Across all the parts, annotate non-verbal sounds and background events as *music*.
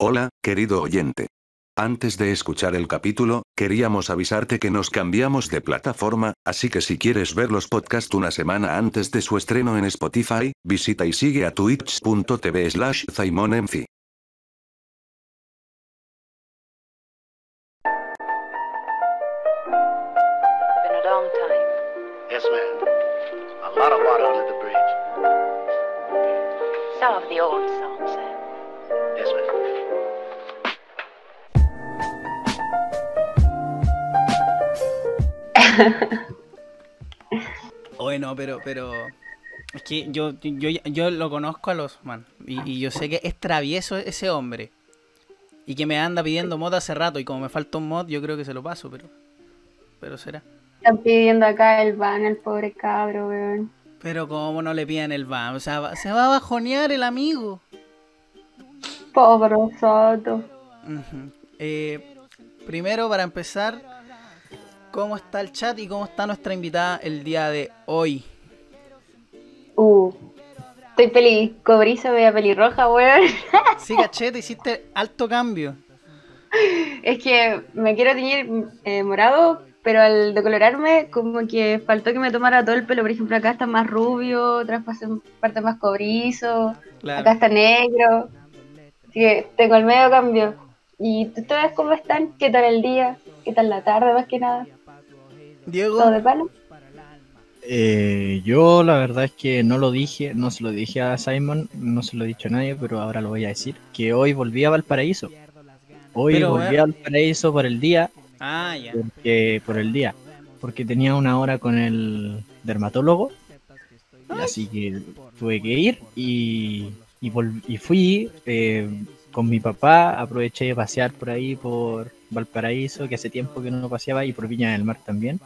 Hola, querido oyente. Antes de escuchar el capítulo, queríamos avisarte que nos cambiamos de plataforma, así que si quieres ver los podcasts una semana antes de su estreno en Spotify, visita y sigue a twitch.tv slash Oye, no, pero, pero. Es que yo, yo, yo lo conozco a los man. Y, y yo sé que es travieso ese hombre. Y que me anda pidiendo mod hace rato. Y como me falta un mod, yo creo que se lo paso, pero. Pero será. Están pidiendo acá el van al pobre cabro, weón. Pero como no le piden el van. O sea, se va a bajonear el amigo. Pobre Soto. Eh, primero, para empezar, ¿cómo está el chat y cómo está nuestra invitada el día de hoy? Uh. Estoy feliz. Cobrizo, vea pelirroja, weón. *laughs* Sí, caché, te hiciste alto cambio. Es que me quiero teñir eh, morado, pero al decolorarme, como que faltó que me tomara todo el pelo. Por ejemplo, acá está más rubio, otras pas- parte más cobrizo, acá Claro. está negro. Así que tengo el medio cambio. ¿Y ustedes cómo están? ¿Qué tal el día? ¿Qué tal la tarde, más que nada? Diego, ¿Todo de palo? Eh, yo la verdad es que no lo dije, no se lo dije a Simon, no se lo he dicho a nadie, pero ahora lo voy a decir, que hoy volví a Valparaíso. Hoy Pero, volví eh. a Valparaíso por el día, Ah, ya. porque, por el día, porque tenía una hora con el dermatólogo, y así que tuve que ir y, y, y fui eh, con mi papá, aproveché de pasear por ahí por Valparaíso, que hace tiempo que no paseaba, y por Viña del Mar también.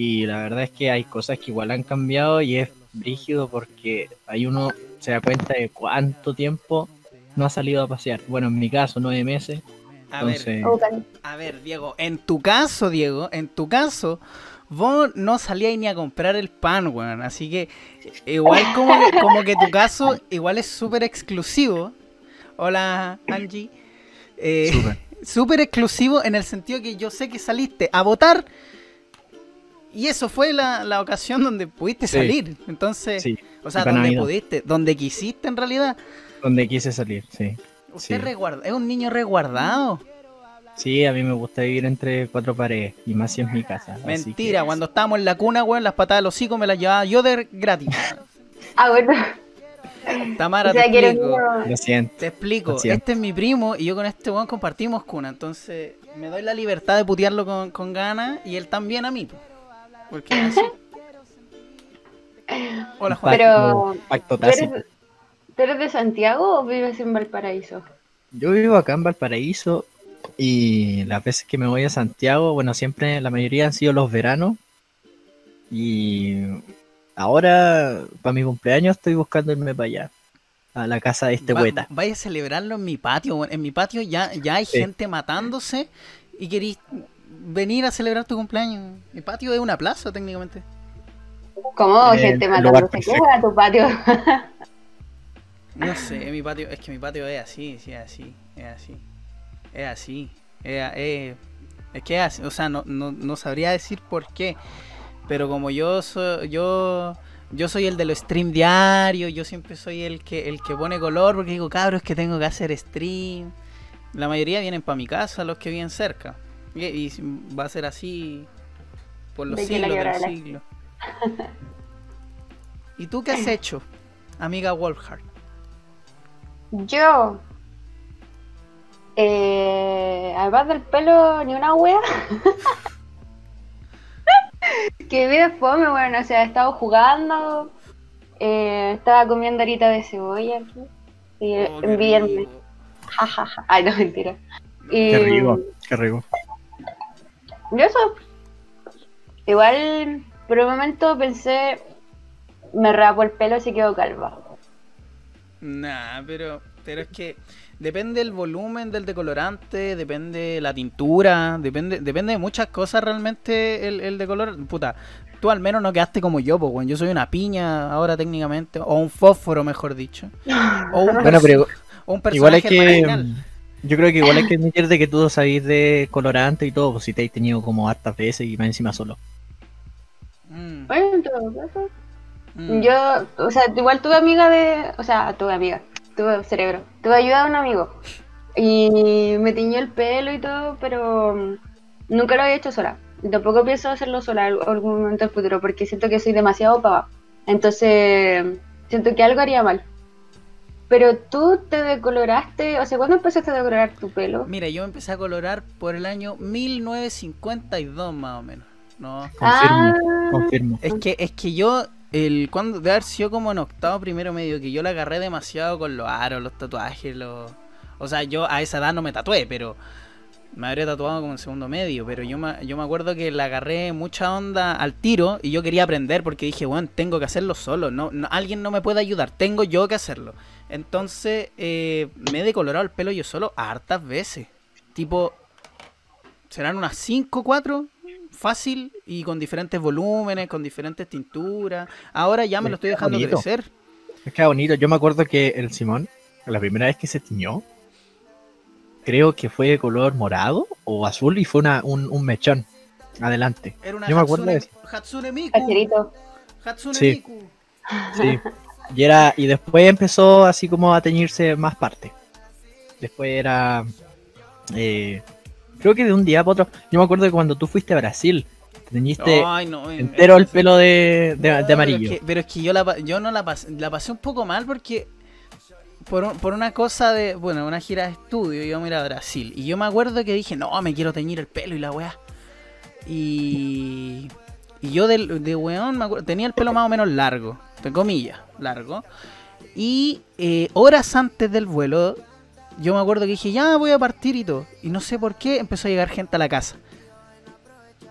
Y la verdad es que hay cosas que igual han cambiado y es brígido porque ahí uno se da cuenta de cuánto tiempo no ha salido a pasear. Bueno, en mi caso, nueve meses. A ver, Entonces, a ver, Diego, en tu caso, Diego, en tu caso, vos no salías ni a comprar el pan, weón. Así que igual como que, como que tu caso igual es súper exclusivo. Hola, Angie. Eh, súper. *laughs* súper exclusivo en el sentido que yo sé que saliste a votar y eso fue la, la ocasión donde pudiste Sí. salir. Entonces, Sí, o sea, donde pudiste, donde quisiste en realidad. donde quise salir, sí. Usted Sí. resguarda- es un niño resguardado. Sí, a mí me gusta vivir entre cuatro paredes y más si es mi casa. así Mentira, que- cuando estábamos en la cuna, weón, las patadas de los hocico me las llevaba yo de gratis. *laughs* Ah, bueno. Tamara, O sea, te explico. Lo siento. Te explico, Lo siento. este es mi primo y yo con este weón compartimos cuna, entonces me doy la libertad de putearlo con, con ganas y él también a mí. po. Porque es *laughs* así. Hola Juan. Pero- Pacto ¿Tú eres, tácito. tú eres de Santiago o vives en Valparaíso? Yo vivo acá en Valparaíso y las veces que me voy a Santiago, bueno, siempre la mayoría han sido los veranos. Y ahora, para mi cumpleaños, estoy buscando irme para allá, a la casa de este Va- hueta. vaya a celebrarlo en mi patio. En mi patio ya, ya hay Sí. gente matándose y querís venir a celebrar tu cumpleaños. Mi patio es una plaza técnicamente. ¿Cómo? Eh, gente matándose. ¿Qué a tu patio? No sé, mi patio, es que mi patio es así, sí, es así, es así, es así, es, es- es que es así, o sea, no, no, no sabría decir por qué, pero como yo soy, yo, yo soy el de los stream diarios, yo siempre soy el que, el que pone color, porque digo, cabros, que tengo que hacer stream, la mayoría vienen para mi casa, los que viven cerca, y, va a ser así por los De siglos de los siglos. ¿Y tú qué has *laughs* hecho, amiga Wolfhard? Yo. Eh, además del pelo, ni una wea. *laughs* que vida fome, bueno, o sea, he estado jugando. eh, estaba comiendo ahorita de cebolla aquí. Y Oh, qué envidiarme. rico. Ja, ja, ja. Ay, no, mentira. Y, Qué rico, qué rico. Y eso. Igual, por un momento pensé, me rapo el pelo si quedo calva. Nah, pero, pero es que depende el volumen del decolorante, depende la tintura, depende, depende de muchas cosas realmente el, el decolor. Puta, tú al menos no quedaste como yo, pues. Yo soy una piña ahora técnicamente, o un fósforo, mejor dicho. *laughs* O un, Bueno, pero o un igual hay personaje que, marginal. Yo creo que igual hay que admitir de que tú sabís de colorante y todo, pues si te has tenido como hartas veces y más encima solo. Mm, Bueno, en todo caso. mm. Yo, o sea, igual tuve amiga de. O sea, tuve amiga. Tuve cerebro. Tuve ayuda de un amigo. Y me tiñó el pelo y todo, pero mm, nunca lo había hecho sola. Y tampoco pienso hacerlo sola en algún momento del futuro, porque siento que soy demasiado pava. Entonces, siento que algo haría mal. Pero tú te decoloraste, o sea, ¿cuándo empezaste a decolorar tu pelo? Mira, yo me empecé a colorar por el año 1952 más o menos. No, Confirmo, Ah. confirmo. es que es que yo el cuando de haber sido como en octavo primero medio que yo la agarré demasiado con los aros, los tatuajes, los o sea, yo a esa edad no me tatué, pero me habría tatuado como en segundo medio, pero yo me, yo me acuerdo que la agarré mucha onda al tiro y yo quería aprender porque dije, bueno, tengo que hacerlo solo, no, no- alguien no me puede ayudar, tengo yo que hacerlo. Entonces eh, me he decolorado el pelo yo solo hartas veces, tipo, serán unas 5 4 fácil y con diferentes volúmenes, con diferentes tinturas. Ahora ya me lo estoy dejando Bonito. crecer. Es que bonito. Yo me acuerdo que el Simón, la primera vez que se tiñó, creo que fue de color morado o azul y fue una, un, un mechón. Adelante. Era una Yo me acuerdo Hatsune, de eso. Hatsune Miku. Hatsune Sí. Miku. Sí. *laughs* Y era, y después empezó así como a teñirse más parte. Después era eh, creo que de un día para otro. Yo me acuerdo que cuando tú fuiste a Brasil, te teñiste Ay, no, en- entero el pelo de, de- de No, pero amarillo. es que- Pero es que yo, la, yo no la pasé, la pasé un poco mal porque por, un- por una cosa de, bueno, una gira de estudio íbamos a ir a Brasil. Y yo me acuerdo que dije, no, me quiero teñir el pelo y la weá. Y, y yo de, de weón me acuerdo, tenía el pelo más o menos largo, entre comillas, largo. Y eh, horas antes del vuelo, yo me acuerdo que dije, ya voy a partir y todo. Y no sé por qué empezó a llegar gente a la casa.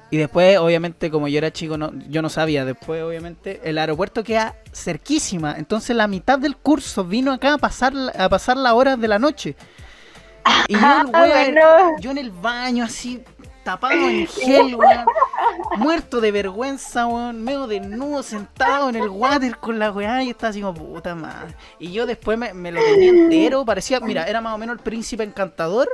Y después, obviamente, como yo era chico, no, yo no sabía. Después, obviamente, el aeropuerto queda cerquísima. Entonces, la mitad del curso vino acá a pasar, a pasar las horas de la noche. Y yo, *laughs* Ah, bueno. yo en el baño, así, tapado en *laughs* gel, weón. Muerto de vergüenza, weón. Medio desnudo, sentado en el water con la weá. Y estaba así como, puta madre. Y yo después me, me lo tenía *laughs* entero. Parecía, mira, era más o menos el príncipe encantador.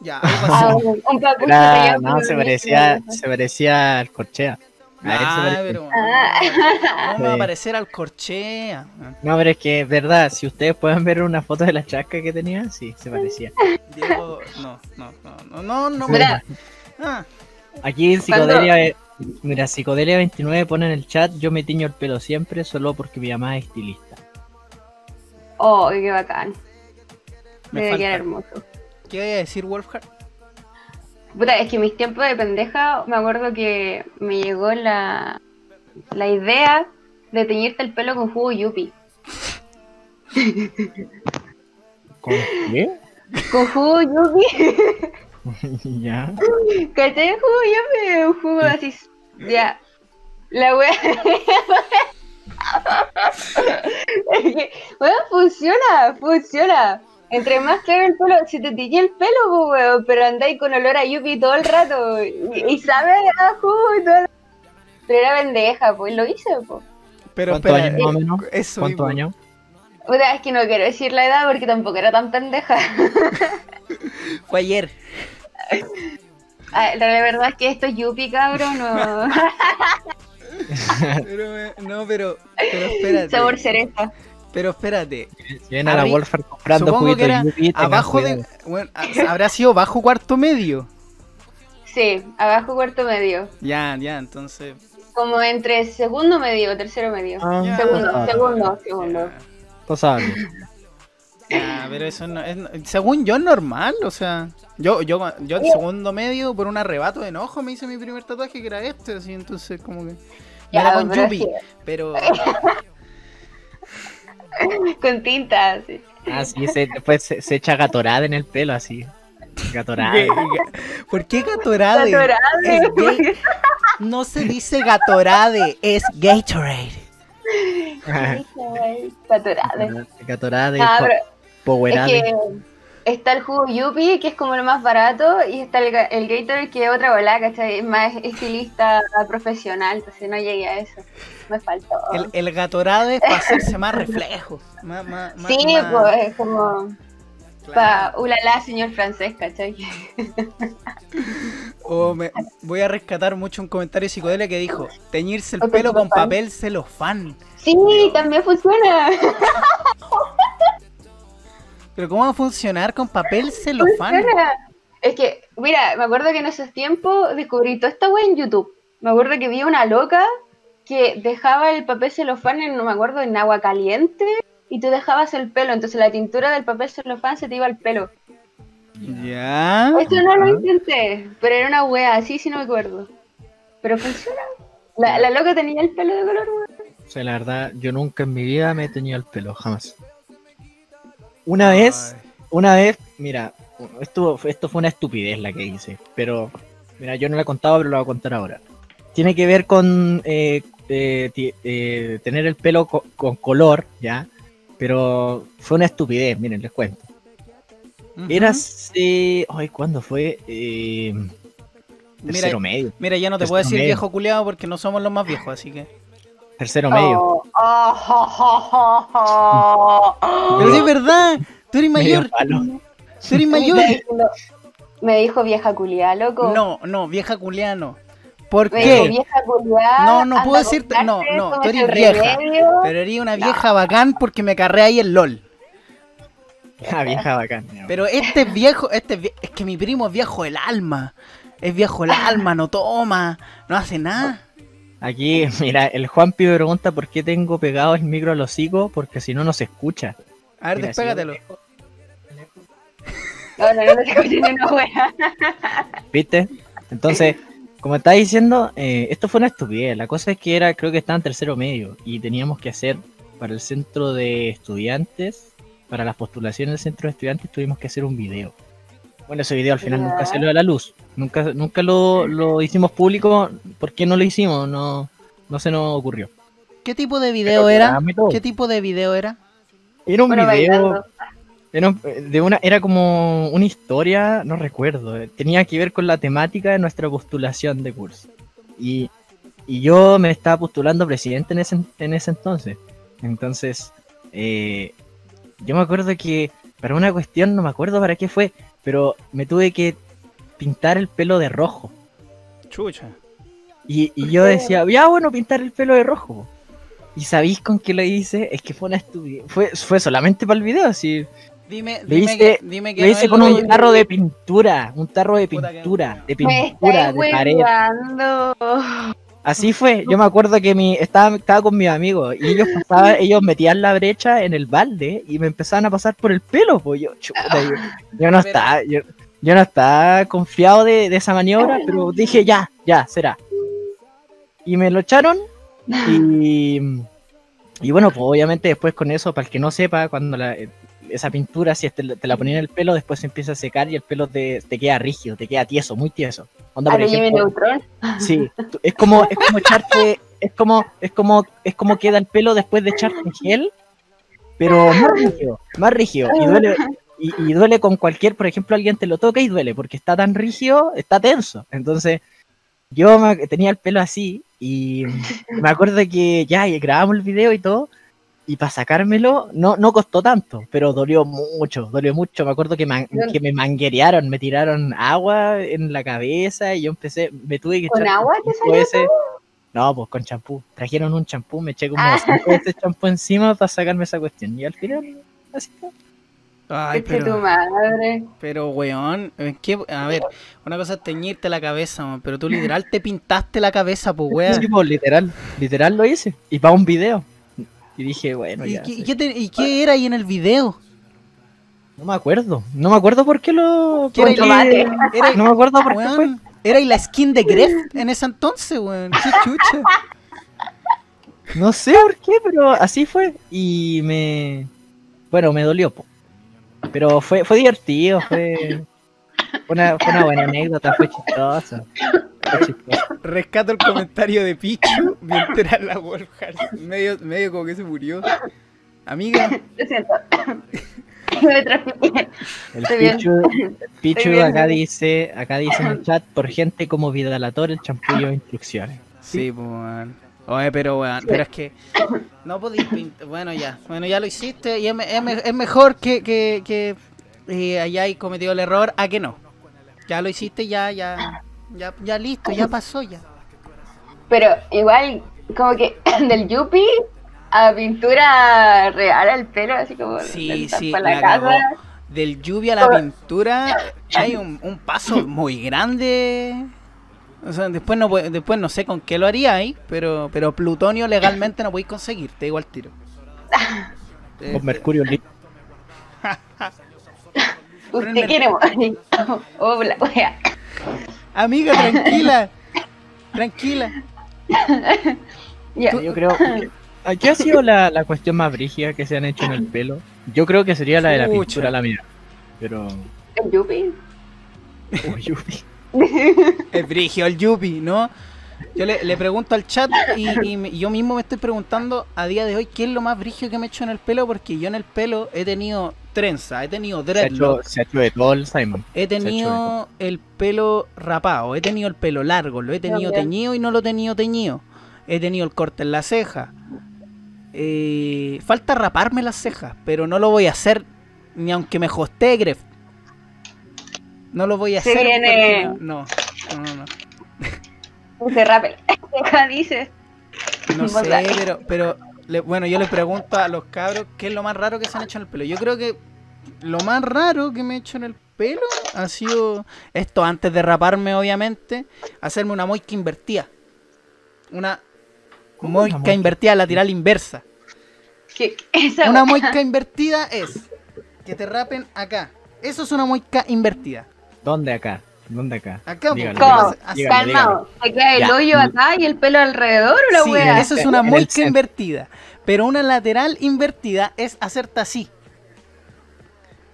Ya, algo así. Ah, Era- no, se parecía, se parecía al corchea. Ah, parecía. pero. *laughs* ¿cómo me va a parecer al corchea? No, pero es que es verdad, si ustedes pueden ver una foto de la chasca que tenía, sí, se parecía. Diego, no, no, no, no, no, no. Ah, Aquí en Psicodelia, eh, mira, Psicodelia29 pone en el chat, yo me tiño el pelo siempre solo porque mi mamá es estilista. Oh, qué bacán. me Debe quedar hermoso. ¿Qué voy a decir, Wolfhard? Puta, es que mis tiempos de pendeja, me acuerdo que me llegó la, la idea de teñirte el pelo con jugo yupi. ¿Con qué? *laughs* Con jugo yupi. *laughs* *laughs* ya. ¿Cachai? el jugo yupi? Un jugo así. Ya. La wea. *laughs* Bueno, funciona, funciona. Entre más claro el pelo, si te tiñe el pelo, weón, pero andáis con olor a yupi todo el rato y, y sabe a jugo y todo. Pero era pendeja, pues lo hice, pues. Pero ¿Cuántos espera, años más o menos? eso ¿Cuántos años? Puta, es que no quiero decir la edad porque tampoco era tan pendeja. Fue ayer. *laughs* Ah, La verdad es que esto es yupi, cabrón, no. *laughs* Pero, no, pero, pero espérate. Sabor cereza. Pero espérate. Si ven a la Wolford comprando Supongo juguito que Yupi, abajo de. Bueno, habrá sido bajo cuarto medio. Sí, abajo cuarto medio. Ya, ya, entonces. Como entre segundo medio, tercero medio. Ah. Segundo, ah, segundo, segundo. Cosa ya, pero eso no es. Según yo es normal, o sea. Yo, yo, yo en segundo medio, por un arrebato de enojo, me hice mi primer tatuaje que era este, así, entonces como que. Ya, era con pero sí. pero. *laughs* Con tinta, sí. Ah, sí, se, después se, se echa gatorada en el pelo, así. Gatorada. *laughs* ¿Por qué Gatorade? Gatorade. Es gay- No se dice Gatorade, es Gatorade. *laughs* Gatorade. Gatorade, Ah, po- pero es que está el jugo Yupi, que es como lo más barato, y está el, el Gatorade, que es otra bola, ¿cachai? Es más estilista profesional, entonces no llegué a eso. Me faltó. El, el Gatorade es para hacerse más reflejos. Más, más, más- sí, más- pues es como. Pa, ulala, señor francés, ¿cachai? *laughs* O me, voy a rescatar mucho un comentario psicodélico que dijo, teñirse el pelo con papel celofán. Sí, también funciona. *laughs* Pero ¿cómo va a funcionar con papel celofán? Funciona. Es que, mira, me acuerdo que en esos tiempos descubrí toda esta wea en YouTube. Me acuerdo que vi una loca que dejaba el papel celofán en, no me acuerdo, en agua caliente y tú dejabas el pelo. Entonces la tintura del papel celofán se te iba al pelo. Ya. Esto no lo intenté, pero era una wea así, si no me acuerdo. Pero funciona. La, la loca tenía el pelo de color, wea. O sea, la verdad, yo nunca en mi vida me he teñido el pelo, jamás. Una vez, una vez, mira, esto, esto fue una estupidez la que hice, pero, mira, yo no la he contado, pero lo voy a contar ahora. Tiene que ver con eh, eh, eh, tener el pelo co- con color, ¿ya? Pero fue una estupidez, miren, les cuento. Ujú. Era hace... Ay, ¿cuándo fue? Eh, tercero medio. Mira, ya no te puedo decir medio. viejo culiado porque no somos los más viejos, así que. Tercero medio. Oh, oh, jo. Pero es verdad, tú eres mayor, tú eres mayor. Me dijo- vieja culia, loco. No, no, vieja culiano. ¿Por Me dijo qué? vieja culiá. No, no puedo decirte- no, no, tú eres el vieja. remedio. Pero eres una vieja bacán porque me carré ahí el LOL. Ah, vieja bacán. Pero este es viejo, este es, vie- es que mi primo es viejo del alma. Es viejo el *laughs* alma, no toma, no hace nada. Aquí, *laughs* mira, el Juanpi me pregunta por qué tengo pegado el micro al hocico, porque si no, no se escucha. A ver, Mira, despégatelo. yo No, no, no te escuché ni una wea. *laughs* ¿Viste? Entonces, como estaba diciendo, eh, esto fue una estupidez. La cosa es que era, creo que estaba en tercero medio y teníamos que hacer para el centro de estudiantes, para las postulaciones del centro de estudiantes, tuvimos que hacer un video. Bueno, ese video al final Ya. nunca salió a la luz. Nunca, nunca lo, lo hicimos público. ¿Por qué no lo hicimos? No, no se nos ocurrió. ¿Qué tipo de video era? ¿Qué tipo de video era? Era un Bueno, video. Era, de una, era como una historia, no recuerdo, eh, tenía que ver con la temática de nuestra postulación de curso. Y, y yo me estaba postulando presidente en ese, en ese entonces. Entonces, eh, yo me acuerdo que para una cuestión, no me acuerdo para qué fue, pero me tuve que pintar el pelo de rojo. Chucha. Y, y yo decía, ya bueno, pintar el pelo de rojo. ¿Y sabéis con qué lo hice? Es que fue una estupidez. Fue, fue solamente para el video, así. Dime, dime, hice- que, dime que Lo no hice con un tarro de pintura, un tarro de Puta que- pintura, de pintura, de pared. Así fue, yo me acuerdo que mi, estaba, estaba con mis amigos y ellos pasaban, *laughs* ellos metían la brecha en el balde y me empezaban a pasar por el pelo, pues yo, chuta, yo, yo no estaba, yo, yo no estaba confiado de, de esa maniobra, pero dije ya, ya, será. Y me lo echaron y, y bueno, pues obviamente después con eso, para el que no sepa, cuando la, esa pintura, si te, te la ponían en el pelo, después se empieza a secar y el pelo te, te queda rígido, te queda tieso, muy tieso. Onda, por ejemplo, Neutron. Sí, es como, es como echarte, es como, es como, es como queda el pelo después de echarte gel, pero más rígido, más rígido, y duele, y, y duele con cualquier, por ejemplo, alguien te lo toca y duele, porque está tan rígido, está tenso. Entonces, yo me- tenía el pelo así, y me acuerdo que ya y grabamos el video y todo, y para sacármelo, no, no costó tanto, pero dolió mucho, dolió mucho. Me acuerdo que, man- que me manguerearon, me tiraron agua en la cabeza y yo empecé, me tuve que ¿Con echar agua te salió No, pues con champú. Trajeron un champú, me eché como Ah. cinco veces champú encima para sacarme esa cuestión. Y al final, así fue. Ay, Este tu pero, madre. pero weón, es que, a ver, una cosa es teñirte la cabeza, man, pero tú literal te pintaste la cabeza, pues weón. Sí, pues, literal, literal lo hice. Y para un video. Y dije, bueno, ¿Y, ya. qué, sí. y qué te- y qué era ahí en el video? No me acuerdo. No me acuerdo por qué lo. ¿Qué por era qué- tomate. Era, No me acuerdo por qué fue. era ahí la skin de Gref en ese entonces, weón. Qué chucha. No sé por qué, pero así fue. Y me. Bueno, me dolió, po. Pero fue, fue divertido, fue. Fue una, fue una buena anécdota, fue chistosa. Rescato el comentario de Pichu mientras la Wolfhard medio, medio como que se murió. Amiga, Lo siento. Me. El. Pichu, Pichu acá dice, acá dice en el chat, por gente como Vidalator, el champú lleva instrucciones. sí, pues. Oye, pero weón, pero es que no podéis pintar. Bueno, ya, bueno, ya lo hiciste y es mejor que, que, que, eh, hayáis cometido el error a que no. Ya lo hiciste, ya, ya, ya, ya listo, ya pasó ya. Pero igual, como que *clears throat* del Yupi a pintura real al pelo, así como Sí, del- sí, para la casa. Del lluvia a la pintura hay un, un paso *laughs* muy grande. O sea, después no, después no sé con qué lo haríais, pero, pero plutonio legalmente no podéis conseguir, te digo al tiro. *laughs* Con Mercurio *laughs* el quiere morir. Oh, wea. Amiga, tranquila. Tranquila. Ya. Yo creo. que- ¿Qué ha sido la, la cuestión más brígida que se han hecho en el pelo? Yo creo que sería la de la pintura la mía. Pero. El Yupi. Uy, uy. Es brigio el Yupi, ¿no? Yo le, le pregunto al chat y, y yo mismo me estoy preguntando a día de hoy qué es lo más brigio que me he hecho en el pelo, porque yo en el pelo he tenido trenza, he tenido Se ha, hecho, dreadlock, se ha hecho de todo el Simon. he tenido el pelo rapado, he tenido el pelo largo, lo he tenido También. teñido y no lo he tenido teñido, he tenido el corte en la ceja. Eh, falta raparme las cejas, pero no lo voy a hacer ni aunque me hostee Gref. No lo voy a Se hacer. viene- No, no, no. no. Se rape. *laughs* ¿Qué dices? No sé, pero le- bueno, yo le pregunto a los cabros qué es lo más raro que se han hecho en el pelo. Yo creo que lo más raro que me he hecho en el pelo ha sido esto antes de raparme, obviamente, hacerme una moica invertida. Una ¿Cómo una moica moica? invertida lateral inversa. ¿Qué? Esa Una moica invertida es que te rapen acá. Eso es una moica invertida. ¿Dónde acá? ¿Dónde acá? Acá, ¿Cómo? Calmado. ¿Te queda el Ya. hoyo acá y el pelo alrededor o la Sí, wea? eso es una centro. invertida. Pero una lateral invertida es hacerte así.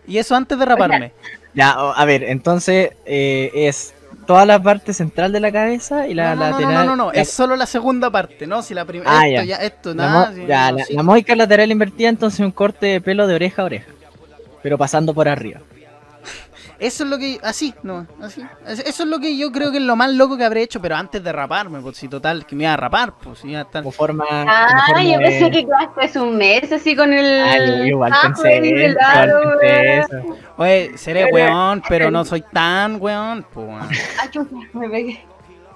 Y eso antes de raparme. Ya, a ver, entonces eh, es toda la parte central de la cabeza y la no, no, no, lateral. no, no, no, la- es solo la segunda parte, ¿no? Si la primera. Ah, esto, ya. ya. esto, la, nada. mo- sí, ya, no, la, sí. la moica lateral invertida, entonces un corte de pelo de oreja a oreja. Pero pasando por arriba. Eso es lo que. Así, no, así. Es- Eso es lo que yo creo que es lo más loco que habré hecho, pero antes de raparme, pues si total, que me iba a rapar, pues si iba a estar. Como forma. como Ah, forma yo de- pensé que quedaste un mes así con el. Yo igual pensé, de igual pensé eso. Oye, seré Pero- weón, pero no *laughs* soy tan weón, pues. weón. Chuta, me pegué.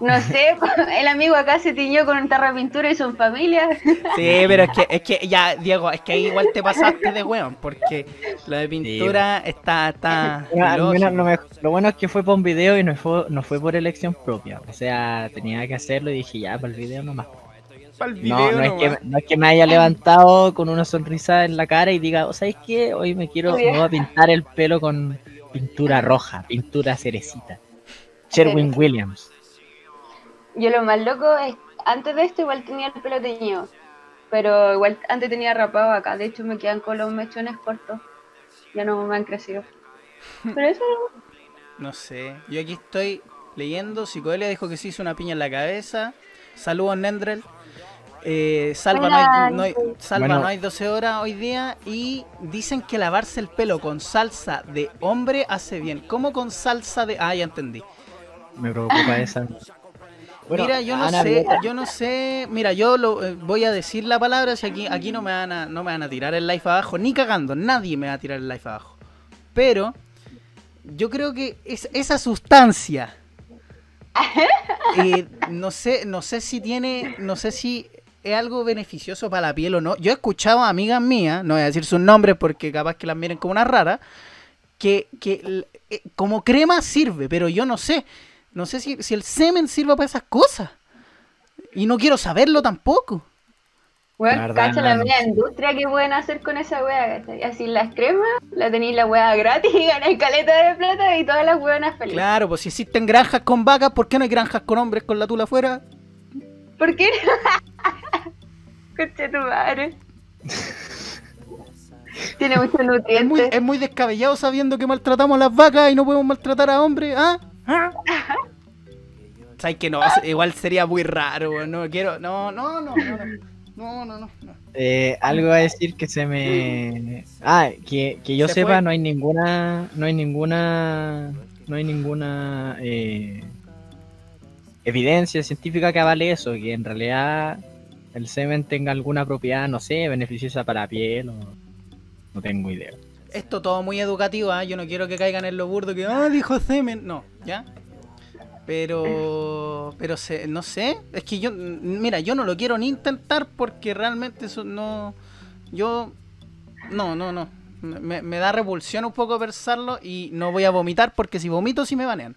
No sé, *laughs* el amigo acá se tiñó con un tarro de pintura y son familia. Sí, pero es que, es que ya, Diego, es que ahí igual te pasaste de weón, porque lo de pintura está, está. Bueno, menos lo, mejor- lo bueno es que fue por un video y no fue, no fue por elección propia. O sea, tenía que hacerlo y dije, ya, para el video nomás. No, video no, es nomás. que, no es que me haya levantado con una sonrisa en la cara y diga, ¿sabes qué? Hoy me quiero me voy a pintar el pelo con pintura roja, pintura cerecita. Sherwin Williams. Yo lo más loco es, antes de esto igual tenía el pelo teñido. Pero igual antes tenía rapado acá. De hecho me quedan con los mechones cortos. Ya no me han crecido. Pero eso No sé, yo aquí estoy leyendo, Psicodelia dijo que se hizo una piña en la cabeza. Saludos Nendrel. Eh, Salva, no hay, no hay- Salva Bueno. no hay 12 horas hoy día y dicen que lavarse el pelo con salsa de hombre hace bien. ¿Cómo con salsa de...? Ah, ya entendí. Me preocupa esa. Bueno, Mira, yo no Ana sé, yo no sé. Mira, yo lo, eh, voy a decir la palabra si aquí, aquí no me van a, no me van a tirar el live abajo, ni cagando, nadie me va a tirar el live abajo. Pero yo creo que es, esa sustancia, eh, no sé, no sé si tiene, no sé si es algo beneficioso para la piel o no. Yo he escuchado a amigas mías, no voy a decir sus nombres porque capaz que las miren como una rara, que, que eh, como crema sirve, pero yo no sé. No sé si, si el semen sirva para esas cosas. Y no quiero saberlo tampoco. Bueno, cacha la no. media industria que pueden hacer con esa wea. Así las cremas, la tenéis la wea gratis y ganáis caleta de plata y todas las weonas felices. Claro, pues si existen granjas con vacas, ¿por qué no hay granjas con hombres con la tula afuera? ¿Por qué? *laughs* Coche tu madre. *laughs* Tiene muchos Es muy, nutrientes. es muy descabellado sabiendo que maltratamos a las vacas y no podemos maltratar a hombres, ¿ah? ¿Ah? ¿Sabes que no? Igual sería muy raro, no quiero. No, no, no, no. No, no, no. Eh, algo a decir que se me. Ah, que, que yo sepa, no hay ninguna. No hay ninguna. No hay ninguna. Eh, evidencia científica que avale eso, que en realidad el semen tenga alguna propiedad, no sé, beneficiosa para la piel o. No tengo idea esto todo muy educativo, ¿ah? yo no quiero que caigan en lo burdo que, ah, dijo semen, no, ¿ya? Pero, pero se, no sé, es que yo, mira, yo no lo quiero ni intentar porque realmente eso no, yo, no, no, no, me, me da repulsión un poco pensarlo y no voy a vomitar porque si vomito sí me banean.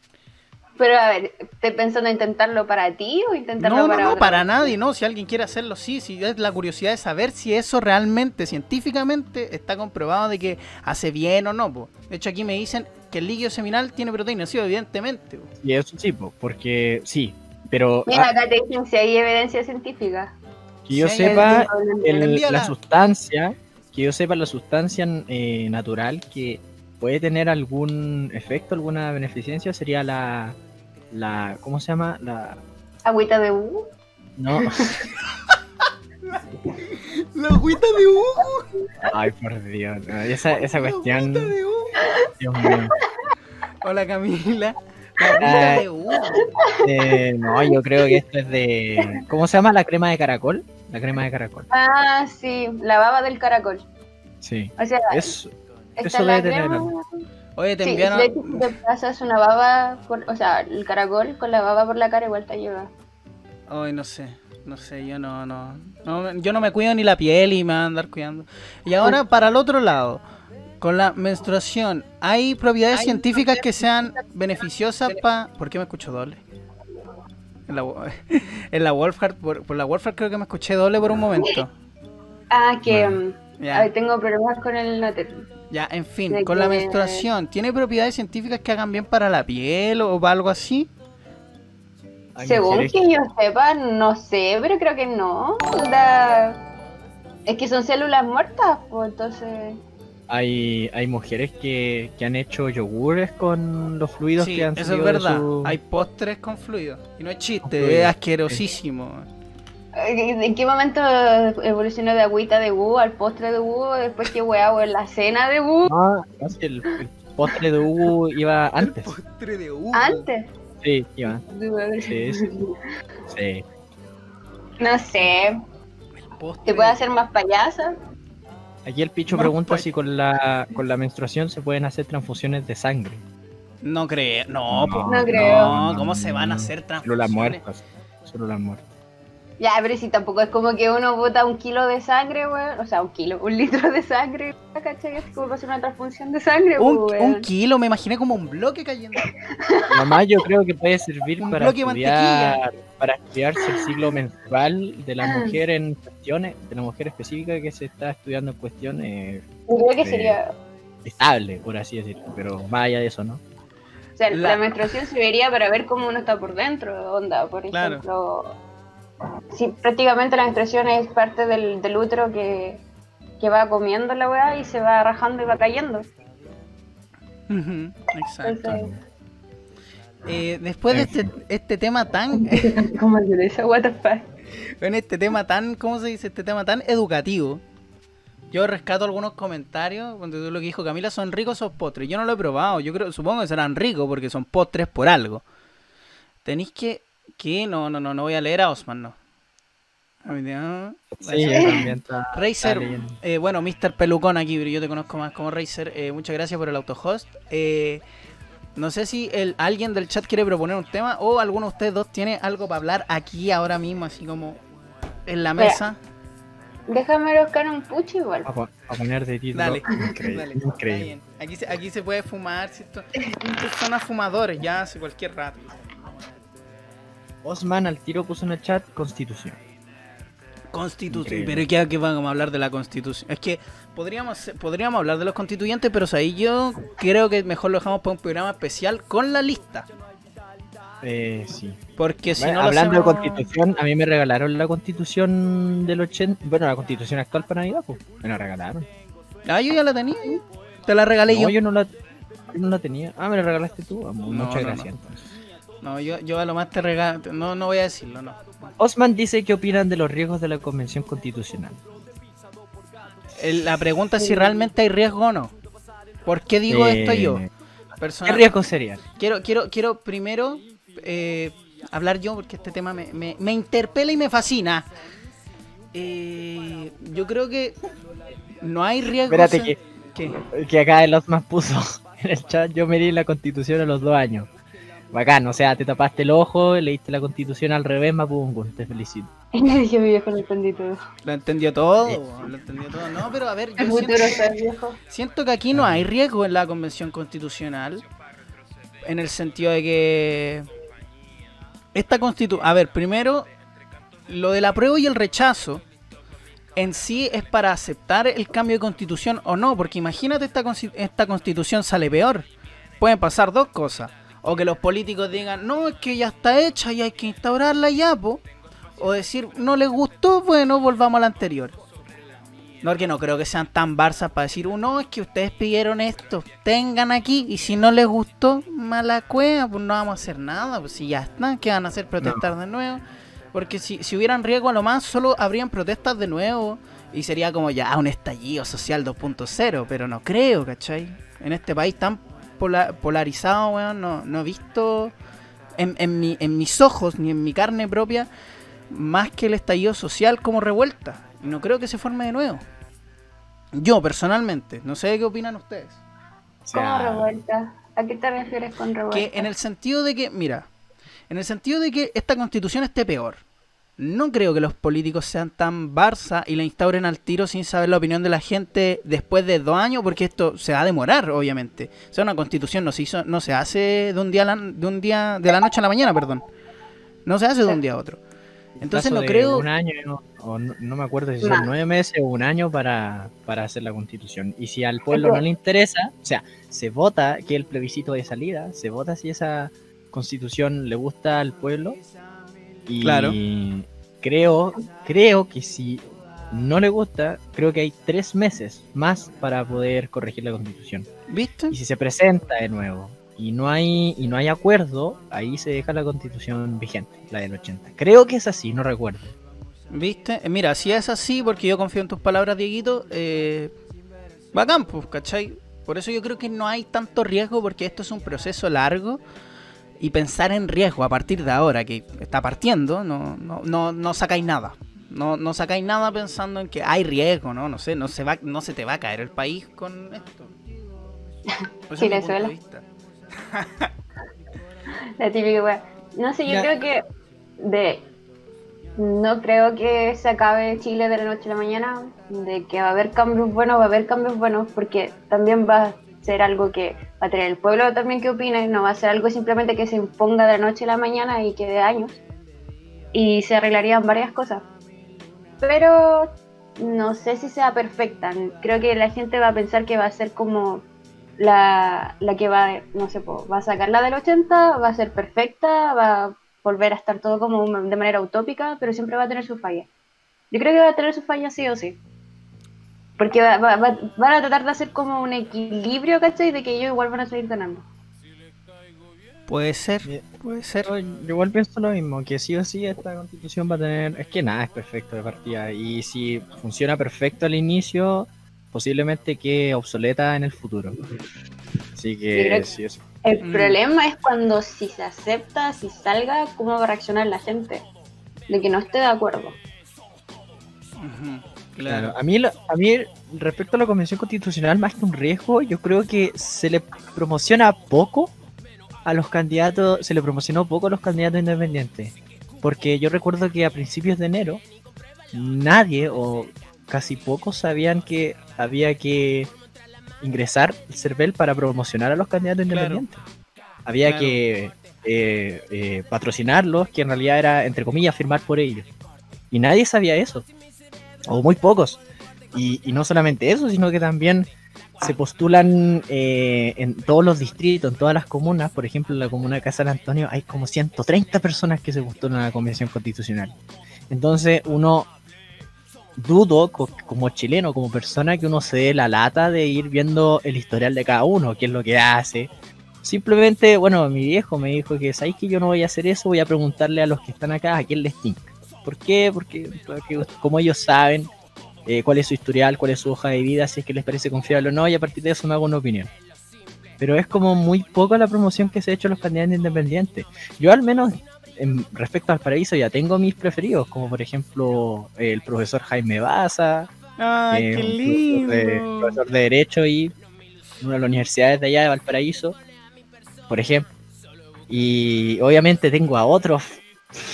Pero a ver, ¿estás pensando en intentarlo para ti o intentarlo No, no, para no, otra para nadie, no. Si alguien quiere hacerlo, sí, sí. Es la curiosidad de saber si eso realmente, científicamente, está comprobado de que hace bien o no. po. De hecho, aquí me dicen que el líquido seminal tiene proteína, sí, evidentemente. po. Y eso sí, po, porque sí, pero Mira, ah, acá te dicen si hay evidencia científica. que yo Sí, sepa, El- el- Envíala. la sustancia, que yo sepa la sustancia eh, natural que puede tener algún efecto, alguna beneficencia sería la, la ¿cómo se llama? La, Agüita de U. no, *laughs* La agüita de Hugo. ay por Dios, esa, esa cuestión, La agüita de Hugo. Dios mío. Hola Camila. La agüita Ay. de Hugo. Eh, no, yo creo que esto es de, ¿cómo se llama la crema de caracol? La crema de caracol, Ah, sí, la baba del caracol. sí, O sea, eso, debe tener crema. Oye, te Sí, enviaron. de hecho, si te pasas una baba, por- o sea, el caracol con la baba por la cara igual te ayuda. Ay, no sé. No sé, yo no, no, no. Yo no me cuido ni la piel y me van a andar cuidando. Y ahora, para el otro lado. Con la menstruación, ¿hay propiedades científicas que sean beneficiosas para... ¿Por qué me escucho doble? En la, *laughs* en la Wolfhard, por, por la Wolfhard creo que me escuché doble por un momento. Ah, que Bueno. Ya. a ver, tengo problemas con el noter. Ya, en fin, De con la menstruación, ¿tiene propiedades científicas que hagan bien para la piel o para algo así? Según que yo sepa, no sé, pero creo que no. Da- Es que son células muertas, pues entonces. Hay, hay mujeres que, que han hecho yogures con los fluidos Sí, que han eso es verdad. su- Hay postres con fluido. Y no es chiste, es asquerosísimo. ¿En qué momento evolucionó de agüita de búho al postre de búho? Después que weá, weón, la cena de no, si el, el postre de Hugo iba *laughs* antes. Postre de uva. Antes. Sí, iba. Sí, sí. *laughs* Sí. No sé, ¿te puede de- hacer más payasa? Aquí el Picho pregunta si con la, con la menstruación se pueden hacer transfusiones de sangre. No creo, no, No, po. no creo. No, ¿cómo se van a hacer Solo las transfusiones? muertas. Solo las muertas. Ya, pero si tampoco es como que uno bota un kilo de sangre, weón. O sea, un kilo, un litro de sangre, ¿cachai? Es como para hacer una transfusión de sangre, Un, weón. un kilo, me imaginé como un bloque cayendo. *laughs* Más yo creo que puede servir Un para bloque estudiar, para estudiarse el ciclo menstrual de la Ah. mujer en cuestiones, de la mujer específica que se está estudiando en cuestiones Yo creo que de- sería. estable, por así decirlo. Pero más allá de eso, ¿no? O sea, La- la... menstruación serviría para ver cómo uno está por dentro, onda, por Claro. ejemplo. Si prácticamente la menstruación es parte del, del útero que, que va comiendo la weá y se va rajando y va cayendo. Exacto. Entonces, Eh, después de este, este tema tan, *laughs* ¿cómo se dice? What the fuck? este tema tan, ¿cómo se dice? Este tema tan educativo. Yo rescato algunos comentarios, cuando tú lo que dijo Camila, son ricos esos postres. Yo no lo he probado, yo creo, supongo que serán ricos porque son postres por algo. Tenéis que, que, no, no, no, no voy a leer a Osman, no. Sí, Razer, eh, bueno, Mr. Pelucón aquí, pero yo te conozco más como Razer. Eh, muchas gracias por el autohost. Eh, no sé si el, alguien del chat quiere proponer un tema o alguno de ustedes dos tiene algo para hablar aquí ahora mismo, así como en la Mira, mesa. Déjame buscar un pucho igual. A, a poner de título. Dale, *laughs* Increíble. dale, increíble. Aquí se, aquí se puede fumar, si esto, estos son a fumadores ya hace cualquier rato. Osman al tiro puso en el chat constitución. Constitución, Increíble. pero ¿qué, qué vamos a hablar de la constitución? Es que podríamos, podríamos hablar de los constituyentes, pero ahí yo creo que mejor lo dejamos para un programa especial con la lista. Eh, sí. Porque si Bueno, no hablando hacemos- de constitución, a mí me regalaron la constitución del 80. Bueno, la constitución actual para Navidad, pues. Me la regalaron. Ah, yo ya la tenía. Te la regalé No, yo. yo no la, yo no la tenía. Ah, me la regalaste tú. Ah, Muchas no, gracias. no. entonces. No, yo, yo a lo más te regalo. No, no voy a decirlo, no. Osman dice qué opinan de los riesgos de la convención constitucional. La pregunta es si realmente hay riesgo o no. ¿Por qué digo Eh, esto yo? ¿Qué riesgos serían? Quiero, quiero, quiero primero eh, hablar yo porque este tema me, me- me interpela y me fascina. Eh, yo creo que no hay riesgo. Espérate que, ¿Qué? Que acá el más puso *laughs* en el chat, yo me di la constitución a los dos años. Bacán, o sea, te tapaste el ojo, leíste la constitución al revés, Mapungun, te felicito. *laughs* Dije, mi viejo, lo entendí todo. Lo entendió todo, weón, lo entendió todo. No, pero a ver, yo siento, viejo. siento que aquí no hay riesgo en la convención constitucional. En el sentido de que. Esta constitución. A ver, primero, lo del apruebo y el rechazo en sí es para aceptar el cambio de constitución o no, porque imagínate esta, esta constitución sale peor. Pueden pasar dos cosas. O que los políticos digan, no, es que ya está hecha y hay que instaurarla ya, po. O decir, no les gustó, bueno, volvamos a la anterior. No, porque no creo que sean tan barzas para decir, "Uh, no, es que ustedes pidieron esto, tengan aquí, y si no les gustó, mala cueva, pues no vamos a hacer nada, pues si ya está, ¿qué van a hacer? Protestar de nuevo. Porque si, si hubieran riesgo a lo más, solo habrían protestas de nuevo, y sería como ya un estallido social 2.0, pero no creo, ¿cachai? En este país tan pola- polarizado, weón, no, no he visto en, en, mi- en mis ojos ni en mi carne propia más que el estallido social como revuelta. Y no creo que se forme de nuevo. Yo, personalmente, no sé qué opinan ustedes. ¿Cómo revuelta? ¿A qué te refieres con revuelta? Que en el sentido de que, mira, en el sentido de que esta constitución esté peor. No creo que los políticos sean tan barça y la instauren al tiro sin saber la opinión de la gente después de dos años, porque esto se va a demorar, obviamente. O sea, una constitución no se hizo, no se hace de un día a la, de un día de la noche a la mañana, perdón. No se hace de un día a otro. Entonces no creo. Un año, o no, no me acuerdo si son nueve meses o un año para, para hacer la constitución. Y si al pueblo no le interesa, o sea, se vota que el plebiscito de salida, se vota si esa constitución le gusta al pueblo. Y Claro. creo, creo que si no le gusta, creo que hay tres meses más para poder corregir la constitución. ¿Viste? Y si se presenta de nuevo y no hay y no hay acuerdo, ahí se deja la constitución vigente, la del 80. Creo que es así, no recuerdo. ¿Viste? Eh, Mira, si es así, porque yo confío en tus palabras, Dieguito, eh, bacán, pues, ¿cachai? Por eso yo creo que no hay tanto riesgo, porque esto es un proceso largo. Y pensar en riesgo a partir de ahora, que está partiendo, no, no, no, no sacáis nada. No, no sacáis nada pensando en que hay riesgo, ¿no? No sé, no se, va, no se te va a caer el país con esto. Ese es. La típica wea. No sé, yo creo que de no creo que se acabe Chile de la noche a la mañana, de que va a haber cambios buenos, va a haber cambios buenos, porque también va a ser algo que va a tener el pueblo también que opine, no va a ser algo simplemente que se imponga de la noche a la mañana y que de años, y se arreglarían varias cosas. Pero no sé si sea perfecta, creo que la gente va a pensar que va a ser como la, la que va, no sé, va a sacar la del 80, va a ser perfecta, va a volver a estar todo como de manera utópica, pero siempre va a tener sus fallas. Yo creo que va a tener sus fallas sí o sí. Porque va- va- va- van a tratar de hacer como un equilibrio, ¿cachai? De que ellos igual van a seguir ganando. Puede ser, puede ser. Yo, igual pienso lo mismo, que sí o sí esta constitución va a tener... Es que nada es perfecto de partida, y si funciona perfecto al inicio, posiblemente quede obsoleta en el futuro. Así que sí, eso. El Mm. problema es cuando si se acepta, si salga, cómo va a reaccionar la gente. De que no esté de acuerdo. Ujú, Claro, a mí, a mí respecto a la convención constitucional, más que un riesgo, yo creo que se le promociona poco a los candidatos, se le promocionó poco a los candidatos independientes. Porque yo recuerdo que a principios de enero, nadie o casi pocos sabían que había que ingresar el CERVEL para promocionar a los candidatos Claro. independientes. Había Claro. que eh, eh, patrocinarlos, que en realidad era, entre comillas, firmar por ellos. Y nadie sabía eso o muy pocos. Y, no solamente eso, sino que también se postulan eh, en todos los distritos, en todas las comunas. Por ejemplo, en la comuna de Casa San Antonio hay como 130 personas que se postulan a la convención constitucional. Entonces, uno dudo co- como chileno, como persona, que uno se dé la lata de ir viendo el historial de cada uno, qué es lo que hace. Simplemente, bueno, mi viejo me dijo que, ¿sabéis que yo no voy a hacer eso? Voy a preguntarle a los que están acá a quién les tinca. ¿Por qué? Porque, porque como ellos saben eh, cuál es su historial, cuál es su hoja de vida, si es que les parece confiable o no, y a partir de eso me hago una opinión. Pero es como muy poco la promoción que se ha hecho a los candidatos independientes. Yo al menos, en, respecto al paraíso, ya tengo mis preferidos, como por ejemplo el profesor Jaime Baza, Ay, que qué es un profesor de, lindo. profesor de Derecho y una de las universidades de allá de Valparaíso, por ejemplo. Y obviamente tengo a otros,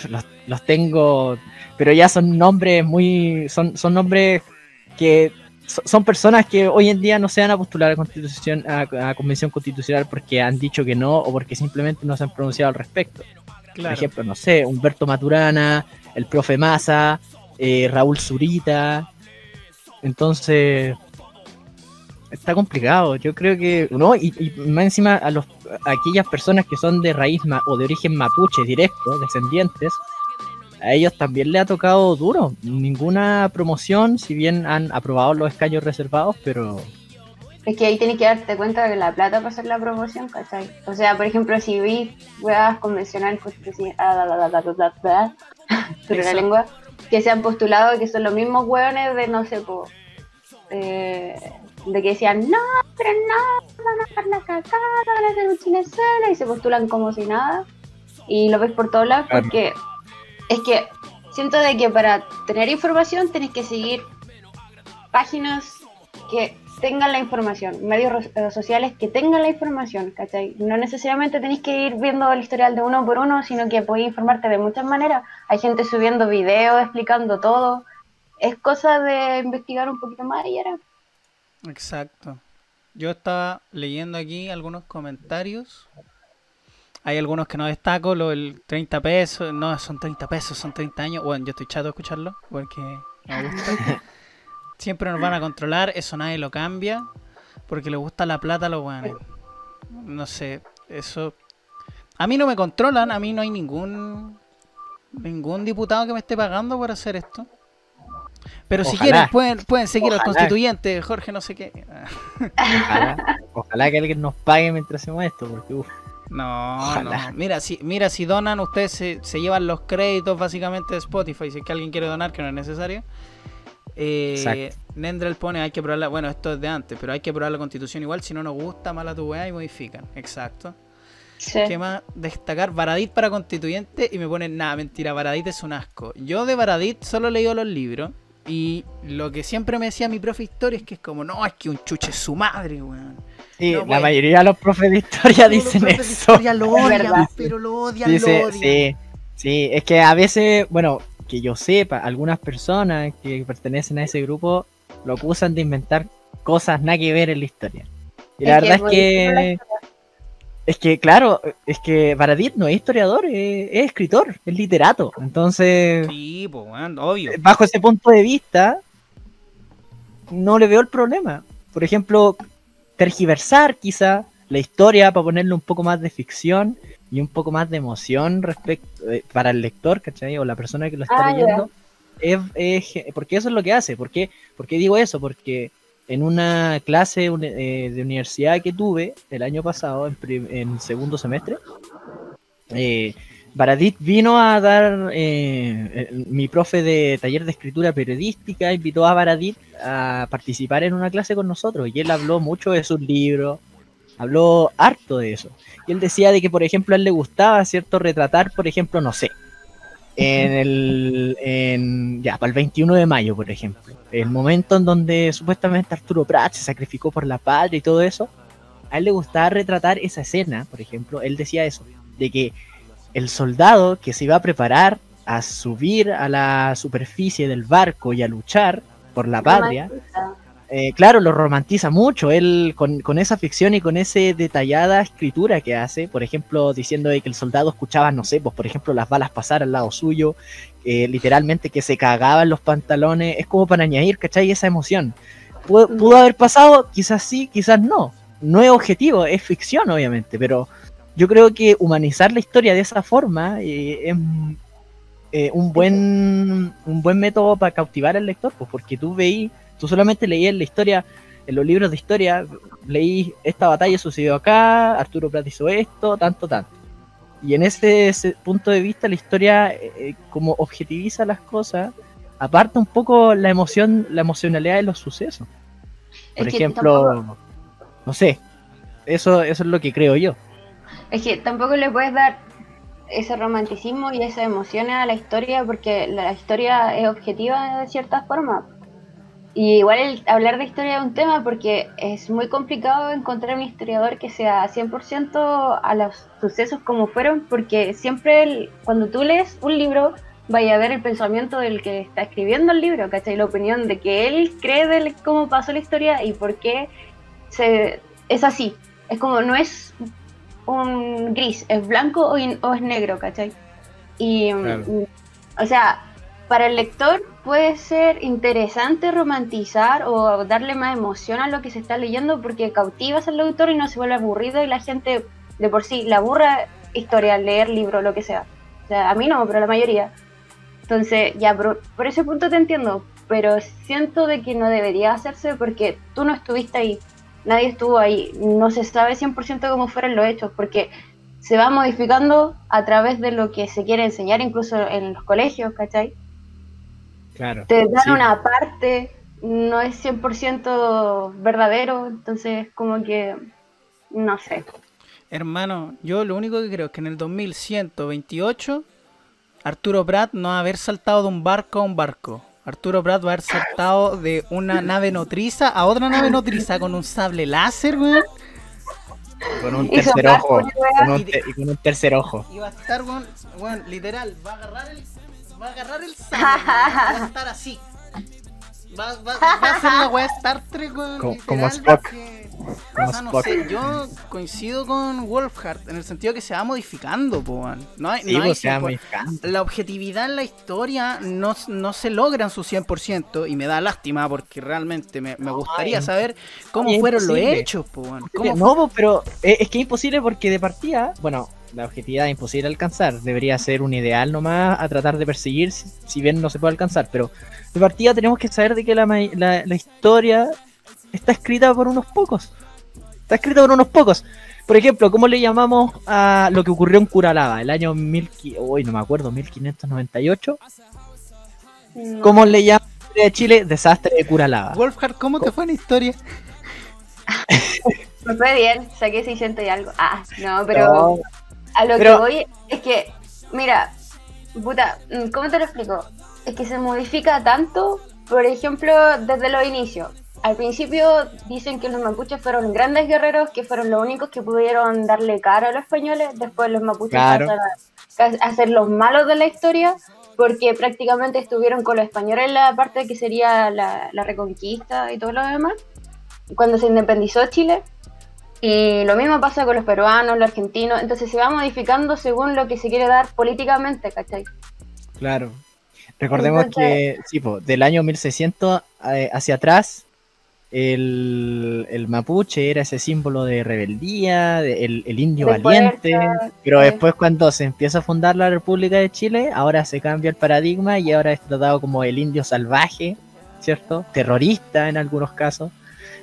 los, los tengo, pero ya son nombres muy, son, son nombres que so- son personas que hoy en día no se van a postular a constitución a, a convención constitucional porque han dicho que no o porque simplemente no se han pronunciado al respecto. Por Claro. ejemplo, no sé, Humberto Maturana, el profe Massa, eh, Raúl Zurita. Entonces, está complicado. Yo creo que, no, y, y más encima a, los, a aquellas personas que son de raíz ma- o de origen mapuche directo, descendientes, a ellos también le ha tocado duro. Ninguna promoción, si bien han aprobado los escaños reservados, pero Es que ahí tienes que darte cuenta de la plata para hacer la promoción, ¿cachai? O sea, por ejemplo, si vi weas convencional constitucional, da, da, da, da, da, da, da, *laughs* sobre la lengua, que se han postulado que son los mismos hueones de, no sé, po, eh, de que decían, no, pero no, van a dejar la cagada, van a hacer un y se postulan como si nada, y lo ves por todos lados, porque es que siento de que para tener información tienes que seguir páginas que tengan la información, medios eh, sociales que tengan la información, ¿cachai? No necesariamente tenéis que ir viendo el historial de uno por uno, sino que podéis informarte de muchas maneras. Hay gente subiendo videos explicando todo. Es cosa de investigar un poquito más y era. Exacto. Yo estaba leyendo aquí algunos comentarios. Hay algunos que no destaco, lo del 30 pesos, no, son 30 pesos, son 30 años. Bueno, yo estoy chato de escucharlo porque me gusta. *laughs* Siempre nos van a controlar, eso nadie lo cambia, porque le gusta la plata a los weones. No sé, eso... A mí no me controlan, a mí no hay ningún ningún diputado que me esté pagando por hacer esto. Pero si quieren, pueden, pueden seguir al constituyente, Jorge, no sé qué. ojalá, ojalá que alguien nos pague mientras hacemos esto, porque uff. No, Ojalá. no. Mira, si, mira, si donan, ustedes se, se llevan los créditos básicamente de Spotify. Si es que alguien quiere donar, que no es necesario. Eh. Nendrel pone, hay que probar la, bueno, esto es de antes, pero hay que probar la constitución igual. Si no nos gusta, mala tu weá y modifican. Exacto. Sí. ¿Qué más destacar? Baradit para constituyente y me ponen, nada, mentira, Baradit es un asco. Yo de Baradit solo he leído los libros y lo que siempre me decía mi profe de historia es que es como, no, es que un chuche es su madre, weón. Sí, No, la bueno. mayoría de los profes de historia Todos los dicen profes de eso. historia lo *laughs* odian, pero lo odian, Dice, lo odian. sí, sí, es que a veces, bueno, que yo sepa, algunas personas que pertenecen a ese grupo lo acusan de inventar cosas nada que ver en la historia. Y la Es verdad es que, es que, claro, es que Baradit no es historiador, es, es escritor, es literato. Entonces, Sí, pues, obvio. bajo ese punto de vista, no le veo el problema. Por ejemplo, tergiversar quizá la historia para ponerle un poco más de ficción y un poco más de emoción respecto eh, para el lector, ¿cachai? O la persona que lo está Ah, leyendo. Es, es ge- porque eso es lo que hace. ¿Por qué, ¿Por qué digo eso? Porque en una clase eh, de universidad que tuve el año pasado, en, en segundo semestre, eh, Baradit vino a dar, eh, mi profe de taller de escritura periodística invitó a Baradit a participar en una clase con nosotros y él habló mucho de sus libros, habló harto de eso. Y él decía de que, por ejemplo, a él le gustaba, ¿cierto?, retratar, por ejemplo, no sé, en el, en, ya, para el 21 de mayo, por ejemplo, el momento en donde supuestamente Arturo Prat se sacrificó por la patria y todo eso, a él le gustaba retratar esa escena, por ejemplo, él decía eso, de que el soldado que se iba a preparar a subir a la superficie del barco y a luchar por la patria, eh, claro, lo romantiza mucho. Él con, con esa ficción y con esa detallada escritura que hace, por ejemplo, diciendo de que el soldado escuchaba, no sé, pues por ejemplo, las balas pasar al lado suyo, eh, literalmente que se cagaban los pantalones, es como para añadir, ¿cachai? Esa emoción. ¿Pudo, pudo haber pasado? Quizás sí, quizás no. No es objetivo, es ficción, obviamente, pero yo creo que humanizar la historia de esa forma eh, es eh, un buen un buen método para cautivar al lector, pues porque tú veí, tú solamente leías la historia, en los libros de historia, leí esta batalla sucedió acá, Arturo Prat hizo esto, tanto, tanto. Y en ese, ese punto de vista la historia eh, eh, como objetiviza las cosas, aparta un poco la emoción, la emocionalidad de los sucesos. Por Es ejemplo, tampoco- no sé, eso, eso es lo que creo yo. Es que tampoco le puedes dar ese romanticismo y esas emociones a la historia porque la historia es objetiva de cierta forma. Y igual el hablar de historia es un tema porque es muy complicado encontrar un historiador que sea 100% a los sucesos como fueron, porque siempre el- cuando tú lees un libro vaya a ver el pensamiento del que está escribiendo el libro, ¿cachai? La opinión de que él cree de cómo pasó la historia y por qué se, es así. Es como, no es un gris, es blanco o, in- o es negro, ¿cachai? Y, Claro. o sea, para el lector puede ser interesante romantizar o darle más emoción a lo que se está leyendo porque cautivas al autor y no se vuelve aburrido y la gente de por sí la aburra historia, leer libro, lo que sea. O sea, a mí no, pero la mayoría. Entonces, ya, por, por ese punto te entiendo, pero siento de que no debería hacerse porque tú no estuviste ahí, nadie estuvo ahí, no se sabe 100% cómo fueron los hechos, porque se va modificando a través de lo que se quiere enseñar, incluso en los colegios, ¿cachai? Claro. Te dan Sí. una parte, no es 100% verdadero, entonces como que, no sé. Hermano, yo lo único que creo es que en el 2128 Arturo Prat no va a haber saltado de un barco a un barco. Arturo Prat va a haber saltado de una nave nodriza a otra nave nodriza con un sable láser, weón. Con un Y tercer ojo. con ruedas. Con un te- y con un tercer ojo. Y va a estar, weón, literal, va a agarrar el, va a agarrar el sable, va a estar así. Va, va- va a hacer la weá Star Trek, Como- como Spock. Como o sea, no Spock. sé, yo coincido con Wolfhard en el sentido que se va modificando, po. No hay, Sí, no hay pues, se va 100%. modificando. La objetividad en la historia no, no se logra en su 100% y me da lástima porque realmente me, me gustaría Ay, saber cómo fueron los imposible. hechos, po, weón. ¿Cómo Eh, No, pero es, es que es imposible porque de partida, bueno, la objetividad es imposible alcanzar. Debería ser un ideal nomás a tratar de perseguir, si, si bien no se puede alcanzar. Pero de partida tenemos que saber de que la, ma- la, la historia está escrita por unos pocos. Está escrita por unos pocos. Por ejemplo, ¿cómo le llamamos a lo que ocurrió en Curalaba el año 1500, uy, no me acuerdo, 1598? No. ¿Cómo le llaman de Chile? Desastre de Curalaba. Wolfhard, ¿cómo te fue en historia? *laughs* Me fue bien, saqué 600 y algo. Ah, no, pero No, a lo pero- que voy es que, mira, puta, mm, ¿cómo te lo explico? Es que se modifica tanto, por ejemplo, desde los inicios. Al principio dicen que los mapuches fueron grandes guerreros, que fueron los únicos que pudieron darle cara a los españoles. Después los mapuches Claro. pasan a, a ser los malos de la historia, porque prácticamente estuvieron con los españoles en la parte que sería la, la reconquista y todo lo demás. Cuando se independizó Chile, y lo mismo pasa con los peruanos, los argentinos, entonces se va modificando según lo que se quiere dar políticamente, ¿cachai? Claro. Recordemos Entonces- que, sí, po, del año 1600 eh, hacia atrás, el, el mapuche era ese símbolo de rebeldía, de- el, el indio De valiente, fuerza, pero sí. después cuando se empieza a fundar la República de Chile, ahora se cambia el paradigma y ahora es tratado como el indio salvaje, ¿cierto? Terrorista en algunos casos.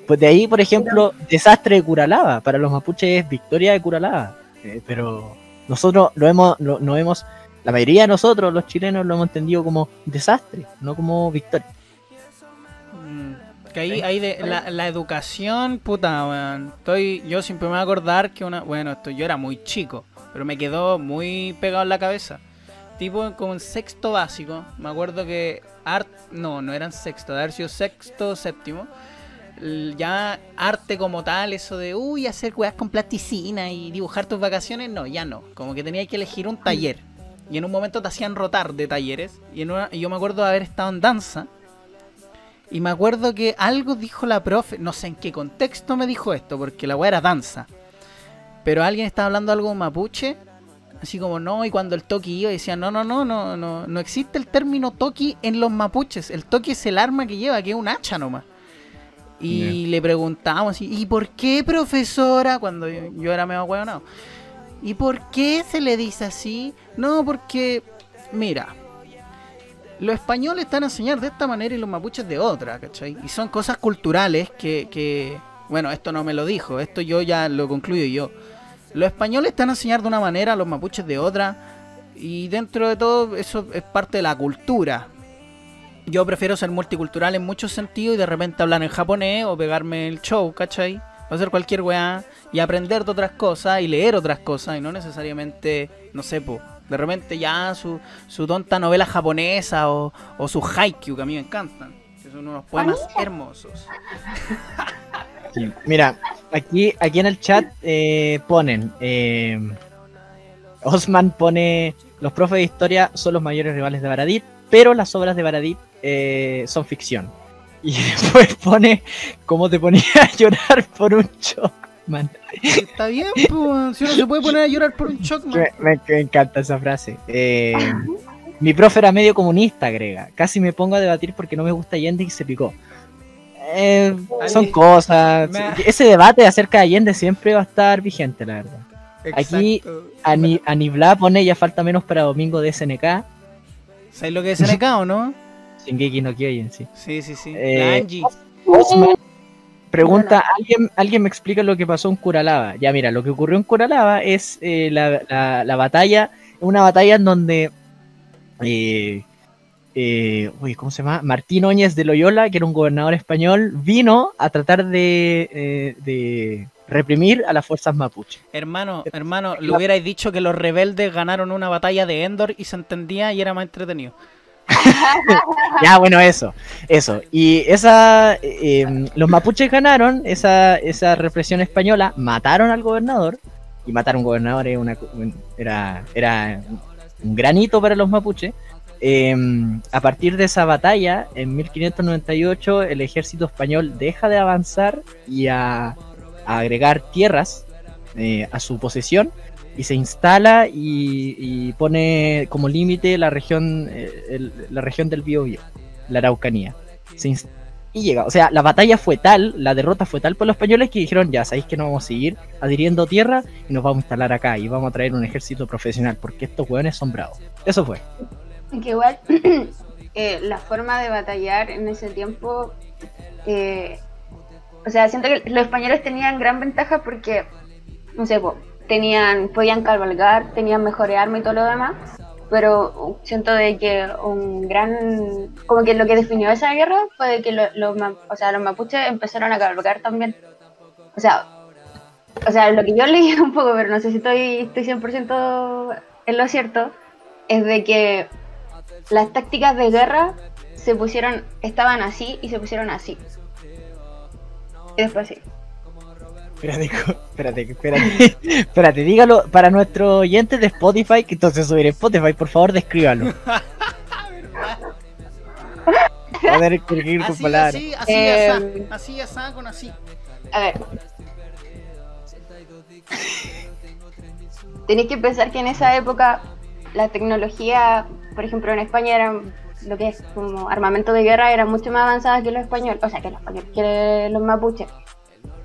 Pues de ahí, por ejemplo, desastre de Curalaba, para los mapuches es victoria de Curalaba, Eh, pero nosotros lo hemos, lo, no hemos, la mayoría de nosotros, los chilenos, lo hemos entendido como desastre, no como victoria. Mm, Que ahí, ahí de, la, la educación, puta, weón. Estoy, yo siempre me voy a acordar que una. Bueno, esto yo era muy chico, pero me quedó muy pegado en la cabeza. Tipo, como en sexto básico, me acuerdo que art. No, no eran sexto, de haber sido sexto, séptimo. Ya arte como tal, eso de, uy, hacer weas con plasticina y dibujar tus vacaciones, no, ya no. Como que tenía que elegir un taller. Y en un momento te hacían rotar de talleres. Y, en una- yo me acuerdo de haber estado en danza. Y me acuerdo que algo dijo la profe, no sé en qué contexto me dijo esto, porque la weá era danza. Pero alguien estaba hablando algo mapuche, así como no, y cuando el toki iba, decía, no, no, no, no, no, no existe el término toki en los mapuches. El toki es el arma que lleva, que es un hacha nomás. Y le preguntábamos, ¿y ¿y por qué, profesora? Cuando yo, yo era medio hueonado. ¿Y por qué se le dice así? No, porque, mira, los españoles están a enseñar de esta manera y los mapuches de otra, ¿cachai? Y son cosas culturales que, que, bueno, esto no me lo dijo, esto yo ya lo concluyo yo. Los españoles están a enseñar de una manera, los mapuches de otra, y dentro de todo eso es parte de la cultura. Yo prefiero ser multicultural en muchos sentidos y de repente hablar en japonés o pegarme el show, ¿cachai? O hacer cualquier weá y aprender de otras cosas y leer otras cosas y no necesariamente, no sé, po, de repente ya su, su tonta novela japonesa o, o su haikyuu que a mí me encantan. Que son unos poemas hermosos. Sí. Mira, aquí, aquí en el chat eh, ponen. eh, Osman pone. Los profes de historia son los mayores rivales de Baradit, pero las obras de Baradit eh, son ficción. Y *laughs* después pone cómo te ponía a llorar por un Chocman. Está bien, pues, si uno se puede poner a llorar por un shock, man. Me, me- encanta esa frase. Eh, mi profe era medio comunista, agrega. Casi me pongo a debatir porque no me gusta Allende y se picó. Eh, son cosas. Ese debate acerca de Allende siempre va a estar vigente, la verdad. Aquí-. Ani, Anibla pone ya falta menos para domingo de SNK. ¿Sabes lo que es SNK o no? *laughs* Shingeki no Kyojin, sí. Sí, sí, sí. Eh, Angie. Pregunta, ¿alguien, ¿alguien me explica lo que pasó en Curalaba? Ya mira, lo que ocurrió en Curalaba es eh, la, la- la batalla, una batalla en donde, eh, eh, uy, ¿cómo se llama? Martín Óñez de Loyola, que era un gobernador español, vino a tratar de, eh, de reprimir a las fuerzas mapuche. Hermano, hermano, le hubierais dicho que los rebeldes ganaron una batalla de Endor y se entendía y era más entretenido. *laughs* Ya, bueno, eso, eso. Y esa, eh, los mapuches ganaron esa, esa represión española, mataron al gobernador, y matar a un gobernador era, una, era, era un granito para los mapuches. Em, a partir de esa batalla, en 1598, el ejército español deja de avanzar y a, a agregar tierras eh, a su posesión y se instala y, pone como límite la región eh, la región del Biobío, la Araucanía. Y llega, o sea, la batalla fue tal, la derrota fue tal por los españoles que dijeron, ya sabéis que no vamos a seguir adhiriendo tierra y nos vamos a instalar acá y vamos a traer un ejército profesional porque estos hueones son bravos. Eso fue. Igual *clears throat* eh, la forma de batallar en ese tiempo, o sea, siento que los españoles tenían gran ventaja porque, no sé, po, tenían, podían cabalgar, tenían mejores armas y todo lo demás, pero siento de que un gran, como que lo que definió esa guerra fue de que lo- ma- o sea, los mapuches empezaron a cabalgar también. O sea, o sea, lo que yo leí *laughs* un poco, pero no sé si estoy, estoy 100% en lo cierto, es de que las tácticas de guerra se pusieron, estaban así y se pusieron así. Después así. Espérate, espérate, espérate, *laughs* espérate, dígalo para nuestros oyentes de Spotify, que entonces subir Spotify, por favor, descríbalo. *laughs* Poder escribir tus Así, palabras. así, así, Eh, asá, así, asá, con así. A ver. Tenéis que pensar que en esa época la tecnología, por ejemplo en España era lo que es como armamento de guerra era mucho más avanzada que los españoles, o sea que los españoles, que los mapuches.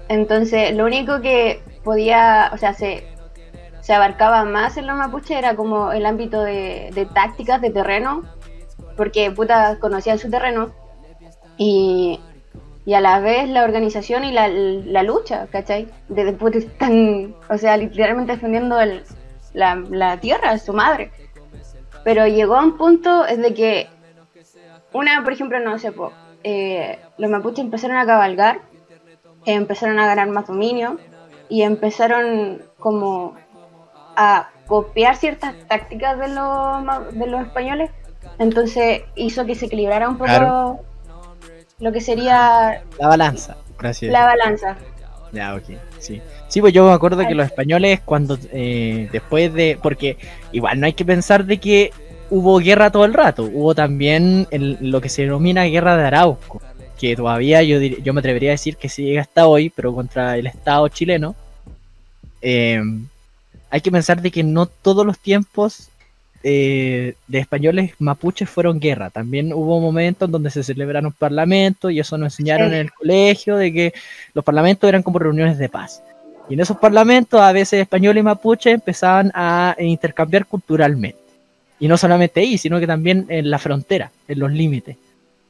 Entonces lo único que podía, o sea, se, se abarcaba más en los mapuches era como el ámbito de, de tácticas de terreno, porque puta conocían su terreno y y a la vez la organización y la, la lucha, ¿cachai? De después están, o sea, literalmente defendiendo el- la, la tierra, su madre. Pero llegó a un punto de que una, por ejemplo, no sé, po, eh, los mapuches empezaron a cabalgar, eh, empezaron a ganar más dominio y empezaron como a copiar ciertas tácticas de los, de los españoles. Entonces hizo que se equilibrara un poco Claro. lo que sería La balanza. Gracias. la balanza. Ya, ok, sí. Sí, pues yo me acuerdo que los españoles cuando eh, después de... Porque igual no hay que pensar de que hubo guerra todo el rato. Hubo también el- lo que se denomina guerra de Arauco. Que todavía yo, dir- yo me atrevería a decir que sigue hasta hoy, pero contra el Estado chileno. Eh, hay que pensar de que no todos los tiempos eh, de españoles mapuches fueron guerra. También hubo momentos donde se celebraron parlamentos y eso nos enseñaron Sí. en el colegio de que los parlamentos eran como reuniones de paz. Y en esos parlamentos a veces español y mapuche empezaban a intercambiar culturalmente. Y no solamente ahí, sino que también en la frontera, en los límites.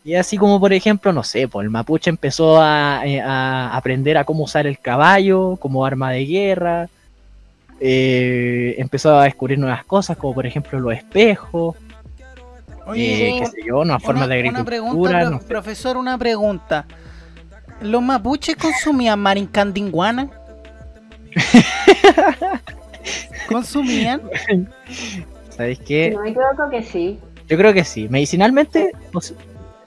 Y así como por ejemplo, no sé, pues el mapuche empezó a, eh, a aprender a cómo usar el caballo como arma de guerra. eh, empezó a descubrir nuevas cosas, como por ejemplo los espejos, Oye, eh, qué sé yo, nuevas formas una, de una pregunta, agricultura. no sé. profesor, una pregunta. ¿Los mapuches consumían marincandinguana? *laughs* ¿Consumían? *laughs* ¿Sabéis qué? No me equivoco que sí. Yo creo que sí. Medicinalmente,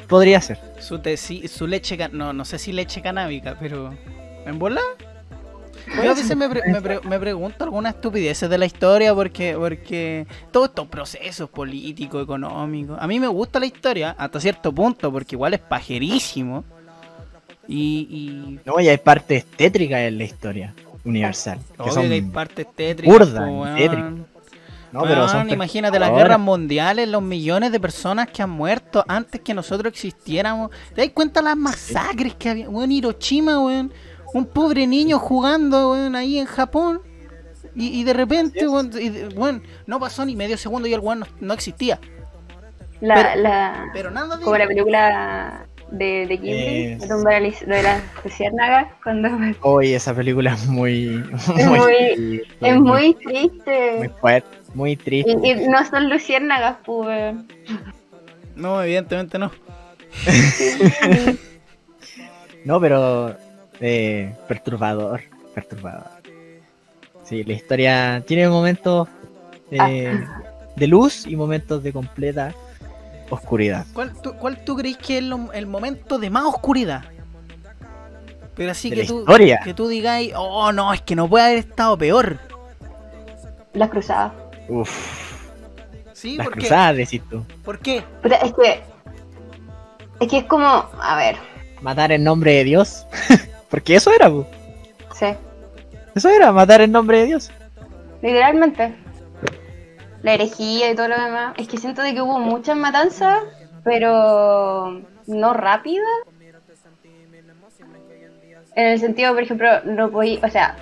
podría ser. Su, teci- su leche, no, no sé si leche canábica, pero ¿en bola? Yo a veces me, pre- me, pre- me pregunto algunas estupideces de la historia porque, porque todos estos procesos políticos, económicos. A mí me gusta la historia hasta cierto punto porque igual es pajerísimo. Y, y No, y hay partes tétricas en la historia universal. Que obvio son... que hay partes tétricas. burdas, tétricas. No, pero son Weón, imagínate las guerras mundiales, los millones de personas que han muerto antes que nosotros existiéramos. ¿Te das cuenta las masacres que había? Weón, Hiroshima, weón. Un pobre niño jugando, weón, ahí en Japón. Y, y de repente, weón, y de- weón, no pasó ni medio segundo y el weón no, no existía. La, Pero- la, Pero nada de como la película de, de Ghibli, Eh, de tumba de las- luciérnagas, cuando Oye, esa película es muy. Es *laughs* muy- es muy muy triste. fuerte, muy triste. Y, y no son luciérnagas, pues. No, evidentemente no. *laughs* No, pero. eh, perturbador. Perturbador. Sí, la historia tiene momentos eh, de luz y momentos de completa oscuridad. ¿Cuál tú, cuál tú crees que es lo- el momento de más oscuridad? Pero así De que la tú, historia. que tú digáis, oh no, es que no puede haber estado peor. Las cruzadas. Uf, ¿Sí? las ¿Por qué? cruzadas, decís tú. ¿Por qué? Es que. Es que es como. A ver, Matar en nombre de Dios. *laughs* Porque eso era, pu. sí. eso era, matar en nombre de Dios. Literalmente. La herejía y todo lo demás. Es que siento de que hubo muchas matanzas, pero no rápidas. En el sentido, por ejemplo, no podí, o sea,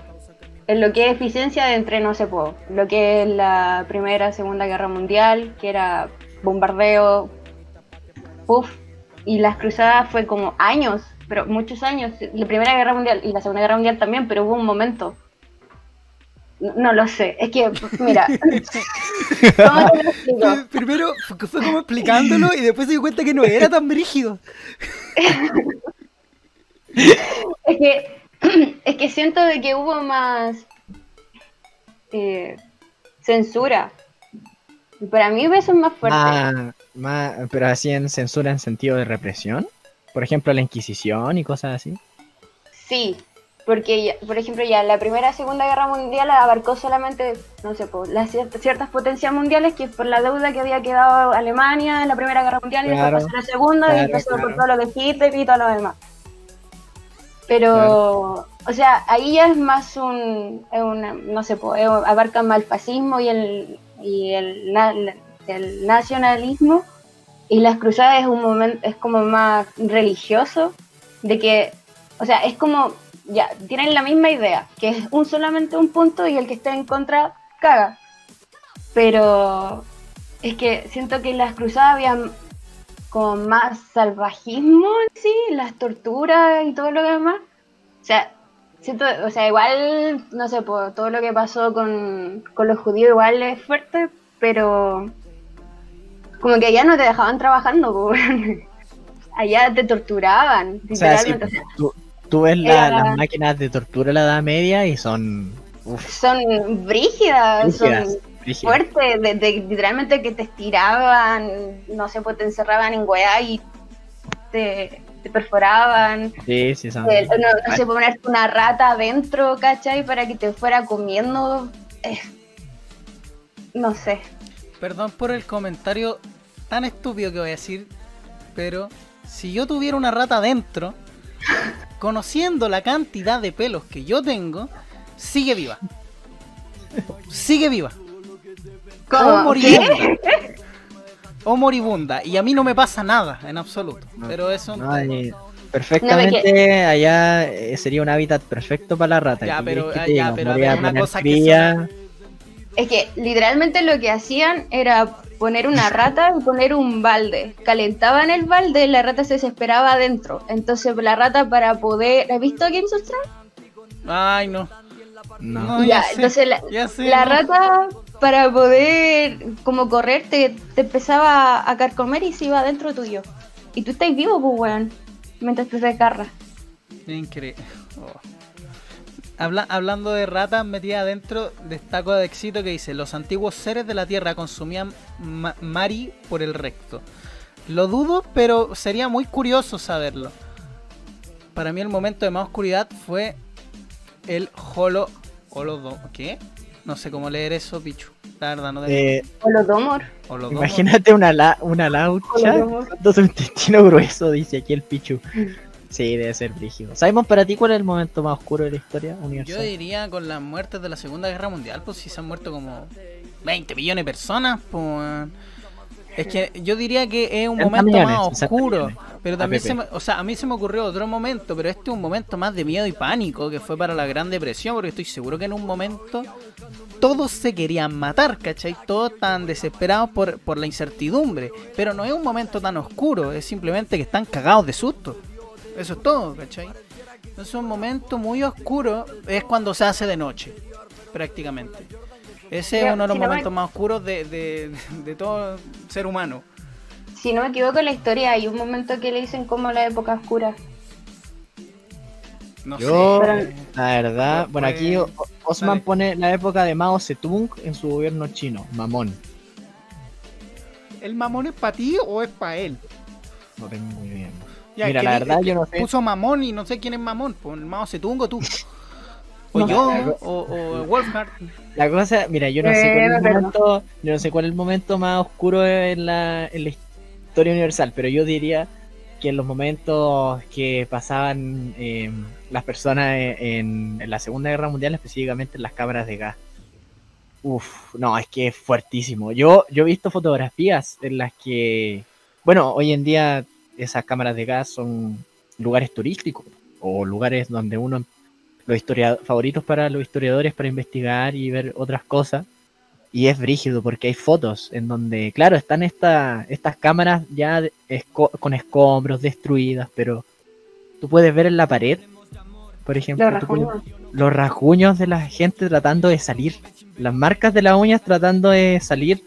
en lo que es eficiencia de entre, no sé, po, lo que es la Primera, Segunda Guerra Mundial, que era bombardeo, puff, y las cruzadas fue como años, pero muchos años, la Primera Guerra Mundial y la Segunda Guerra Mundial también, pero hubo un momento. No, no lo sé, es que, mira, *laughs* ¿cómo te lo explico? Primero fue fue como explicándolo y después se dio cuenta que no era tan brígido. *laughs* Es que, *clears throat* es que siento de que hubo más eh, censura. Y para mí eso es más fuerte. Más, más, pero así en censura en sentido de represión. Por ejemplo, la Inquisición y cosas así. Sí, porque, ya- por ejemplo, ya la Primera y Segunda Guerra Mundial abarcó solamente, no sé, po, las cier- ciertas potencias mundiales que por la deuda que había quedado Alemania en la Primera Guerra Mundial y después pasó la Segunda y claro, empezó por todo lo de Hitler y todo lo demás. Pero, o sea, ahí ya es más un, es una- no sé, es- abarca más el fascismo y el, y el, el nacionalismo y las cruzadas es un momento, es como más religioso, de que, o sea, es como, ya, tienen la misma idea, que es un solamente un punto y el que esté en contra caga. Pero es que siento que las cruzadas había como más salvajismo en sí, las torturas y todo lo demás. O sea, siento, o sea, igual, no sé, por todo lo que pasó con, con los judíos igual es fuerte, pero como que allá no te dejaban trabajando, *laughs* allá te torturaban, O sea, literalmente. sea, tú, tú ves la- Era- las máquinas de tortura de la Edad Media y son uf, son brígidas, rígidas, son de, de- literalmente que te estiraban, no sé, pues te encerraban en weá y te, te perforaban, Sí, sí, son. Eh, no, no sé, ponerte una rata adentro, ¿cachai? Para que te fuera comiendo, eh, no sé. Perdón por el comentario tan estúpido que voy a decir, pero si yo tuviera una rata adentro, *laughs* conociendo la cantidad de pelos que yo tengo, sigue viva. Sigue viva. O ¿Cómo? moribunda. O moribunda. Y a mí no me pasa nada en absoluto. Pero eso. No, perfectamente allá eh, sería un hábitat perfecto para la rata. Ya, ¿Qué pero- te ya, pero a Podría ver, una cosa que Es que literalmente lo que hacían era poner una *laughs* rata y poner un balde. Calentaban el balde y la rata se desesperaba adentro. Entonces la rata para poder... ¿Has visto Games of Thrones? Ay, no. No. No, ya, sé, entonces la, ya sé, la no. rata para poder como correr te, te empezaba a carcomer y se iba adentro tuyo. Y tú estás vivo, pues weón. Mientras te desgarras. Increíble. Oh. Habla- hablando de ratas metidas adentro, destaco de éxito que dice: Los antiguos seres de la tierra consumían ma- mari por el recto. Lo dudo, pero sería muy curioso saberlo. Para mí el momento de más oscuridad fue el Holo... Holodomor. ¿Qué? No sé cómo leer eso, Pichu. La verdad, no tengo... Eh, Holodomor. Holodomor. imagínate una, la, una laucha con su intestino grueso, dice aquí el Pichu. Sí, debe ser brígido. ¿Sabemos para ti cuál es el momento más oscuro de la historia Yo universal? diría con las muertes de la Segunda Guerra Mundial, pues si se han muerto como 20 millones de personas, pues... Es que yo diría que es un 60 momento millones, más 60 oscuro. Pero también APP. se me, o sea, a mí se me ocurrió otro momento, pero este es un momento más de miedo y pánico, que fue para la Gran Depresión, porque estoy seguro que en un momento todos se querían matar, ¿cachai? Todos tan desesperados por, por la incertidumbre. Pero no es un momento tan oscuro, es simplemente que están cagados de susto. Eso es todo, ¿cachai? Entonces un momento muy oscuro es cuando se hace de noche, prácticamente. Ese es uno de los si no me- momentos más oscuros de, de, de todo ser humano. Si no me equivoco en la historia, hay un momento que le dicen como la época oscura. No Yo, sé. la verdad, bueno, aquí Osman Dale. pone la época de Mao Zedong en su gobierno chino, mamón. ¿El mamón es para ti o es para él? No tengo muy bien. Ya, Mira, la verdad yo no sé. Puso mamón y no sé quién es mamón. Pues el Mao Zedong o tú. O No. yo, o, o Wolfhard. La cosa, mira, yo no sé Eh, cuál es el momento, yo no sé cuál es el momento más oscuro en la, en la historia universal, pero yo diría que en los momentos que pasaban eh, las personas en, en la Segunda Guerra Mundial, específicamente en las cámaras de gas. Uf, no, es que es fuertísimo. Yo, yo he visto fotografías en las que, bueno, hoy en día esas cámaras de gas son lugares turísticos o lugares donde uno los favoritos para los historiadores para investigar y ver otras cosas. Y es brígido porque hay fotos en donde, claro, están esta- estas cámaras ya esco- con escombros destruidas, pero tú puedes ver en la pared, por ejemplo, Los puedes- los rasguños de la gente tratando de salir, las marcas de las uñas tratando de salir.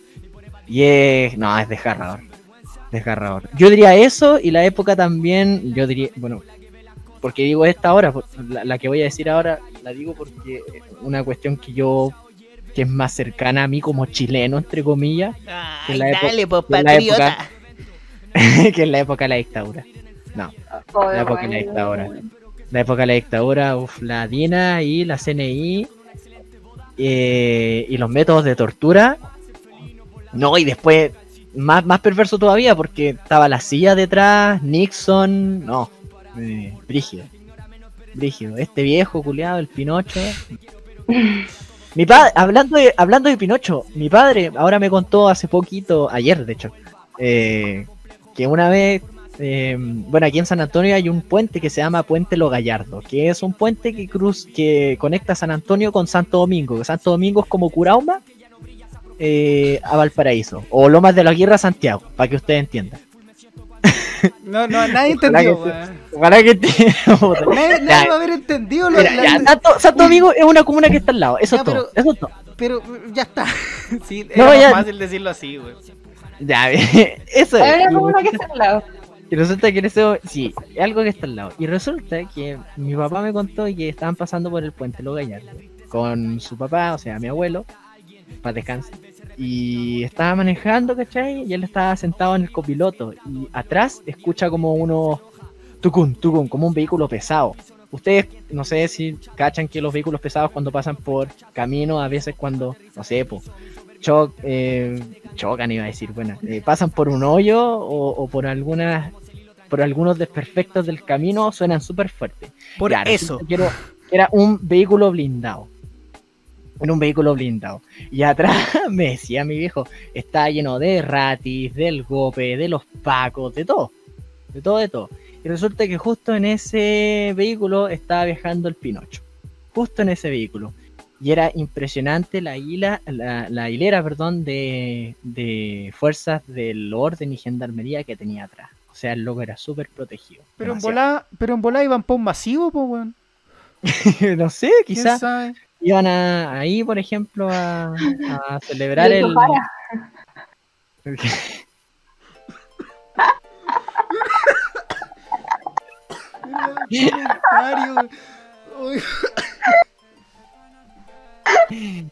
Y es, no, es desgarrador. Desgarrador. Yo diría eso y la época también, yo diría, bueno, porque digo esta ahora, la, la que voy a decir ahora, la digo porque es una cuestión que yo, que es más cercana a mí como chileno, entre comillas, Ay, En la época- dale, pues, en la patriota. *laughs* que es la época de la dictadura. No, Joder, La época de la dictadura. la época de la dictadura, uf, la DINA y la CNI eh, y los métodos de tortura. No, y después más, más perverso todavía porque estaba la silla detrás, Nixon, no, eh, brígido. Brígido. Este viejo culiado, el Pinocho. *laughs* Mi padre, hablando de, hablando de Pinocho, mi padre ahora me contó hace poquito, ayer de hecho, eh, que una vez, eh, bueno, aquí en San Antonio hay un puente que se llama Puente Lo Gallardo, que es un puente que cruz, que conecta San Antonio con Santo Domingo, que Santo Domingo es como Curauma eh, a Valparaíso, o Lomas de la Guerra Santiago, para que ustedes entiendan. No, no, nadie Ojalá entendió, que que te- *laughs* Nadie, nadie Ya. va a haber entendido lo Mira, la- ya, Santo, Santo Domingo es una comuna que está al lado, eso Ya, es todo, pero- eso es todo. Pero ya está. *laughs* Sí, No, era más ya- fácil decirlo así. Ya, *laughs* eso es. Hay una comuna que está al lado. Y resulta que en ese sí, algo que está al lado. Y resulta que mi papá me contó que estaban pasando por el puente Lo Gallardo con su papá, o sea, mi abuelo, para descanse. Y estaba manejando, ¿cachai? Y él estaba sentado en el copiloto. Y atrás escucha como unos tucun, tucun, como un vehículo pesado. Ustedes, no sé si cachan que los vehículos pesados cuando pasan por camino, a veces cuando, no sé, po, choc, eh, chocan, iba a decir, bueno, eh, pasan por un hoyo o, o por algunas por algunos desperfectos del camino suenan súper fuerte. Por eso. era un vehículo blindado. Era un vehículo blindado. Y atrás *laughs* me decía mi viejo, está lleno de ratis, del gope, de los pacos, de todo. De todo, de todo. Y resulta que justo en ese vehículo estaba viajando el Pinocho. Justo en ese vehículo. Y era impresionante la, hila, la, la hilera perdón, de, de fuerzas del orden y gendarmería que tenía atrás. O sea, el loco era súper protegido. Pero en volá, pero en volá iban por un masivo, pues, weón. *laughs* no sé, ¿Quién quizás? Iban a, ahí, por ejemplo, a, a celebrar el. Uy. *laughs*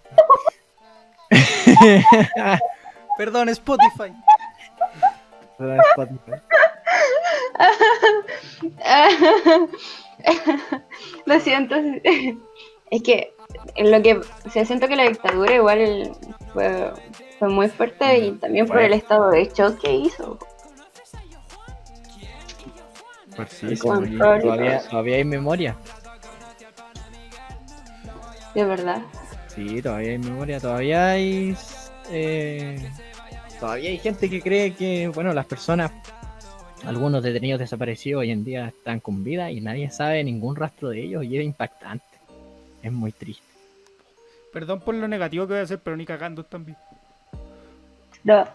Perdón, Spotify. *laughs* Lo siento. Es que en lo que o sea, siento que la dictadura igual fue, fue muy fuerte y también por el estado de shock que hizo. Pues sí, todavía, todavía hay memoria. De verdad. Sí, todavía hay memoria, todavía hay. eh, todavía hay gente que cree que, bueno, las personas, algunos detenidos desaparecidos hoy en día están con vida y nadie sabe ningún rastro de ellos y es impactante. Es muy triste. Perdón por lo negativo que voy a hacer, pero ni cagando vivos. Lo,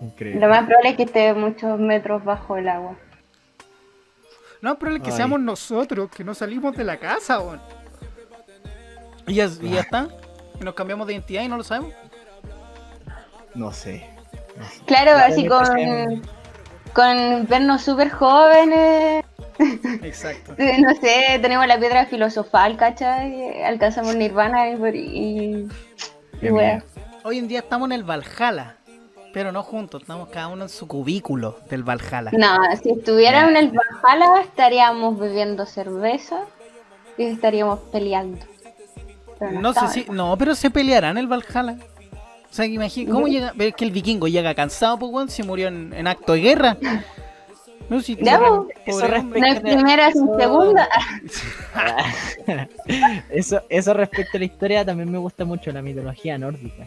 Increíble. lo más probable es que esté muchos metros bajo el agua. No, pero es que Ay. seamos nosotros, que no salimos de la casa, weón. Y ya, y ya está. Y nos cambiamos de identidad y no lo sabemos. No sé. no sé. Claro, así también con, con vernos súper jóvenes. Exacto. *laughs* No sé, tenemos la piedra filosofal, ¿cachai? Alcanzamos Nirvana y. y, y. Hoy en día estamos en el Valhalla, pero no juntos, estamos cada uno en su cubículo del Valhalla. No, si estuviéramos en el Valhalla estaríamos bebiendo cerveza y estaríamos peleando. No sé si. No, pero se pelearán en el Valhalla. O sea, que imagina, ¿cómo No. llega? Es que el vikingo llega cansado, pues, weón, se murió en, en acto de guerra. No, si respecto No es primera, es segunda. *laughs* eso, eso respecto a la historia también me gusta mucho la mitología nórdica.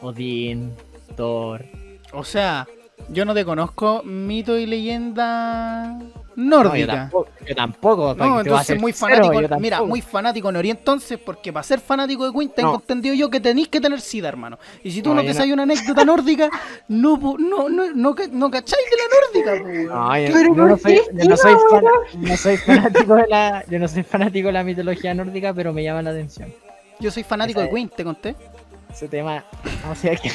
Odín, Thor. O sea, yo no te conozco mito y leyenda No, yo nórdica. tampoco. Yo tampoco ¿para No, entonces muy fanático. Yo Mira, muy fanático Nori entonces, porque para ser fanático de Queen tengo No. entendido yo que tenéis que tener sida, hermano. Y si tú No, no, te no. sabes una anécdota nórdica, no, pu- no, no, no, no cacháis de la nórdica, pues. No, yo, Pero yo no ¿por soy, yo no soy, sí, fan- no soy fanático de la, yo no soy fanático de la mitología nórdica, pero me llama la atención. Yo soy fanático Esa de Queen, te conté. Ese tema, o sea *laughs* que,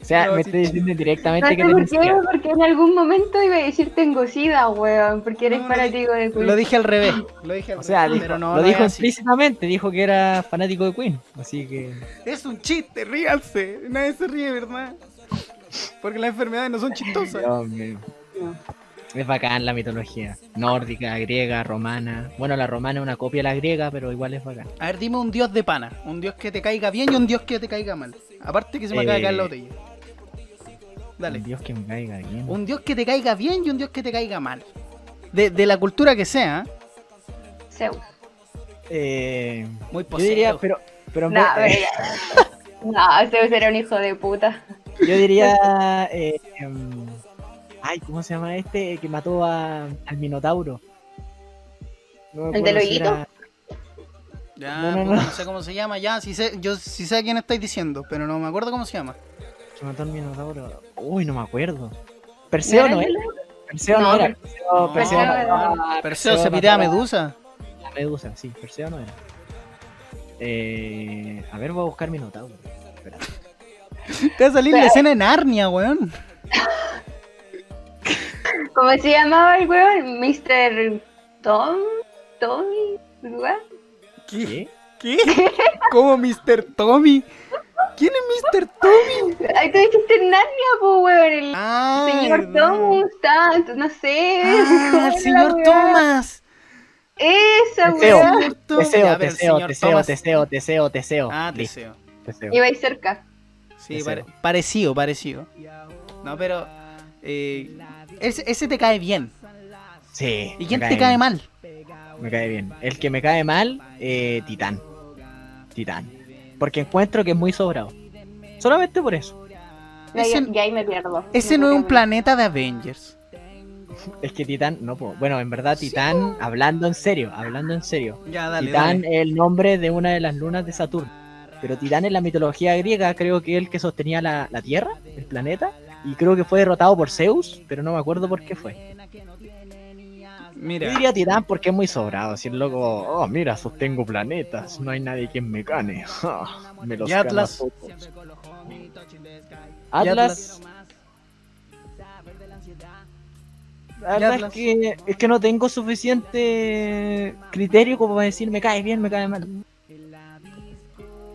o sea, No, me sí. estoy diciendo No directamente sé que por tenés porque en algún momento iba a decir tengo sida, weón, porque eres No, no, fanático de Queen. Lo dije al revés. Lo dije al O sea, revés, dijo- pero no, lo no dijo explícitamente, dijo que era fanático de Queen, así que Es un chiste, ríanse. Nadie se ríe, ¿verdad? Porque las enfermedades no son chistosas. Dios mío. Es bacán la mitología. Nórdica, griega, romana. Bueno, la romana es una copia de la griega, pero igual es bacán. A ver, dime un dios de pana. Un dios que te caiga bien y un dios que te caiga mal. Aparte que se me acaba de caer la Eh, botella. Dale. Un Dios que me caiga bien. Un dios que te caiga bien y un dios que te caiga mal. De, de la cultura que sea, ¿eh? Zeus. Eh, muy yo poseído. diría, pero, pero No, ya. *laughs* no, Zeus era un hijo de puta. yo diría. *laughs* eh, em, ay, ¿cómo se llama este que mató a, al Minotauro? No ¿El del hoyito? era- Ya, No, no, no. no sé cómo se llama, ya, sí sé, yo sí sé a quién estáis diciendo, pero no me acuerdo cómo se llama. que mató al Minotauro. Uy, no me acuerdo. Perseo no ¿No era. Perseo no, era. Per- Perseo, era- se pitea a Medusa. a Medusa, sí, Perseo no era. Eh, a ver, voy a buscar Minotauro. Espera. Te va a salir la escena en Narnia, weón. *laughs* ¿Cómo se llamaba el weón? Mr. Tom. Tommy. ¿Qué? ¿Qué? ¿Cómo Mr. Tommy? ¿Quién es Mr. Tommy? Ay, tú dijiste Narnia, po, weón. El Ah, señor verdad. Tomus, tanto, no sé. Ah, ¿cómo el señor? Thomas. Esa Thomas. Teseo, Teseo, Teseo, Thomas- Teseo, Teseo, Teseo. Ah, Teseo. Teseo. Iba ahí cerca. Sí, pare- parecido, parecido. No, pero. Eh, ese, ese te cae bien. Sí. ¿Y quién te cae bien, mal? Me cae bien. El que me cae mal, eh, Titán. Titán. Porque encuentro que es muy sobrado. Solamente por eso. Ese- ya ahí me pierdo. Ese no es un planeta de Avengers. *laughs* Es que Titán, no puedo. Bueno, en verdad, Titán, hablando en serio, hablando en serio. Ya, dale, Titán dale. es el nombre de una de las lunas de Saturno. Pero Titán en la mitología griega creo que es el que sostenía la, la Tierra, el planeta. Y creo que fue derrotado por Zeus, pero no me acuerdo por qué fue. Yo Mira, diría Titán porque es muy sobrado. Si el loco, oh, mira, sostengo planetas, no hay nadie quien me gane. Ja, *laughs* me los ¿Y Atlas? todos. ¿Y Atlas. La verdad Atlas? es que, es que no tengo suficiente criterio como para decir me cae bien, me cae mal.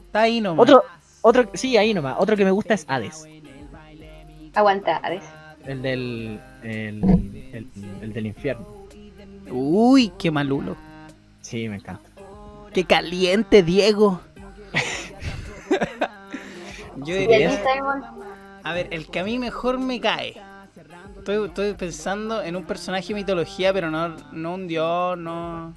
está ahí nomás. Otro, otro, sí, ahí nomás. Otro que me gusta es Hades. Aguantar. ese. El del. El, el- el del infierno. Uy, qué malulo. Sí, me encanta. Qué caliente, Diego. *laughs* Yo diría, a ver, el que a mí mejor me cae. Estoy, estoy pensando en un personaje de mitología, pero no, no un dios, no.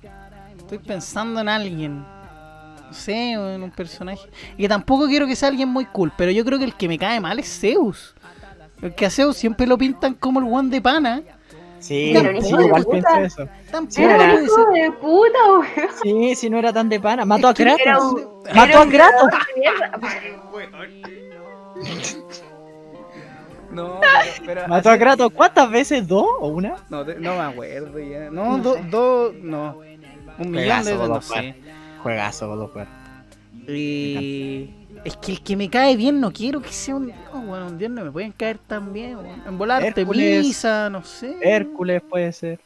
Estoy pensando en alguien. No sé, en un personaje. Y que tampoco quiero que sea alguien muy cool, pero yo creo que el que me cae mal es Zeus. Porque a Zeus siempre lo pintan como el one de pana. Sí, Pero sí, hijo de igual puta. pensé eso. Tampoco Sí, era un hijo de puta, weón. Sí, si no era tan de pana. Mató a que Kratos. Un. Mató a Kratos. *laughs* No, *laughs* pero, pero- Mató a Kratos. ¿Cuántas veces? ¿Dos o una? No, te- no me acuerdo ya. No, dos, dos, no. Un millón de Juegazo, veces, no sé. Juegazo, God of War. Y es que el que me cae bien no quiero que sea un dios, bueno, un dios no me pueden caer tan bien, weón. En volarte misa, no sé. Hércules puede ser.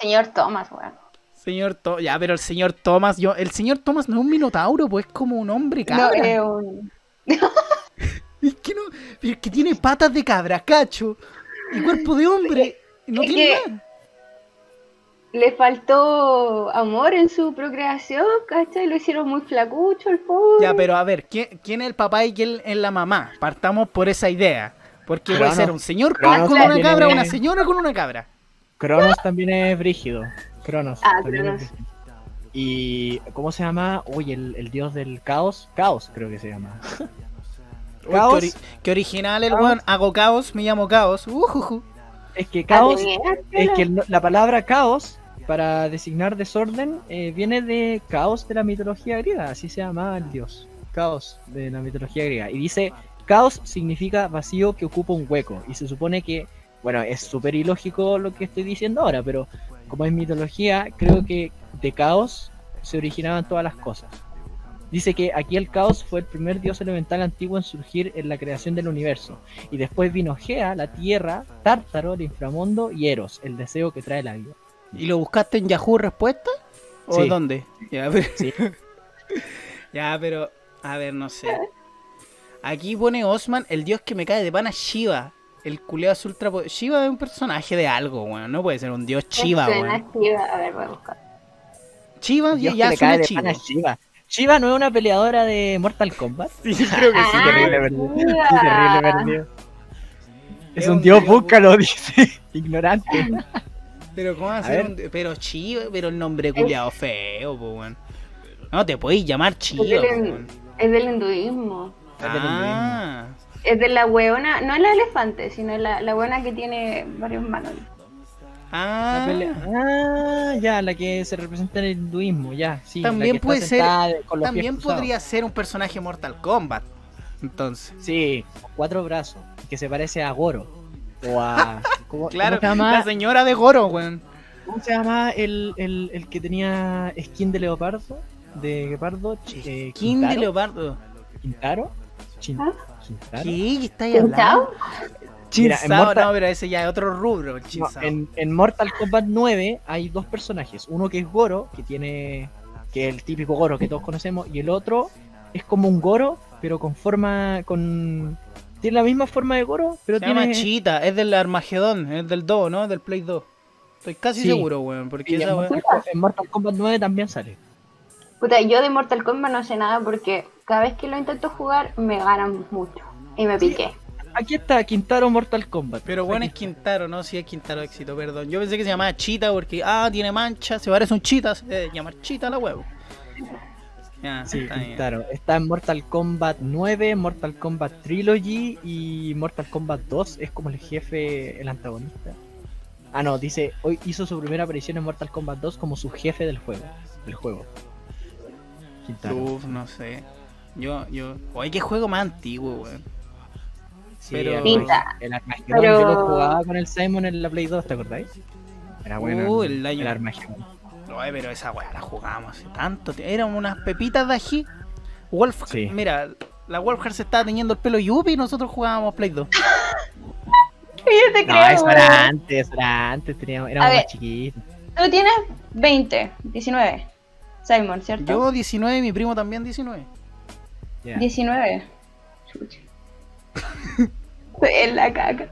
Señor Thomas, weón. Señor Thomas, ya, pero el señor Thomas, yo, el señor Thomas no es un minotauro, pues es como un hombre No, cabra. es un. *laughs* Es que no, pero es que tiene patas de cabra, cacho, y cuerpo de hombre, no Es tiene que- nada. Le faltó amor en su procreación, ¿cachai? Lo hicieron muy flacucho el pobre. Ya, pero a ver, ¿quién, quién es el papá y quién es la mamá? Partamos por esa idea. Porque puede Cronos. ser un señor con, Cronos con una cabra es- una señora con una cabra. Cronos también es brígido. Cronos. Ah, también Cronos. es brígido. Y. ¿Cómo se llama? Uy, el, el dios del caos. Caos, creo que se llama. Uy, Caos. Qué, ori- qué original el weón. Hago caos, me llamo caos. Ujuju. Es que caos. Es que el- la palabra caos, para designar desorden, eh, viene de caos de la mitología griega. Así se llama el dios. Caos de la mitología griega. Y dice: caos significa vacío que ocupa un hueco. Y se supone que. Bueno, es súper ilógico lo que estoy diciendo ahora, pero como es mitología, creo que de caos se originaban todas las cosas. Dice que aquí el caos fue el primer dios elemental antiguo en surgir en la creación del universo. Y después vino Gea, la tierra, Tártaro, el inframundo y Eros, el deseo que trae la vida. ¿Y lo buscaste en Yahoo Respuesta? ¿O Sí. dónde? Ya, pero... Sí. *laughs* ya, pero. A ver, no sé. Aquí pone Osman, el dios que me cae de pana Shiva. El culeo azul trapo. Shiva es un personaje de algo, weón. No puede ser un dios Shiva, weón. Shiva. A ver, voy a buscar. Shiva ya, Dios ya suena cae de chivo. pana a Shiva. Shiva no es una peleadora de Mortal Kombat. Sí, creo que sí. Ah, terrible perdido. Shiva. Sí, terrible perdido. Es, Es un un dios, dios, búscalo, *laughs* dice. Ignorante. *laughs* Pero ¿cómo va a A ser ver. un Pero Chiva, pero el nombre culiado feo, po, weón. No te podéis llamar Chiva, Es del, weón. es del hinduismo. Es del Ah, Es de la hueona, no es la elefante, sino la, la hueona que tiene varios manos. Ah. Ah, ya, la que se representa en el hinduismo, ya, sí. la También puede ser- con los También cruzados. podría ser un personaje Mortal Kombat. Entonces, Sí, con cuatro brazos, que se parece a Goro. O a. ¿Cómo, claro, ¿cómo se llama, la señora de Goro, weón. ¿cómo se llama el, el, el que tenía skin de leopardo? De guepardo. Ch- eh, King de Quintaro? Leopardo. ¿Quintaro? Chin- ¿Ah? ¿Quintaro? ¿Qué? ¿Qué estáis hablando? Mira, en Mortal- no, pero ese ya es otro rubro, No, en, en Mortal Kombat 9 hay dos personajes. Uno que es Goro, que tiene. que es el típico Goro que todos conocemos. Y el otro es como un Goro, pero con forma. con. Tiene la misma forma de Goro, pero Se tiene. llama Chita, es del Armagedón, es del 2, ¿no? Del Play 2. Estoy casi Sí. seguro, weón, porque en, esa weón... Mortal, en Mortal Kombat 9 también sale. Puta, yo de Mortal Kombat no sé nada porque cada vez que lo intento jugar me ganan mucho. Y me piqué. Aquí está Quintaro Mortal Kombat. Pero bueno, es. Quintaro, ¿no? Sí, es Quintaro éxito, perdón. Yo pensé que se llamaba Chita porque, ah, tiene mancha, se parece a un Chita, se debe llamar Chita la huevo. Sí, está. Está en Mortal Kombat 9, Mortal Kombat Trilogy y Mortal Kombat 2 es como el jefe, el antagonista. Ah, no, dice, hoy hizo su primera aparición en Mortal Kombat 2 como su jefe del juego. Del juego. Uf, no sé. Yo, yo. Oye, qué juego más antiguo, weón. Sí, pero- el, Pinta. el Armagedón, Pero- yo lo jugaba con el Simon en la Play 2, ¿te acordáis? Era bueno. Uh, el, el año- el Armagedón. Oye, pero esa weá la jugábamos hace tanto tiempo. Eran unas pepitas de ají. Wolf, Sí. mira, la Wolfhard se estaba teñiendo el pelo Yuppie y nosotros jugábamos Play 2. *laughs* Yo te No, creo. eso weón. era antes, eso era antes, teníamos, éramos A ver. más chiquitos. Tú tienes 20, 19. Simon, ¿cierto? Yo 19 y mi primo también 19. Ya. 19. Chucha. *laughs* En la caca.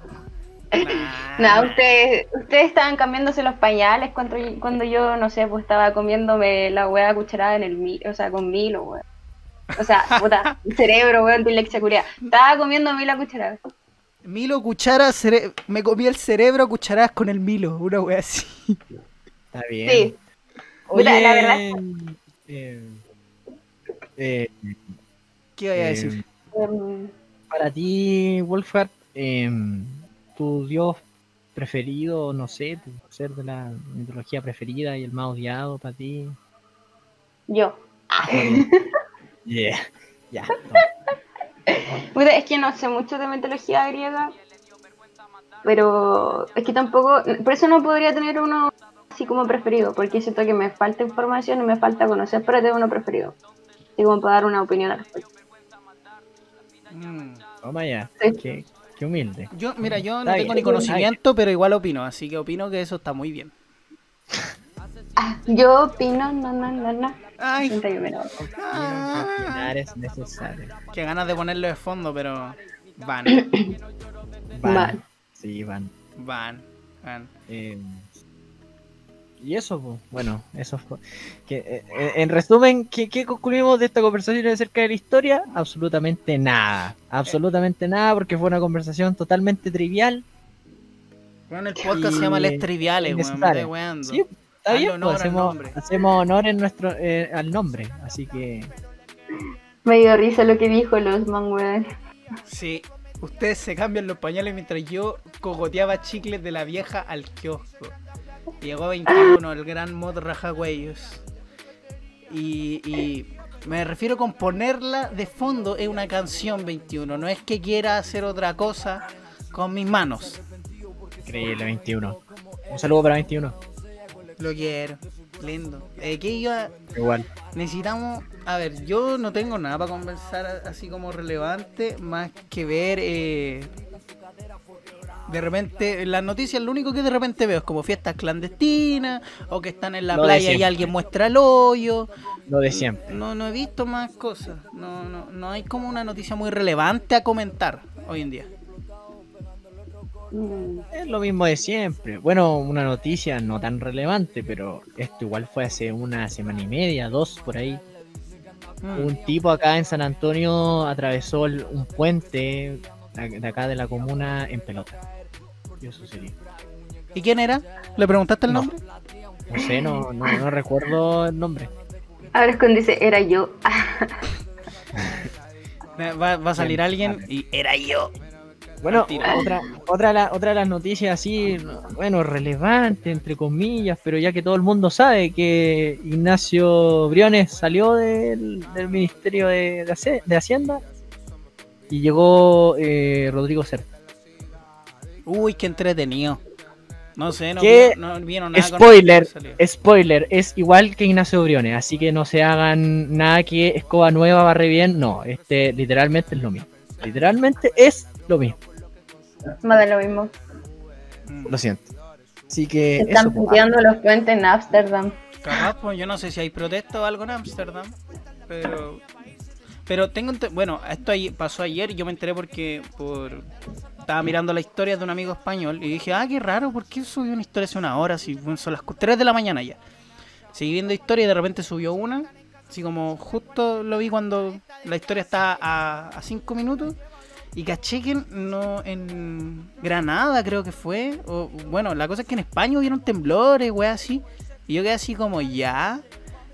Nah. No, ustedes, ustedes estaban cambiándose los pañales cuando, cuando yo, no sé, pues estaba comiéndome la hueá cucharada en el milo, o sea, con milo, weón. O sea, *laughs* puta, cerebro, weón, dilexia curia. Estaba comiéndome la cucharada. Milo cuchara, cere- me comí el cerebro a cucharadas con el Milo, una wea así. Está bien. Sí. Oye, Puta, la verdad eh, eh, ¿Qué voy a eh, decir? Em, para ti, Wolfhard, eh, tu dios preferido, no sé, tu ser de la mitología preferida y el más odiado para ti. yo. *laughs* Yeah. Ya. Es que no sé mucho de mitología griega, pero es que tampoco, por eso no podría tener uno así como preferido, porque siento que me falta información y me falta conocer para tener uno preferido. Así como para dar una opinión al respecto. Mm. Toma ya. Sí. Qué, qué humilde. Yo, mira, yo no tengo ni conocimiento, pero igual opino, así que opino que eso está muy bien. Ah, yo opino, no, no, no, no. Ay, 31. Opinar es necesario. qué ganas de ponerlo de fondo, pero van, Van. Van. Sí, van. van, van. Eh, y eso, pues, bueno, eso fue. Que, eh, eh, en resumen, ¿qué, qué concluimos de esta conversación acerca de la historia? Absolutamente nada. Absolutamente nada, porque fue una conversación totalmente trivial. Bueno, el podcast se llama Les Triviales, weón, me innecesaria. estoy weando. Sí, está Hazle bien, honor pues, hacemos, hacemos honor en nuestro, eh, al nombre. Así que, Me dio risa lo que dijo Losman, weón. Sí, ustedes se cambian los pañales mientras yo cogoteaba chicles de la vieja al kiosco. Llegó 21, el gran mod Rajahuellos. Y, y me refiero con ponerla de fondo es una canción 21. No es que quiera hacer otra cosa con mis manos. increíble, 21. Un saludo para 21. Lo quiero. Lindo. Eh, ¿qué iba? Igual. Necesitamos, a ver, yo no tengo nada para conversar a- así como relevante, más que ver eh, de repente en las noticias lo único que de repente veo es como fiestas clandestinas o que están en la Lo playa y alguien muestra el hoyo. Lo de siempre. No, no he visto más cosas. No, no, no hay como una noticia muy relevante a comentar hoy en día. Mm, Es lo mismo de siempre. Bueno, una noticia no tan relevante, pero esto igual fue hace una semana y media, dos por ahí. Mm. Un tipo acá en San Antonio atravesó un puente de acá de la comuna en pelota. Y eso sería. ¿Y quién era? ¿Le preguntaste el No. nombre? No sé, no, no, no recuerdo el nombre. Ahora es cuando dice, era yo. *laughs* Va, va a salir Bien, alguien y era yo. Bueno, otra, otra, de la- otra de las noticias así, bueno, relevante, entre comillas, pero ya que todo el mundo sabe que Ignacio Briones salió del, del Ministerio de, de Hace- de Hacienda y llegó eh, Rodrigo Cerda. Uy, qué entretenido. No sé, no, ¿Qué? vi- no vieron nada Spoiler, spoiler, es igual que Ignacio Briones, así que no se hagan nada que escoba nueva barre bien, no, este literalmente es lo mismo. Literalmente es lo mismo, Más de lo mismo. Mm. lo siento. Así que Se están pues. puteando los puentes en Ámsterdam. Capaz, pues yo no sé si hay protesta o algo en Ámsterdam, pero pero tengo bueno, esto pasó ayer, yo me enteré porque por estaba mirando la historia de un amigo español y dije, "Ah, qué raro, ¿por qué subió una historia hace una hora si son las 3 de la mañana ya?" Seguí viendo historia y de repente subió una, así como justo lo vi cuando la historia estaba a 5 minutos y caché que no en Granada creo que fue, o bueno, la cosa es que en España hubieron temblores, wey así. Y yo quedé así como, ya.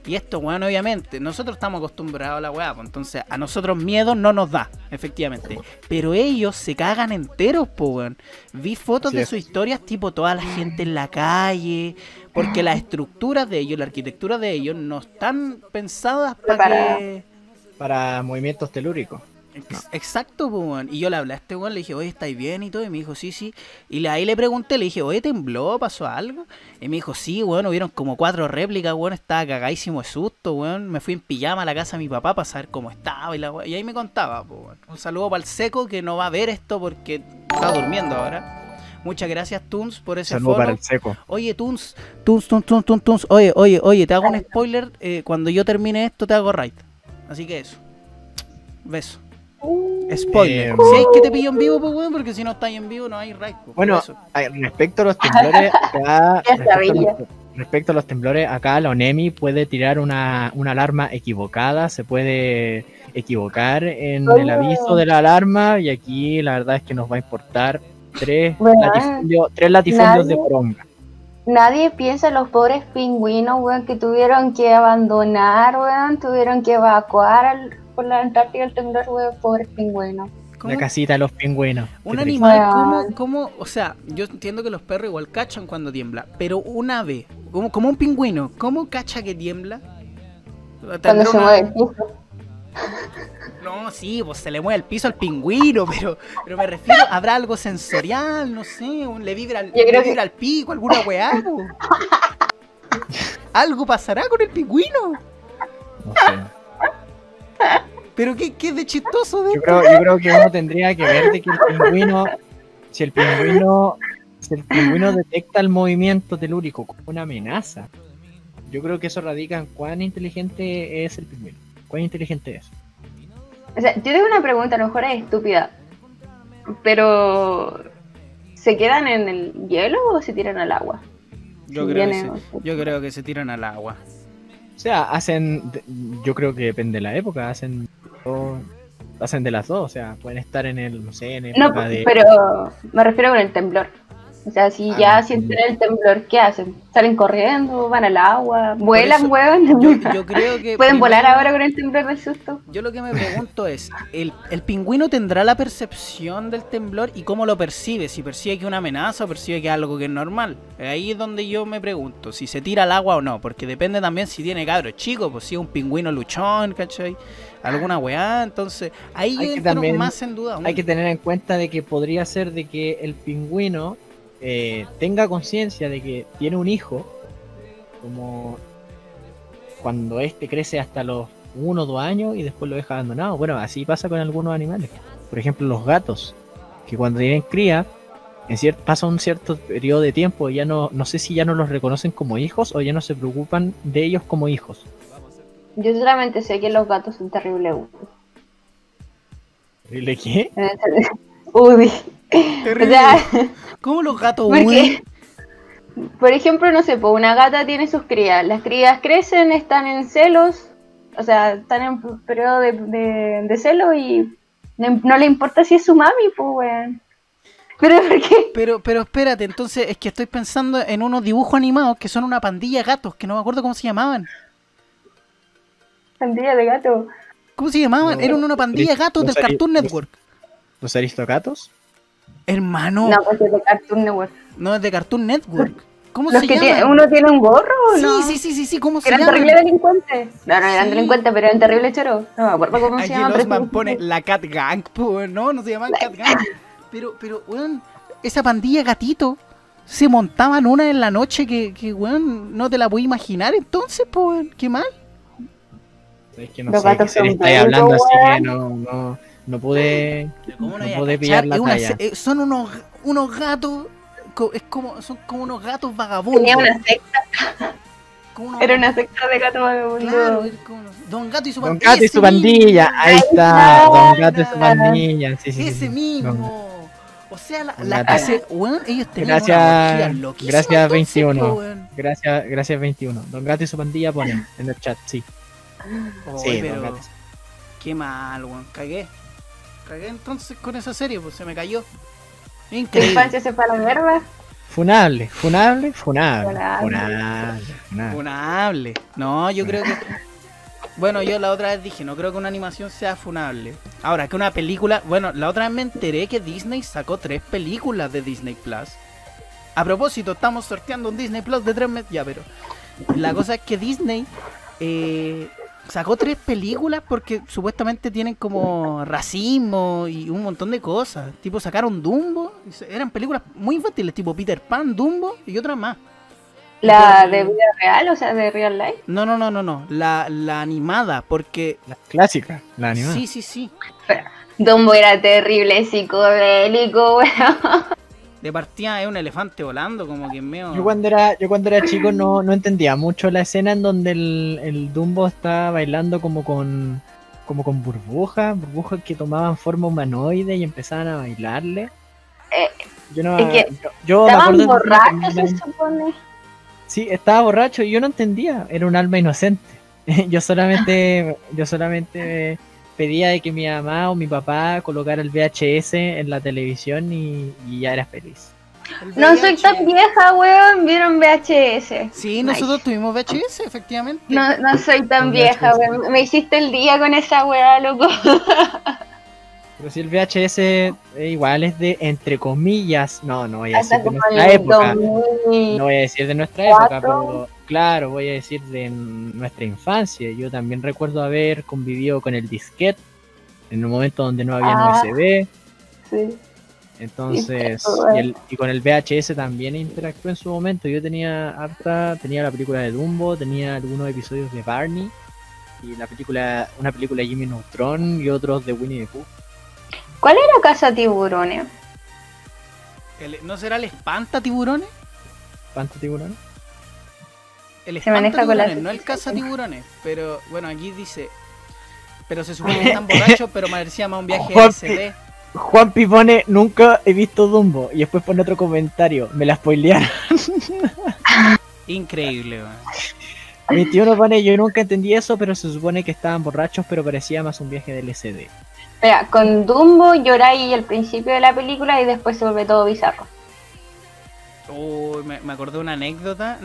Y esto, weón, obviamente, nosotros estamos acostumbrados a la weá, pues, entonces a nosotros miedo no nos da, efectivamente. Pero ellos se cagan enteros, po, weón. Vi fotos de sus historias, tipo toda la gente en la calle, porque las estructuras de ellos, la arquitectura de ellos, no están pensadas para que... para movimientos telúricos. Ex- Exacto, pues, weón. Y yo le hablé a este weón, le dije, oye, ¿estáis bien? Y todo. Y me dijo, sí, sí. Y le- ahí le pregunté, le dije, oye, ¿tembló? ¿Pasó algo? Y me dijo, sí, weón, hubieron como cuatro réplicas, weón. Estaba cagadísimo de susto, weón. Me fui en pijama a la casa de mi papá para saber cómo estaba. Y, la weá- y ahí me contaba, pues, weón. Un saludo para el seco que no va a ver esto porque está durmiendo ahora. Muchas gracias, Tunes, por ese Saludo para el seco. Oye, Tunes, Tunes, Tunes, Tunes, Tunes, Tunes. Oye, oye, oye, te hago un spoiler. eh, cuando yo termine esto, te hago raid. Así que eso. Beso. Spoiler. Eh, si hay que te pillo en vivo, pues weón, porque si no estáis en vivo no hay raid. pues, Bueno, respecto a los temblores, *laughs* acá, respecto, a los, respecto a los temblores, acá la ONEMI puede tirar una, una alarma equivocada, se puede equivocar en el aviso de la alarma y aquí la verdad es que nos va a importar tres, latifundios, tres latifundios de poronga. Nadie piensa en los pobres pingüinos, weón, que tuvieron que abandonar, weón, tuvieron que evacuar al- por la Antártida el temblor, weón, pobres pingüinos. ¿Cómo? La casita de los pingüinos. Un animal, ¿cómo, Weón. cómo? O sea, yo entiendo que los perros igual cachan cuando tiembla, pero un ave, como, como un pingüino, ¿cómo cacha que tiembla? Cuando ¿Tendrá se una- mueve el piso. *laughs* No, sí, pues se le mueve el piso al pingüino, pero, pero me refiero, ¿habrá algo sensorial? No sé, un- le vibra, creo le que- vibra el pico, alguna weá. *laughs* ¿Algo pasará con el pingüino? No sé. ¿Pero qué, qué de chistoso de Yo creo, yo creo que uno tendría que ver de que el pingüino, si el pingüino, si el pingüino detecta el movimiento telúrico como una amenaza, yo creo que eso radica en cuán inteligente es el pingüino. ¿Cuán inteligente es? O sea, yo tengo una pregunta, a lo mejor es estúpida, pero ¿se quedan en el hielo o se tiran al agua? Yo creo, que viene- se, yo creo que se tiran al agua. O sea, hacen, yo creo que depende de la época, hacen todo- hacen de las dos, o sea, pueden estar en el, no sé, en No, de... pero me refiero con el temblor. O sea, si Ah, ya no. sienten el temblor, ¿qué hacen? ¿Salen corriendo? ¿Van al agua? ¿Vuelan, weón? Yo, yo *laughs* creo que. ¿Pueden volar primero- ahora con el temblor del susto? Yo lo que me pregunto es, ¿el, ¿el pingüino tendrá la percepción del temblor y cómo lo percibe? Si percibe que es una amenaza o percibe que es algo que es normal. Ahí es donde yo me pregunto, si se tira al agua o no, porque depende también si tiene cabros chicos, pues si es un pingüino luchón, ¿cachai? Alguna weá, entonces ahí Hay yo que entro también- más en duda. aún. Hay que tener en cuenta de que podría ser de que el pingüino eh, tenga conciencia de que tiene un hijo, como cuando este crece hasta los uno o dos años y después lo deja abandonado. Bueno, así pasa con algunos animales. Por ejemplo, los gatos, que cuando tienen cría, en cier- pasa un cierto periodo de tiempo y ya no, no sé si ya no los reconocen como hijos o ya no se preocupan de ellos como hijos. Yo solamente sé que los gatos son terribles. ¿De qué? Uy. Terrible. O sea, ¿Cómo los gatos porque, huyen? por ejemplo, no sé, pues una gata tiene sus crías. Las crías crecen, están en celos, o sea, están en un periodo de, de, de celo y no, no le importa si es su mami, pues, weón. Pero ¿por qué? Pero, pero espérate, entonces es que estoy pensando en unos dibujos animados que son una pandilla de gatos, que no me acuerdo cómo se llamaban. Pandilla de gato. ¿Cómo se llamaban? No, Eran una pandilla de gatos del Cartoon Network. ¿Los aristogatos? Hermano, No, pues es de Cartoon Network. no es de Cartoon Network. ¿Cómo Los se que llama? tiene- uno tiene un gorro, ¿o Sí, no? sí, sí, sí, sí, ¿cómo Que se eran llama? terribles delincuentes. No, no eran Sí. delincuentes, pero eran terribles choros. No me acuerdo cómo se Aquí llaman. el pero- Osman pone la Cat Gang, pues, no, no se llaman Cat Gang. Pero, pero, weón, esa pandilla gatito se montaban una en la noche que, que weón, no te la puedo imaginar entonces, pues, weón, qué mal. Es que no Los sé qué gatos serie estáis hablando, así que weón. no, no, no pude, ¿Cómo no pude pillar la una talla. eh, son unos, unos gatos, es como, son como unos gatos vagabundos. Tenía una secta, era una secta de gato vagabundo. Claro, como- Don Gato y su Don pandilla. Gato y ese su pandilla, mismo, ahí está, Don Gato y su pandilla, sí, sí, sí, Ese sí. mismo. O sea, la, la ese, weón, ellos tenían Gracias- una gracias, entonces, 21. po, weón. Gracias, gracias 21. Don Gato y su pandilla ponen en el chat, sí. Oy, Sí, pero Don Gato. qué mal, weón. Cagué. Cagué entonces con esa serie, pues se me cayó. Increíble. infancia se fue a la mierda. Funable, funable, funable, Funable. funable, funable. Funable. No, yo creo que. Bueno, yo la otra vez dije, no creo que una animación sea funable. Ahora, que una película. Bueno, la otra vez me enteré que Disney sacó tres películas de Disney Plus. A propósito, estamos sorteando un Disney Plus de tres meses. Ya, pero. La cosa es que Disney eh, sacó tres películas porque supuestamente tienen como racismo y un montón de cosas. Tipo, sacaron Dumbo. Eran películas muy infantiles, tipo Peter Pan, Dumbo y otras más. La de vida real, o sea, de real life. No, no, no, no, no. La, la animada, porque. La clásica, la animada. Sí, sí, sí. Dumbo era terrible, psicodélico, *laughs* weón. De partida es un elefante volando, como que medio. Yo cuando era, yo cuando era chico no, no entendía mucho la escena en donde el, el Dumbo está bailando como con, como con burbujas, burbujas que tomaban forma humanoide y empezaban a bailarle. Eh, yo no, es que yo, yo me se supone. Sí, estaba borracho y yo no entendía, era un alma inocente. *laughs* Yo solamente, yo solamente pedía de que mi mamá o mi papá colocara el VHS en la televisión y, y ya era feliz. El No soy tan vieja, weón. Vieron VHS. Sí, nosotros tuvimos VHS, efectivamente. No, no soy tan vieja, VHS. weón. Me hiciste el día con esa weá, loco. *laughs* Pero si el VHS eh, igual es de, entre comillas, no, no voy a decir de nuestra época. 2000. No voy a decir de nuestra época, pero claro, voy a decir de nuestra infancia. Yo también recuerdo haber convivido con el disquete en un momento donde no había Ah. USB. Sí. Entonces, Disquete, y, el- y con el VHS también interactué en su momento. Yo tenía harta, tenía la película de Dumbo, tenía algunos episodios de Barney y la película, una película de Jimmy Neutron y otros de Winnie the Pooh. ¿Cuál era Casa Tiburones? El- ¿No será el espanta tiburones? ¿Cuántos tiburones? El Se maneja espanta con la tiburones, no el caza tiburones. Pero bueno, aquí dice. Pero se supone que están *laughs* borrachos, pero parecía más un viaje Juan LSD. Juanpi pone, nunca he visto Dumbo. Y después pone otro comentario, me la spoilearon. *laughs* Increíble, weón. 21 pone, yo nunca entendí eso, pero se supone que estaban borrachos, pero parecía más un viaje del LCD. Mira, con Dumbo lloráis al principio de la película y después se vuelve todo bizarro. Uy, me, me acordé de una anécdota.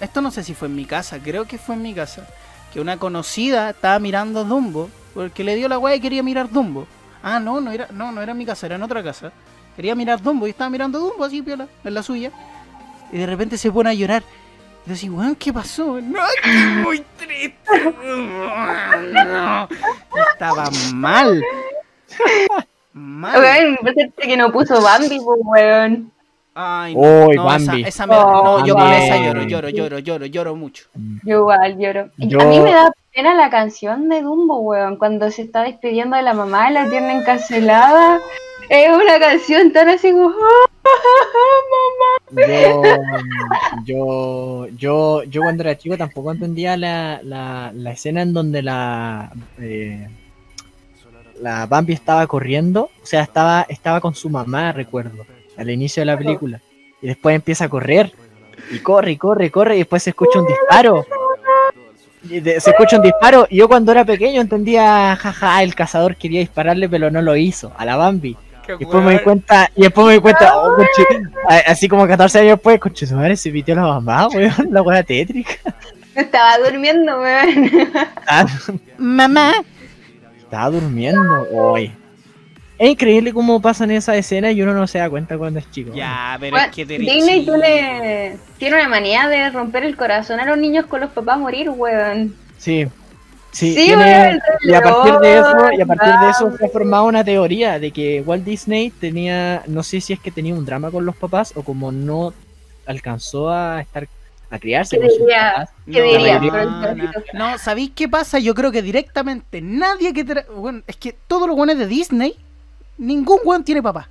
Esto no sé si fue en mi casa, creo que fue en mi casa. Que una conocida estaba mirando Dumbo porque le dio la weá y quería mirar Dumbo. Ah, no, no era, no, no era en mi casa, era en otra casa. Quería mirar Dumbo y estaba mirando Dumbo así, piola, en la suya. Y de repente se pone a llorar. Y yo así, weón, ¿qué pasó? No, estoy muy triste. No. *laughs* Estaba mal. Mal. Weón, que no puso Bambi, pues, weón. Ay, no, esa, Bambi. esa me- no, yo Bambi. esa lloro, lloro, lloro, lloro, lloro mucho. Yo igual lloro. Yo- A mí me da pena la canción de Dumbo, weón. Cuando se está despidiendo de la mamá, la tiene encarcelada. Es una canción tan así como. Yo, *laughs* yo, yo, yo cuando era chico tampoco entendía la, la, la escena en donde la, eh, la Bambi estaba corriendo, o sea, estaba, estaba con su mamá, recuerdo, al inicio de la película, y después empieza a correr, y corre, y corre, y corre, y después se escucha un disparo. Y de- se escucha un disparo, y yo cuando era pequeño entendía, jaja, el cazador quería dispararle, pero no lo hizo, a la Bambi. Y después me di cuenta, y después me di cuenta, oh, conche- a- así como 14 años después, conche, su madre se pitió la mamá, *laughs* weón, la weá tétrica. Estaba durmiendo, weón. Estaba, Mamá. estaba durmiendo, hoy. Es increíble cómo pasan esas escenas y uno no se da cuenta cuando es chico. Ya, pero es que te Disney tú le... tiene una manía de romper el corazón a los niños con los papás morir, weón. Sí. Sí, Sí, tiene- weón, el y a partir de eso, y a partir de eso Bambi. fue formada una teoría de que Walt Disney tenía, no sé si es que tenía un drama con los papás o como no alcanzó a estar a criarse ¿Qué con sus diría? papás. ¿Qué No, diría? no, ¿sabéis qué pasa? Yo creo que directamente nadie que... tra- Bueno, es que todos los buenos de Disney, ningún weón tiene papá.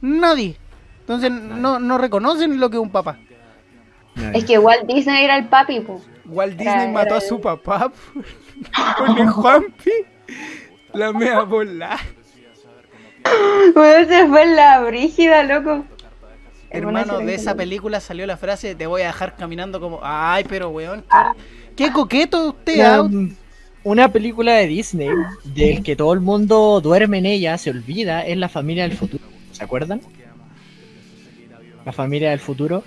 Nadie. Entonces no, no reconocen lo que es un papá. Es que Walt Disney era el papi, pues. Walt Era- Disney mató era a su el- papá por- *laughs* con el *laughs* Juanpi. La mea bola. Weón, se fue en la brígida, loco. Hermano, de esa película salió la frase, te voy a dejar caminando como... Ay, pero weón, qué, qué coqueto usted, Una, una película de Disney del que todo el mundo duerme en ella, se olvida, es La familia del futuro. ¿Se acuerdan? La familia del futuro.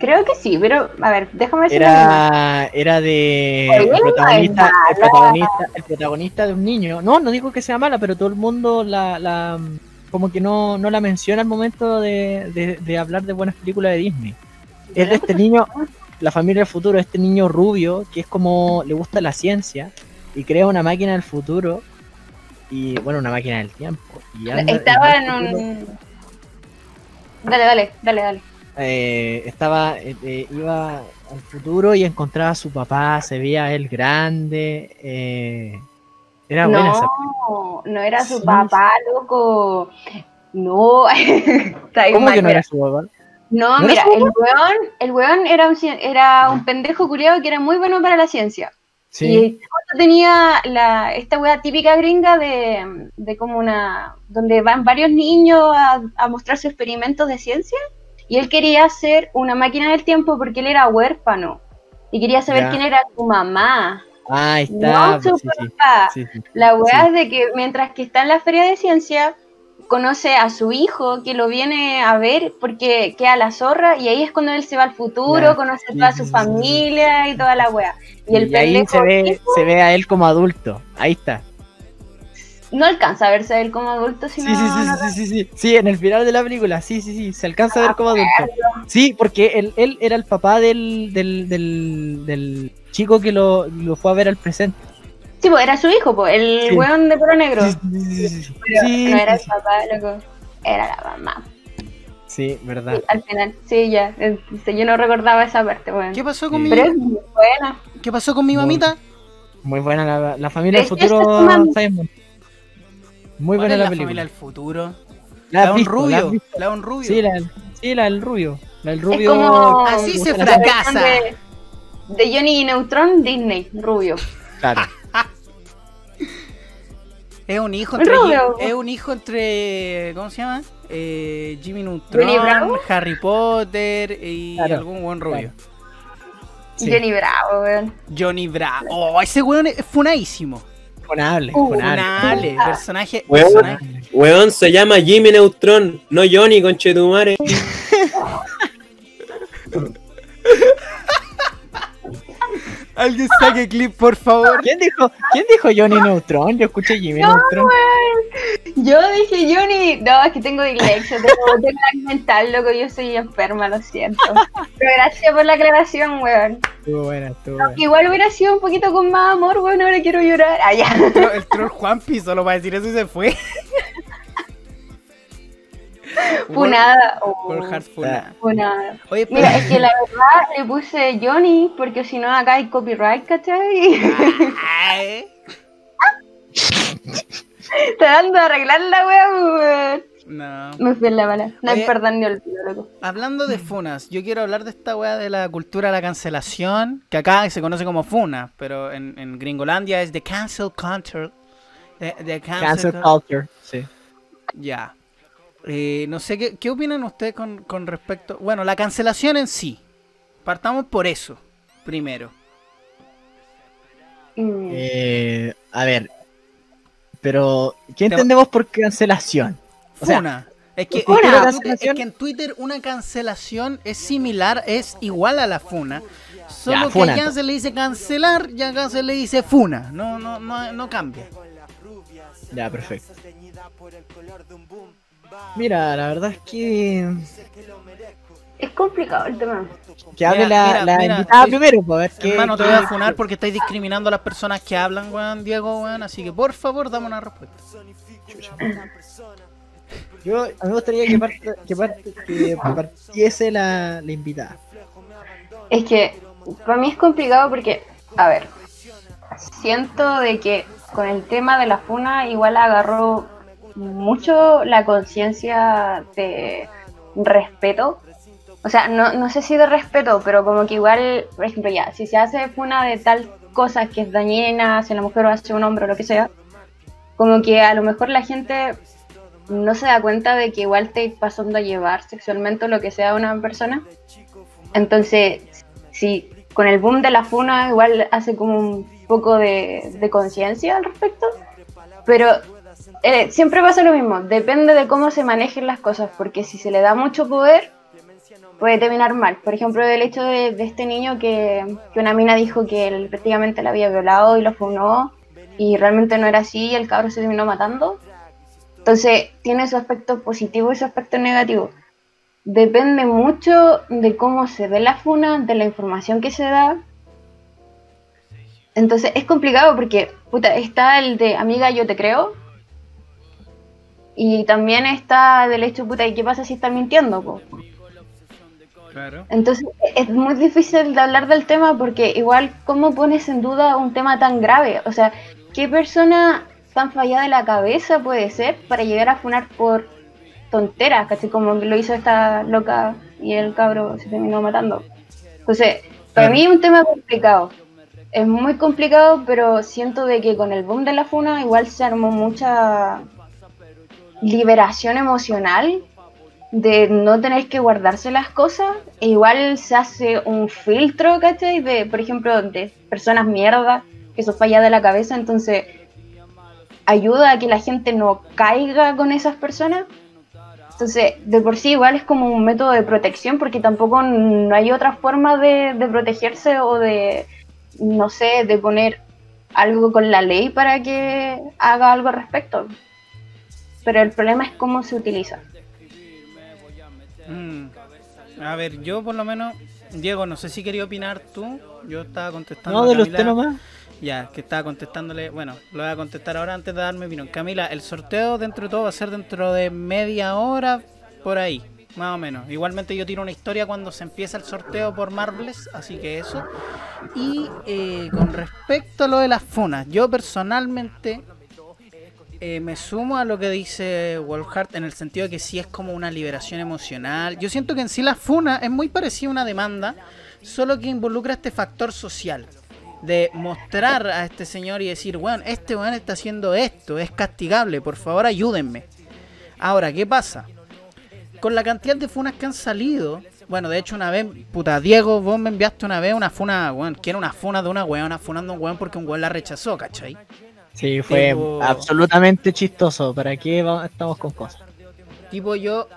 Creo que sí, pero a ver, déjame misma. Era, era de el protagonista, el protagonista, el protagonista de un niño. No, no digo que sea mala, pero todo el mundo la, la como que no, no la menciona al momento de, de- de hablar de buenas películas de Disney. Es de este niño, la familia del futuro, este niño rubio que es como le gusta la ciencia y crea una máquina del futuro y bueno, una máquina del tiempo. Y anda- Estaba en un. Dale, dale, dale, dale. Eh, estaba eh, eh, iba al futuro y encontraba a su papá, se veía él grande. eh, era buena esa No, no era su Sí. papá, loco. No, *laughs* está ahí ¿Cómo mal, que no era su papá? No, ¿No mira, el weón, el weón era un, era un pendejo culiado que era muy bueno para la ciencia. Sí, Y tenía la, esta wea típica gringa de, de como una. donde van varios niños a, a mostrar sus experimentos de ciencia. Y él quería hacer una máquina del tiempo porque él era huérfano. Y quería saber Ya. quién era su mamá. ahí está. no su pues, sí, sí, papá. sí, sí. La weá es de que mientras que está en la feria de ciencia, conoce a su hijo que lo viene a ver porque queda la zorra y ahí es cuando él se va al futuro, Ya. conoce a toda su familia y toda la weá. Y el Y ahí se ve, hijo se ve a él como adulto. Ahí está. No alcanza a verse a él como adulto, Sí, sino sí, sí, no- sí, sí, sí, sí. Sí, en el final de la película, sí, sí, sí. Se alcanza a ver como adulto. Sí, porque él, él era el papá del, del, del, del chico que lo, lo fue a ver al presente. Sí, pues era su hijo, pues, el Sí. weón de pelo negro. Sí, sí, sí, sí, sí. Pero Sí, no era sí, el papá, loco. Era la mamá. Sí, verdad. Sí, al final, sí, ya. sí, Yo no recordaba esa parte, weón. ¿Qué pasó con mi, Pero es muy buena. ¿qué pasó con mi mamita? Muy buena la, la familia del futuro, es mami. Simon. Muy ¿Cuál buena la, la película. familia del futuro? ¿La La un rubio. La un rubio. Sí, la, sí, la del rubio. La del rubio. como- Así se fracasa. De, de Johnny Neutron, Disney, rubio. Claro. *laughs* Es un hijo entre Rubio. es un hijo entre ¿cómo se llama? Eh, Jimmy Neutron. Harry Potter y Claro. algún buen rubio. Sí. Johnny Bravo, weón. Johnny Bravo. Oh, ese weón es funadísimo. Funable, Uh, funable. Funable, personaje, Weón. personaje. Weón, se llama Jimmy Neutron, no Johnny, conchetumare. *laughs* Alguien saque clip, por favor. ¿Quién dijo, ¿Quién dijo Johnny Neutron? Yo escuché Jimmy No, Neutron. weón. Yo dije Johnny. No, es que tengo dislexia, tengo, *laughs* lag mental, loco. Yo soy enferma, lo siento. Pero gracias por la aclaración, weón. Estuvo buena, estuvo buena. Igual hubiera sido un poquito con más amor, weón. Ahora quiero llorar. Ah, ya. El troll- El troll Juanpi solo para decir eso y se fue. Funada. Oh, Por hard funa. funada. Oye, pero- Mira, es que la verdad le puse Johnny porque si no acá hay copyright, ¿cachai? Ay. *laughs* Tratando de arreglar la wea, weón. No. Me fui en la bala. No hay perdón ni olvido, loco. Hablando de funas, yo quiero hablar de esta weá de la cultura de la cancelación, que acá se conoce como funa, pero en, en Gringolandia es the cancel culture. The, the cancel, Cancel cul- culture, sí. Ya. Eh, no sé, ¿qué, qué opinan ustedes con, con respecto... Bueno, la cancelación en sí. Partamos por eso, primero. Mm. Eh, a ver. Pero, ¿qué Te- entendemos por cancelación? O sea, Funa. Es que, Funa. es que en Twitter- Cancelación- es que en Twitter una cancelación es similar, es igual a la funa. Solo Ya, que funa, allá se le dice cancelar y acá se le dice funa. No, no, no, no cambia. Ya, perfecto. Mira, la verdad es que. Es complicado el tema. Que hable Mira, la, mira, la mira, invitada sí. primero, para ver qué. Hermano, te voy a funar porque estáis discriminando a las personas que hablan, weón, Diego, weón. Así que por favor, dame una respuesta. Yo, a mí me gustaría que, parte, que, parte, que partiese la, la invitada. Es que para mí es complicado porque, a ver, siento de que con el tema de la funa igual agarró mucho la conciencia de respeto. O sea, no, no sé si de respeto, pero como que igual, por ejemplo, ya, si se hace funa de tal cosa que es dañina hacia la mujer o hacia un hombre o lo que sea, como que a lo mejor la gente no se da cuenta de que igual te pasando a llevar sexualmente lo que sea a una persona. Entonces, sí, con el boom de la funa igual hace como un poco de, de conciencia al respecto, pero eh, siempre pasa lo mismo, depende de cómo se manejen las cosas, porque si se le da mucho poder, puede terminar mal. Por ejemplo, el hecho de, este niño que, que una mina dijo que él prácticamente la había violado y lo funó, y realmente no era así, y el cabro se terminó matando. Entonces, tiene su aspecto positivo y su aspecto negativo depende mucho de cómo se ve la funa, de la información que se da. Entonces es complicado porque, puta, está el de amiga, yo te creo. Y también está del hecho, puta, ¿y qué pasa si estás mintiendo? po? Claro. Entonces es muy difícil de hablar del tema porque igual, ¿cómo pones en duda un tema tan grave? O sea, ¿qué persona tan fallada de la cabeza puede ser para llegar a funar por tonteras, casi como lo hizo esta loca y el cabro se terminó matando. Entonces, para Claro. mí es un tema complicado. es muy complicado, pero siento de que con el boom de la funa igual se armó mucha liberación emocional de no tener que guardarse las cosas. E igual se hace un filtro, ¿cachai? De, por ejemplo, de personas mierda, que eso falla de la cabeza, entonces ayuda a que la gente no caiga con esas personas. Entonces, de por sí igual es como un método de protección porque tampoco no hay otra forma de protegerse o de, no sé, de poner algo con la ley para que haga algo al respecto. Pero el problema es cómo se utiliza. Mm. A ver, yo por lo menos, Diego, no sé si quería opinar tú. Yo estaba contestando. No, de usted nomás. Ya, que estaba contestándole. Bueno, lo voy a contestar ahora antes de darme opinión. Camila, el sorteo dentro de todo va a ser dentro de media hora, por ahí, más o menos. Igualmente yo tiro una historia cuando se empieza el sorteo por Marbles, así que eso. Y eh, con respecto a lo de las funas, yo personalmente eh, me sumo a lo que dice Wolfhard en el sentido de que sí es como una liberación emocional. Yo siento que en sí la funa es muy parecida a una demanda, solo que involucra este factor social. De mostrar a este señor y decir, bueno, este weón está haciendo esto, es castigable, por favor ayúdenme. Ahora, ¿qué pasa? Con la cantidad de funas que han salido, bueno, de hecho una vez, puta, Diego, vos me enviaste una vez una funa, weón, que era una funa de una weona funando a un weón porque un weón la rechazó, ¿cachai? Sí, fue Tipo- absolutamente chistoso. ¿Para qué estamos con cosas? Tipo, yo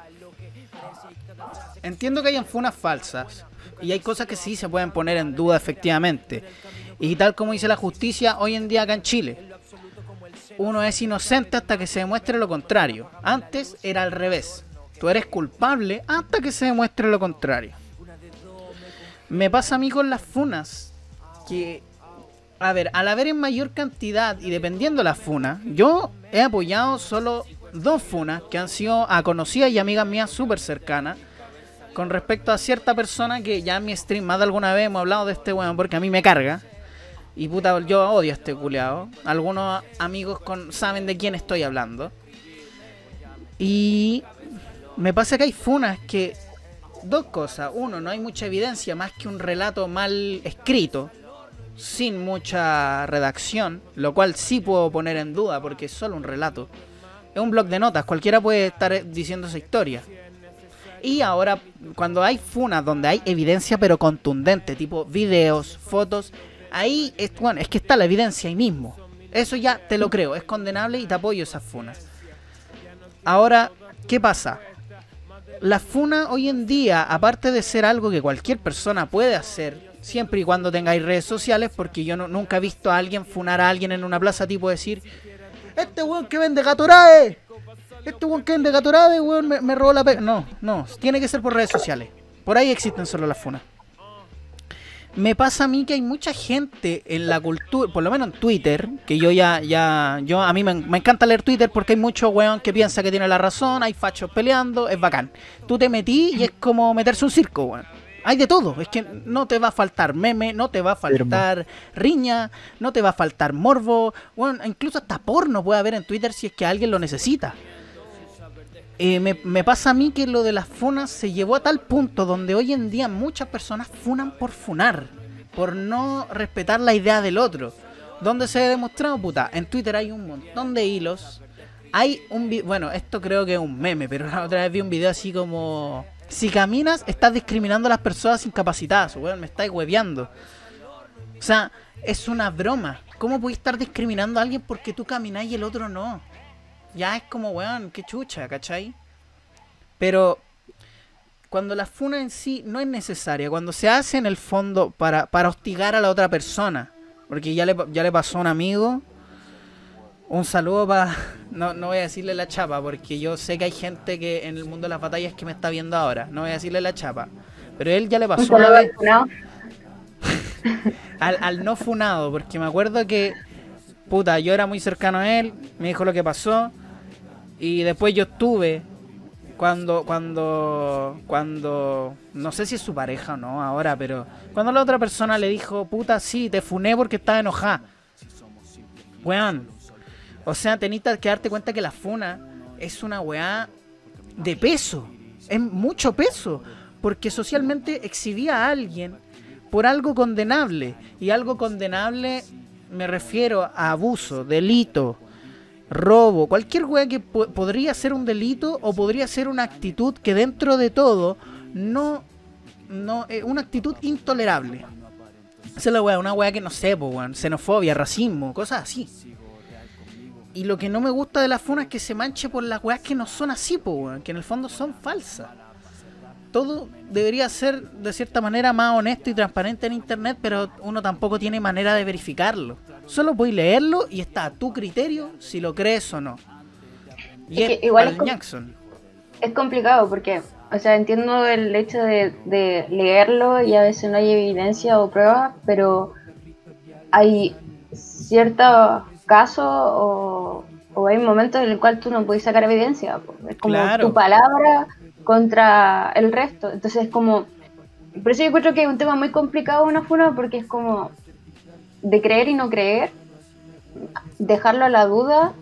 entiendo que hayan funas falsas y hay cosas que sí se pueden poner en duda efectivamente. Y tal como dice la justicia hoy en día acá en Chile, uno es inocente hasta que se demuestre lo contrario. Antes era al revés. Tú eres culpable hasta que se demuestre lo contrario. Me pasa a mí con las funas que a ver, al haber en mayor cantidad y dependiendo la funa, yo he apoyado solo dos funas que han sido a conocidas y amigas mías súper cercanas con respecto a cierta persona que ya en mi stream más de alguna vez hemos hablado de este weón porque a mí me carga. Y puta, yo odio a este culeado. Algunos amigos con, saben de quién estoy hablando. Y me pasa que hay funas que... Dos cosas. Uno, no hay mucha evidencia más que un relato mal escrito sin mucha redacción, lo cual sí puedo poner en duda porque es solo un relato. Es un blog de notas, cualquiera puede estar eh, diciendo esa historia. Y ahora, cuando hay funas donde hay evidencia pero contundente, tipo videos, fotos, ahí es, bueno, es que está la evidencia ahí mismo. Eso ya te lo creo, es condenable y te apoyo esas funas. Ahora, ¿qué pasa? La funa hoy en día, aparte de ser algo que cualquier persona puede hacer, siempre y cuando tengáis redes sociales, porque yo no- nunca he visto a alguien funar a alguien en una plaza, tipo decir, este weón que vende Gatorade, este weón que vende Gatorade, weón, me, me robó la pe... No, no, tiene que ser por redes sociales. Por ahí existen solo las funas. Me pasa a mí que hay mucha gente en la cultura, por lo menos en Twitter, que yo ya, ya, yo a mí me, me encanta leer Twitter porque hay mucho weón que piensa que tiene la razón, hay fachos peleando, es bacán. Tú te metí y es como meterse un circo, weón. Hay de todo, es que no te va a faltar meme, no te va a faltar riña, no te va a faltar morbo, bueno, incluso hasta porno puede haber en Twitter si es que alguien lo necesita. Eh, me, me pasa a mí que lo de las funas se llevó a tal punto donde hoy en día muchas personas funan por funar, por no respetar la idea del otro. ¿Dónde se ha demostrado, puta? En Twitter hay un montón de hilos. Hay un bueno, esto creo que es un meme, pero la otra vez vi un video así como si caminas estás discriminando a las personas incapacitadas, weón, me estáis hueveando. O sea, es una broma. ¿Cómo puedes estar discriminando a alguien porque tú caminas y el otro no? Ya es como, weón, qué chucha, ¿cachai? Pero cuando la funa en sí no es necesaria, cuando se hace en el fondo para, para hostigar a la otra persona, porque ya le, ya le pasó a un amigo, un saludo para... No, no voy a decirle la chapa, porque yo sé que hay gente que en el mundo de las batallas que me está viendo ahora, no voy a decirle la chapa, pero él ya le pasó una vez. *laughs* al, al no funado, porque me acuerdo que, puta, yo era muy cercano a él, me dijo lo que pasó, y después yo estuve cuando, cuando, cuando, no sé si es su pareja o no ahora, pero cuando la otra persona le dijo, puta, sí, te funé porque estaba enojada. Weón, o sea, tenés que darte cuenta que la funa es una weá de peso, es mucho peso, porque socialmente exhibía a alguien por algo condenable. Y algo condenable me refiero a abuso, delito, robo, cualquier weá que po- podría ser un delito o podría ser una actitud que dentro de todo no, no, eh, una actitud intolerable. Esa es la weá, una weá que no sé, po, xenofobia, racismo, cosas así. Y lo que no me gusta de la funa es que se manche por las weas que no son así, po, weón, que en el fondo son falsas. Todo debería ser de cierta manera más honesto y transparente en internet, pero uno tampoco tiene manera de verificarlo. Solo puedes leerlo y está a tu criterio si lo crees o no. Y Es que es igual Al es com- Jackson. Es complicado porque, o sea, entiendo el hecho de, de leerlo y a veces no hay evidencia o pruebas, pero hay ciertos casos o, o hay momentos en el cual tú no puedes sacar evidencia. Es como Claro. tu palabra contra el resto. Entonces es como... Por eso yo encuentro que es un tema muy complicado una funa porque es como de creer y no creer, dejarlo a la duda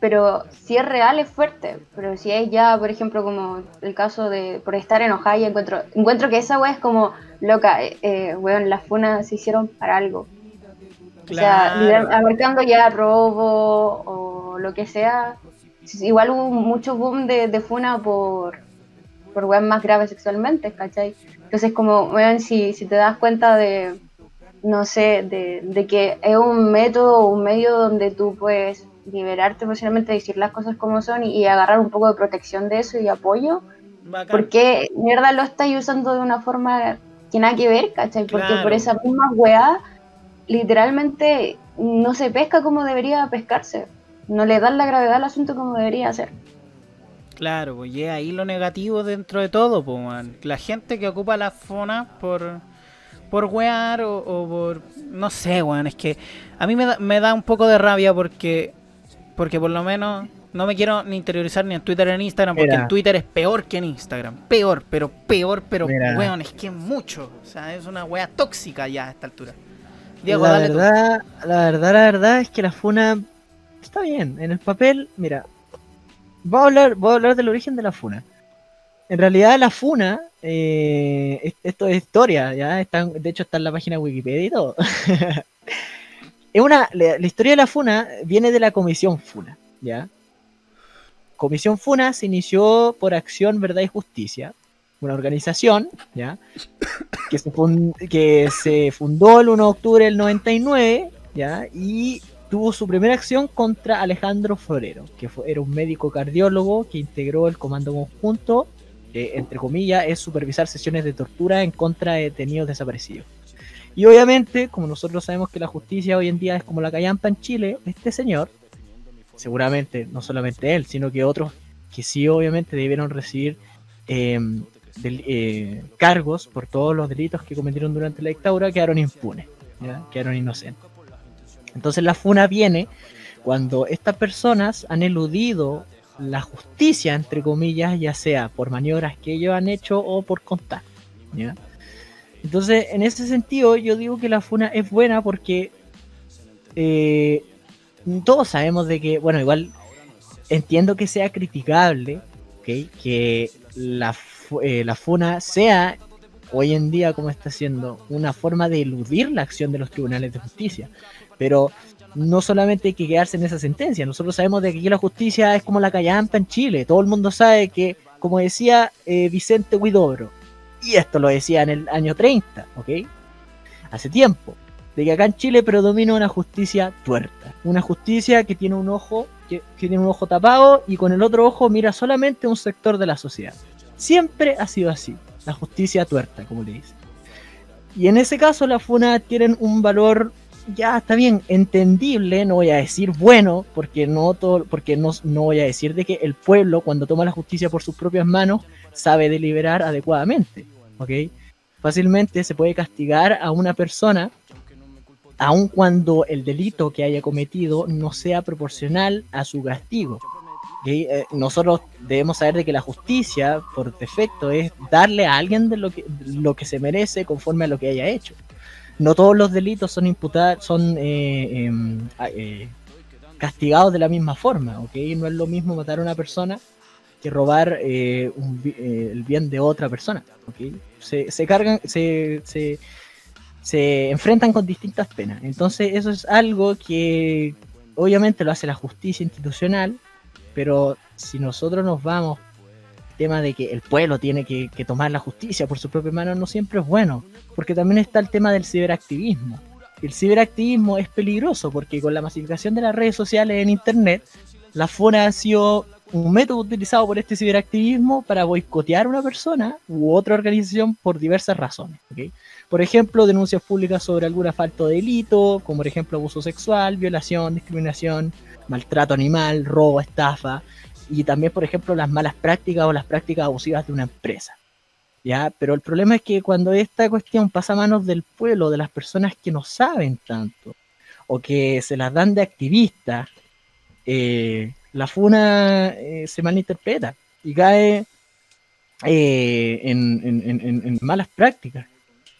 pero si es real es fuerte, pero si es ya, por ejemplo, como el caso de por estar enojada y encuentro, encuentro que esa wea es como loca, eh, eh, weón, las funas se hicieron para algo. O sea, Claro. lider- abarcando ya robo o lo que sea, igual hubo mucho boom de, de funa por, por weas más graves sexualmente, ¿cachai? Entonces como, weón, si, si te das cuenta de, no sé, de, de que es un método o un medio donde tú puedes liberarte emocionalmente, decir las cosas como son y, y agarrar un poco de protección de eso y apoyo, Bacán. ¿por qué mierda lo estáis usando de una forma que nada que ver, ¿cachai? Porque Claro. por esa misma weá, literalmente no se pesca como debería pescarse. No le dan la gravedad al asunto como debería ser. Claro, pues ahí lo negativo dentro de todo, pues, man. La gente que ocupa las fonas por por wear o, o por no sé, weón, es que a mí me da, me da un poco de rabia porque porque por lo menos no me quiero ni interiorizar ni en Twitter ni en Instagram porque Mira. en Twitter es peor que en Instagram, peor, pero peor, pero Mira. weón, es que es mucho, o sea, es una wea tóxica ya a esta altura. Diego, la dale tú. verdad, la verdad, la verdad es que la funa está bien. En el papel, mira, voy a hablar, voy a hablar del origen de la funa. En realidad la funa, eh, es- esto es historia, ya está, de hecho está en la página de Wikipedia y todo. *laughs* es una, la, la historia de la funa viene de la comisión funa, ya. Comisión Funa se inició por Acción, Verdad y Justicia, una organización, ya, que se, fun- que se fundó el 1 de octubre del 99, ¿ya? Y tuvo su primera acción contra Alejandro Forero, que fue, era un médico cardiólogo que integró el comando conjunto, entre comillas es supervisar sesiones de tortura en contra de detenidos desaparecidos. Y obviamente, como nosotros sabemos que la justicia hoy en día es como la callampa en Chile, este señor, seguramente no solamente él, sino que otros que sí obviamente debieron recibir eh, eh, cargos por todos los delitos que cometieron durante la dictadura quedaron impunes, quedaron inocentes. Entonces la funa viene cuando estas personas han eludido la justicia, entre comillas, ya sea por maniobras que ellos han hecho o por contacto. ¿ya? Entonces, en ese sentido, yo digo que la funa es buena porque eh, todos sabemos de que, bueno, igual entiendo que sea criticable, que la, eh, la FUNA sea hoy en día, como está siendo, una forma de eludir la acción de los tribunales de justicia. Pero no solamente hay que quedarse en esa sentencia, nosotros sabemos de que aquí la justicia es como la callampa en Chile, todo el mundo sabe que, como decía eh, Vicente Huidobro, y esto lo decía en el año 30, ¿ok? Hace tiempo, de que acá en Chile predomina una justicia tuerta, una justicia que tiene un ojo que, que tiene un ojo tapado y con el otro ojo mira solamente un sector de la sociedad. Siempre ha sido así, la justicia tuerta, como le dicen. Y en ese caso las funas tienen un valor ya está bien entendible, no voy a decir bueno, porque no todo, porque no, no voy a decir de que el pueblo cuando toma la justicia por sus propias manos sabe deliberar adecuadamente, ¿ok? Fácilmente se puede castigar a una persona aun cuando el delito que haya cometido no sea proporcional a su castigo. Eh, nosotros debemos saber de que la justicia, por defecto, es darle a alguien de lo que, lo que se merece conforme a lo que haya hecho. No todos los delitos son imputados, son eh, em, eh, castigados de la misma forma, ¿ok? No es lo mismo matar a una persona que robar eh, el bien de otra persona. ¿ok? Se, se cargan, se, se, se enfrentan con distintas penas. Entonces eso es algo que obviamente lo hace la justicia institucional, pero si nosotros nos vamos tema de que el pueblo tiene que, tomar la justicia por su propia mano, no siempre es bueno, porque también está el tema del ciberactivismo. El ciberactivismo es peligroso porque con la masificación de las redes sociales en Internet, la FUNA ha sido un método utilizado por este ciberactivismo para boicotear a una persona u otra organización por diversas razones. Por ejemplo, denuncias públicas sobre alguna falta de delito, como por ejemplo abuso sexual, violación, discriminación, maltrato animal, robo, estafa, y también, por ejemplo, las malas prácticas o las prácticas abusivas de una empresa. ¿Ya? Pero el problema es que cuando esta cuestión pasa a manos del pueblo, de las personas que no saben tanto, o que se las dan de activistas, eh, la FUNA eh, se malinterpreta y cae eh, en, en- en- en- malas prácticas.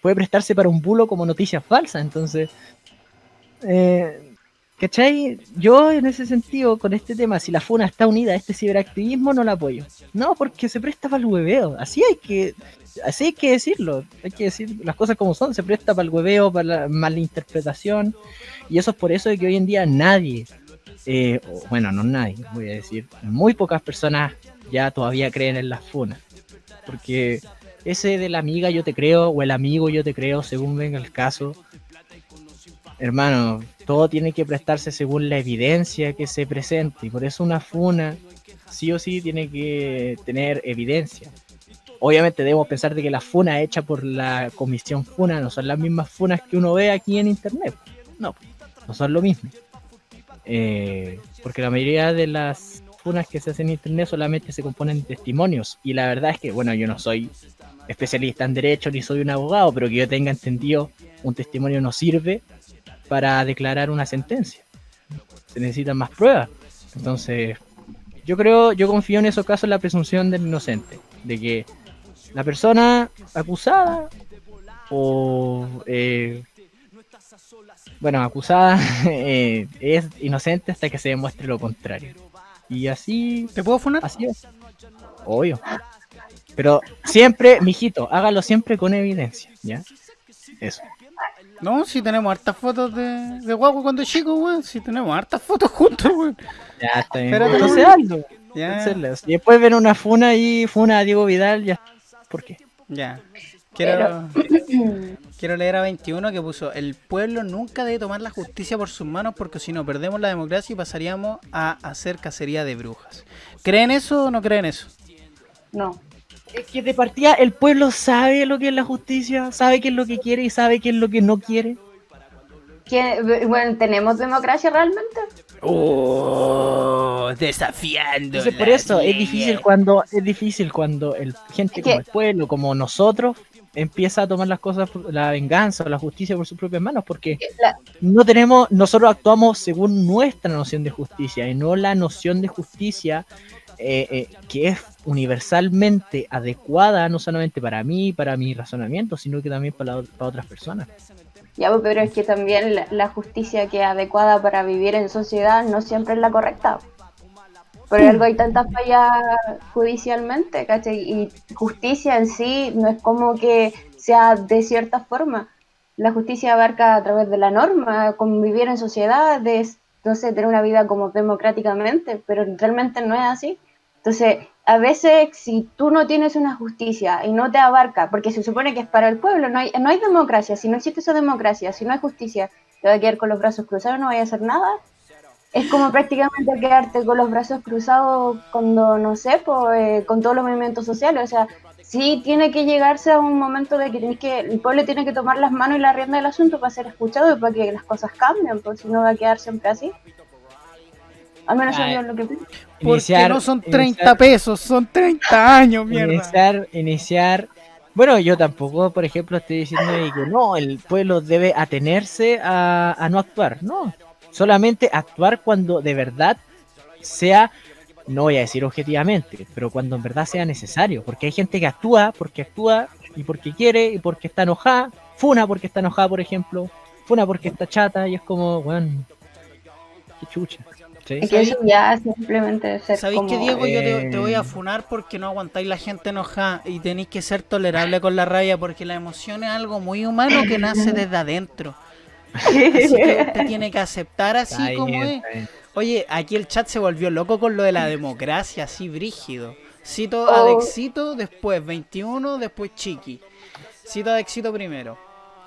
Puede prestarse para un bulo como noticias falsas. Entonces, ¿cachai? Yo en ese sentido, con este tema, si la FUNA está unida a este ciberactivismo, no la apoyo. No, porque se presta para el hueveo. Así hay que, así hay que decirlo. Hay que decir las cosas como son. Se presta para el hueveo, para la malinterpretación. Y eso es por eso de que hoy en día nadie, eh, bueno, no nadie, voy a decir, muy pocas personas ya todavía creen en las funas. Porque ese de la amiga yo te creo, o el amigo yo te creo, según venga el caso, hermano, todo tiene que prestarse según la evidencia que se presente. Y por eso una funa, sí o sí, tiene que tener evidencia. Obviamente debemos pensar de que las funas hechas por la comisión funa no son las mismas funas que uno ve aquí en internet. No, no son lo mismo. Eh, porque la mayoría de las funas que se hacen en internet solamente se componen de testimonios. Y la verdad es que, bueno, yo no soy especialista en derecho ni soy un abogado, pero que yo tenga entendido, un testimonio no sirve para declarar una sentencia. Se necesitan más pruebas. Entonces, yo creo, yo confío en esos casos en la presunción del inocente, de que la persona acusada o eh, bueno, acusada *laughs* eh, es inocente hasta que se demuestre lo contrario. Y así, ¿Te puedo funar? así es. Obvio. Pero siempre, mijito, hágalo siempre con evidencia, ¿ya? Eso. No, si tenemos hartas fotos de, de guapo cuando chico, weón. Si tenemos hartas fotos juntos, weón. Ya está bien. Espérate, Entonces, weón. hazlo. Ya. Y después ven una funa y funa a Diego Vidal, ya. ¿Por qué? ya. Quiero, *coughs* quiero leer a 21 que puso: El pueblo nunca debe tomar la justicia por sus manos porque si no perdemos la democracia y pasaríamos a hacer cacería de brujas. ¿Creen eso o no creen eso? No. Es que de partida el pueblo sabe lo que es la justicia, sabe qué es lo que quiere y sabe qué es lo que no quiere. ¿Quién- Bueno, ¿tenemos democracia realmente? Oh, desafiando. Entonces por eso es difícil cuando es difícil cuando el gente como el pueblo, como nosotros, empieza a tomar las cosas, por- la venganza o la justicia por sus propias manos, porque La- no tenemos, nosotros actuamos según nuestra noción de justicia y no la noción de justicia eh, eh, que es universalmente adecuada, no solamente para mí, para mi razonamiento, sino que también para, para otras personas. Ya, pues, pero es que también la, la justicia que es adecuada para vivir en sociedad no siempre es la correcta. Por algo hay tantas fallas judicialmente, ¿cachai? Y justicia en sí no es como que sea de cierta forma. La justicia abarca a través de la norma, convivir en sociedad, de, no sé, tener una vida como democráticamente, pero realmente no es así. Entonces, a veces si tú no tienes una justicia y no te abarca, porque se supone que es para el pueblo, no hay, no hay democracia, si no existe esa democracia, si no hay justicia, te va a quedar con los brazos cruzados, no vaya a hacer nada. Es como prácticamente quedarte con los brazos cruzados cuando, no sé, pues, eh, con todos los movimientos sociales. O sea, sí tiene que llegarse a un momento de que, tenés que el pueblo tiene que tomar las manos y la rienda del asunto para ser escuchado y para que las cosas cambien, porque si no va a quedar siempre así. Al menos Ay. yo lo que pienso. Porque no son 30 iniciar- pesos, son 30 años, mierda. Iniciar, iniciar. Bueno, yo tampoco, por ejemplo, estoy diciendo que no, el pueblo debe atenerse a, a no actuar. No, solamente actuar cuando de verdad sea, no voy a decir objetivamente, pero cuando en verdad sea necesario. Porque hay gente que actúa porque actúa y porque quiere y porque está enojada. Funa porque está enojada, por ejemplo. Funa porque está chata y es como, bueno, qué chucha. ¿Sí? Es que eso ya simplemente ser ¿Sabéis como... que Diego? Yo te, te voy a Eh. funar porque no aguantáis la gente enojada y tenéis que ser tolerable con la rabia porque la emoción es algo muy humano que nace desde adentro. Así que usted tiene que aceptar así Está como bien, es. Oye, aquí el chat se volvió loco con lo de la democracia, así brígido. Cito Oh. a Dexito, después 21, después Chiqui. Cito a Dexito primero.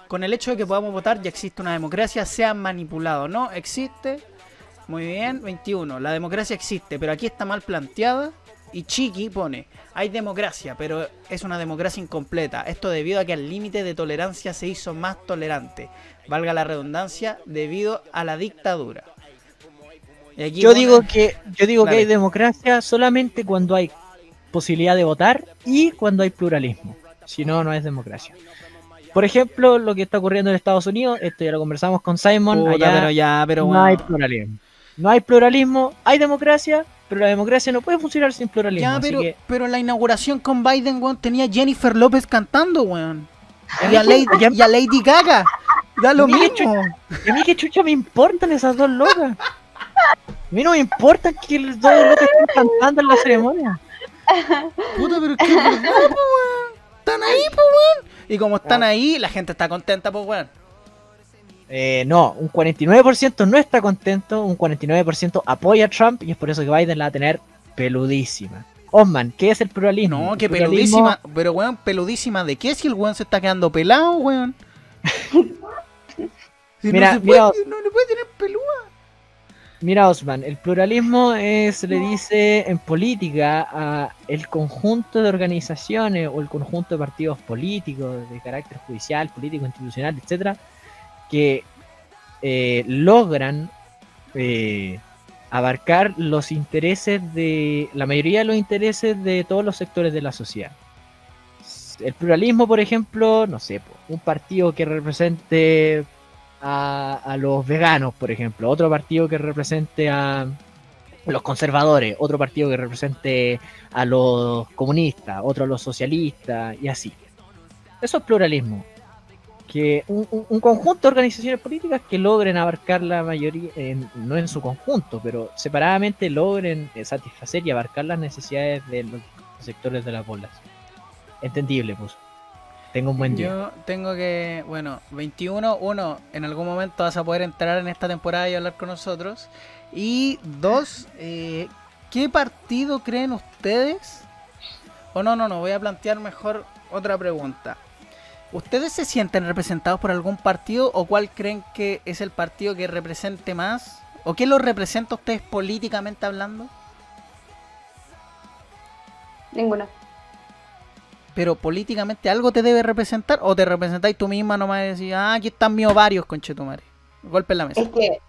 Con el hecho de que podamos votar ya existe una democracia, sea manipulado, ¿no? Existe. Muy bien, 21. La democracia existe, pero aquí está mal planteada. Y Chiqui pone, hay democracia, pero es una democracia incompleta. Esto debido a que el límite de tolerancia se hizo más tolerante. Valga la redundancia, debido a la dictadura. Y aquí Yo pone- digo que yo digo que hay democracia solamente cuando hay posibilidad de votar y cuando hay pluralismo. Si no, no es democracia. Por ejemplo, lo que está ocurriendo en Estados Unidos, esto ya lo conversamos con Simon, Puta, allá pero ya, pero no bueno. hay pluralismo. No hay pluralismo, hay democracia, pero la democracia no puede funcionar sin pluralismo. Ya, así pero, que- pero en la inauguración con Biden, weón, tenía Jennifer López cantando, weón. Y a Lady, y a Lady Gaga. Da lo mismo. ¿y a mí qué chucha me importan esas dos locas. A mí no me importa que los dos locas estén cantando en la ceremonia. Puta, pero que es verdad, po, weón. Están ahí, po, weón. Y como están ahí, la gente está contenta, po, weón. Eh, no, un 49% no está contento, un 49% apoya a Trump y es por eso que Biden la va a tener peludísima. Osman, ¿qué es el pluralismo? No, que pluralismo- peludísima. Pero, weón, peludísima de qué si el weón se está quedando pelado, weón. *laughs* Si Mira, no, se mira- puede, no le puede tener pelúa. Mira, Osman, el pluralismo es, se le dice en política a el conjunto de organizaciones o el conjunto de partidos políticos de carácter judicial, político, institucional, etcétera, que eh, logran eh, abarcar los intereses de la mayoría de los intereses de todos los sectores de la sociedad. El pluralismo, por ejemplo, no sé, un partido que represente a los veganos, por ejemplo, otro partido que represente a los conservadores, otro partido que represente a los comunistas, otro a los socialistas y así. Eso es pluralismo. Que un, un- un conjunto de organizaciones políticas que logren abarcar la mayoría, en- no en su conjunto, pero separadamente logren eh, satisfacer y abarcar las necesidades de los sectores de la población. Entendible, pues. Tengo un buen día. Yo tengo que, bueno, 21, uno, en algún momento vas a poder entrar en esta temporada y hablar con nosotros. Y dos, eh, ¿qué partido creen ustedes? O no, no, no, voy a plantear mejor otra pregunta. ¿Ustedes se sienten representados por algún partido o cuál creen que es el partido que represente más? ¿O qué lo representa a ustedes políticamente hablando? Ninguna. Pero políticamente algo te debe representar o te representáis tú misma nomás y decís, ah, aquí están mis ovarios, conchetumare. Golpe en la mesa. Es que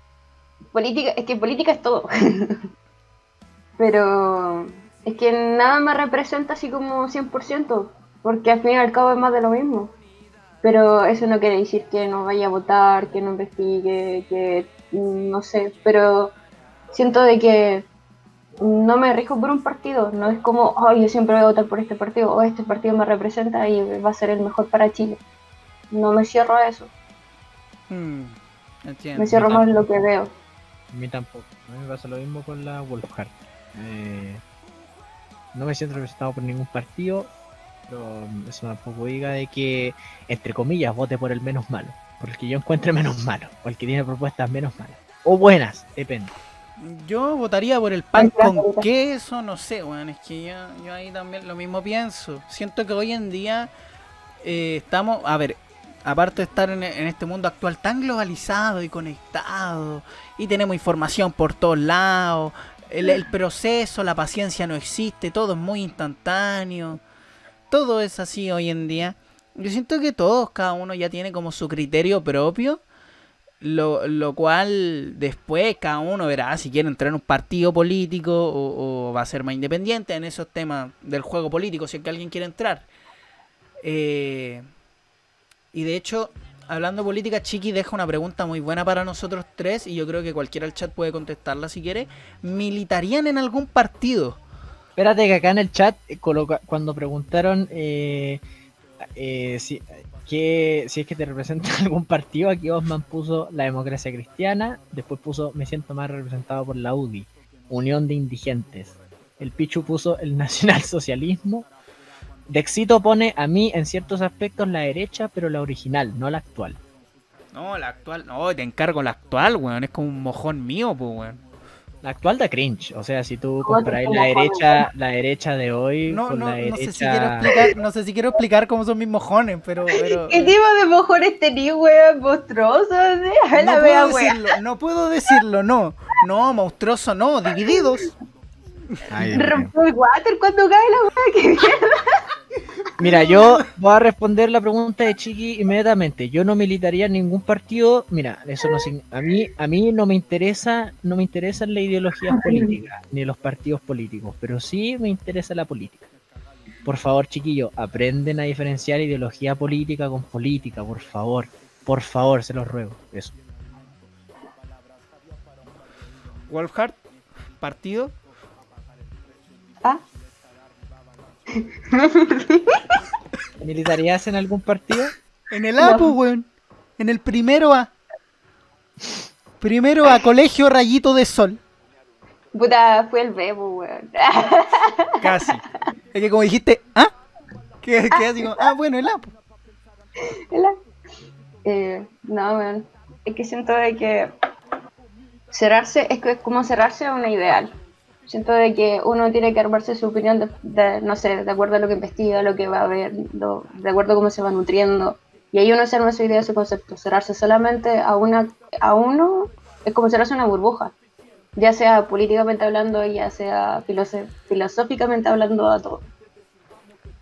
política, es que política es todo. *laughs* Pero es que nada me representa así como 100%, porque al fin y al cabo es más de lo mismo. Pero eso no quiere decir que no vaya a votar, que no investigue, que mm, no sé, pero siento de que no me rijo por un partido, no es como, oh, yo siempre voy a votar por este partido, o este partido me representa y va a ser el mejor para Chile. No me cierro a eso, Hmm, entiendo. me cierro más en lo que veo. A mí tampoco. A mí me pasa lo mismo con la Wolfhard. Eh, no me siento representado por ningún partido, pero eso tampoco diga de que, entre comillas, vote por el menos malo. Por el que yo encuentre menos malo. O el que tiene propuestas menos malas. O buenas, depende. Yo votaría por el pan con queso, no sé, weón. Es que yo, yo ahí también lo mismo pienso. Siento que hoy en día eh, estamos, a ver, aparte de estar en, en este mundo actual tan globalizado y conectado, y tenemos información por todos lados, el, el proceso, la paciencia no existe, todo es muy instantáneo, todo es así hoy en día. Yo siento que todos, cada uno ya tiene como su criterio propio. Lo, lo cual después cada uno verá si quiere entrar en un partido político o, va a ser más independiente en esos temas del juego político, si es que alguien quiere entrar. Eh, y de hecho, hablando de política, Chiqui deja una pregunta muy buena para nosotros tres y yo creo que cualquiera del chat puede contestarla si quiere. ¿Militarían en algún partido? Espérate que acá en el chat, eh, cuando preguntaron eh, eh, si es que te representa *laughs* algún partido, aquí Osman puso la democracia cristiana, después puso me siento más representado por la UDI, Unión de Indigentes. El Pichu puso el nacionalsocialismo. Dexito pone a mí en ciertos aspectos la derecha, pero la original, no la actual. No, la actual. No, te encargo la actual, weón. Es como un mojón mío, pues, weón. La actual da cringe, o sea, si tú ¿Cómo te comparáis como la derecha, la derecha de hoy No, con no, la no sé si quiero derecha... explicar, no sé si quiero explicar cómo son mis mojones, pero, *laughs* pero ¿Qué tipo de mojón tenía, weón? Monstruoso, ¿sí? *laughs* A la no puedo decirlo, no puedo decirlo, no. No, monstruoso no, divididos. Ay. Rompió el water cuando cae la wea, que mierda. Mira, yo voy a responder la pregunta de Chiqui inmediatamente. Yo no militaría en ningún partido. Mira, eso no a mí a mí no me interesa, no me interesan las ideologías políticas ni los partidos políticos, pero sí me interesa la política. Por favor, chiquillos, aprenden a diferenciar ideología política con política, por favor. Por favor, se los ruego. Eso. Wolfhard, partido. Ah, *laughs* ¿Militarías en algún partido? En el A, pues, weón. En el primero A. Primero A, *laughs* Colegio Rayito de Sol. puta, fue el bebo, weón. *laughs* Casi. Es que como dijiste, ¿ah? Que, que así como, ah, bueno, el A. pues. Hola. Eh, no, weón. Es que siento de que cerrarse es, que es como cerrarse a una ideal. Siento de que uno tiene que armarse su opinión de, no sé, de acuerdo a lo que investiga, lo que va a ver, de acuerdo a cómo se va nutriendo. Y ahí uno se arma su idea, su concepto. Cerrarse solamente a una a uno es como cerrarse una burbuja. Ya sea políticamente hablando, ya sea filosóficamente hablando a todo.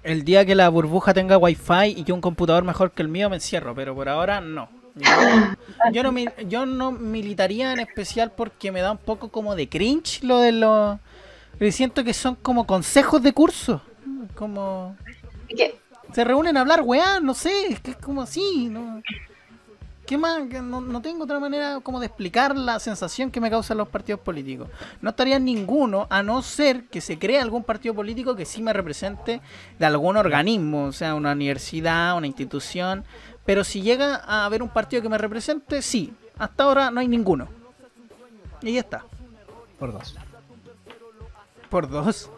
El día que la burbuja tenga wifi y que un computador mejor que el mío me encierro, pero por ahora no. Yo, yo no, yo no militaría en especial porque me da un poco como de cringe lo de los... Siento que son como consejos de curso. Como... Que Se reúnen a hablar, weá, no sé, es que es como así, ¿no? ¿Qué más? Que No, no tengo otra manera como de explicar la sensación que me causan los partidos políticos. No estaría en ninguno, a no ser que se cree algún partido político que sí me represente de algún organismo, o sea, una universidad, una institución. Pero si llega a haber un partido que me represente, sí. Hasta ahora no hay ninguno. Y ya está. Por dos. Por dos.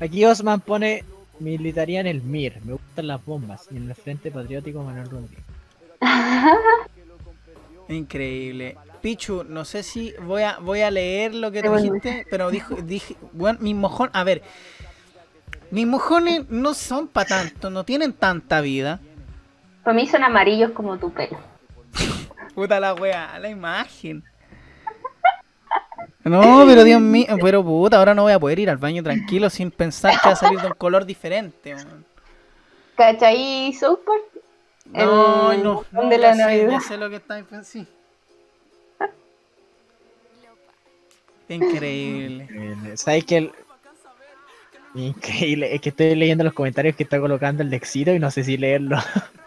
Aquí Osman pone militaría en el MIR. Me gustan las bombas. Y en el Frente Patriótico Manuel Rodríguez. *laughs* Increíble. Pichu, no sé si voy a voy a leer lo que te dijiste, pero dijo, dije, bueno, mis mojones, a ver, mis mojones no son para tanto, no tienen tanta vida. Para mí son amarillos como tu pelo. Puta la wea, la imagen. No, pero Dios mío, pero puta, ahora no voy a poder ir al baño tranquilo sin pensar que va a salir de un color diferente. man. ¿Cachai South Park? No, El no, no, de ya, la sé, Navidad. ya sé lo que estáis pensando. Increíble. Increíble. ¿Sabes que el... Increíble, es que estoy leyendo los comentarios que está colocando el Dexito y no sé si leerlo. *laughs*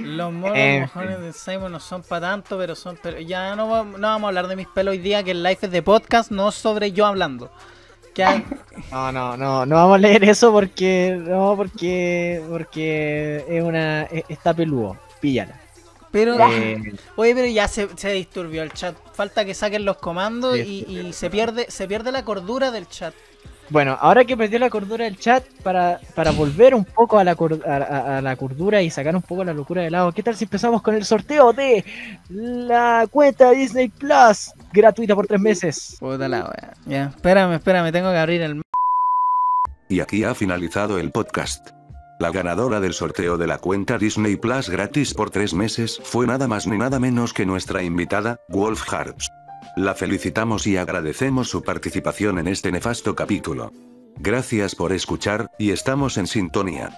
Los monos mojones de Simon no son para tanto, pero son. Pero ya no, no vamos a hablar de mis pelos hoy día, que el live es de podcast, no sobre yo hablando. Que hay- *laughs* No, no, no, no vamos a leer eso porque no, porque porque es una es- está peludo, píllala. pero, Eh, *laughs* oye, pero ya se, se disturbió el chat. Falta que saquen los comandos y, y se pierde se pierde la cordura del chat. Bueno, ahora que perdió la cordura del chat para, para volver un poco a la cor- a, a- a la cordura y sacar un poco la locura de lado, ¿qué tal si empezamos con el sorteo de la cuenta Disney Plus gratuita por tres meses? Puta la wea. Ya, espérame, espérame, tengo que abrir el. Y aquí ha finalizado el podcast. La ganadora del sorteo de la cuenta Disney Plus gratis por tres meses fue nada más ni nada menos que nuestra invitada, Wolf Harps. La felicitamos y agradecemos su participación en este nefasto capítulo. Gracias por escuchar, y estamos en sintonía.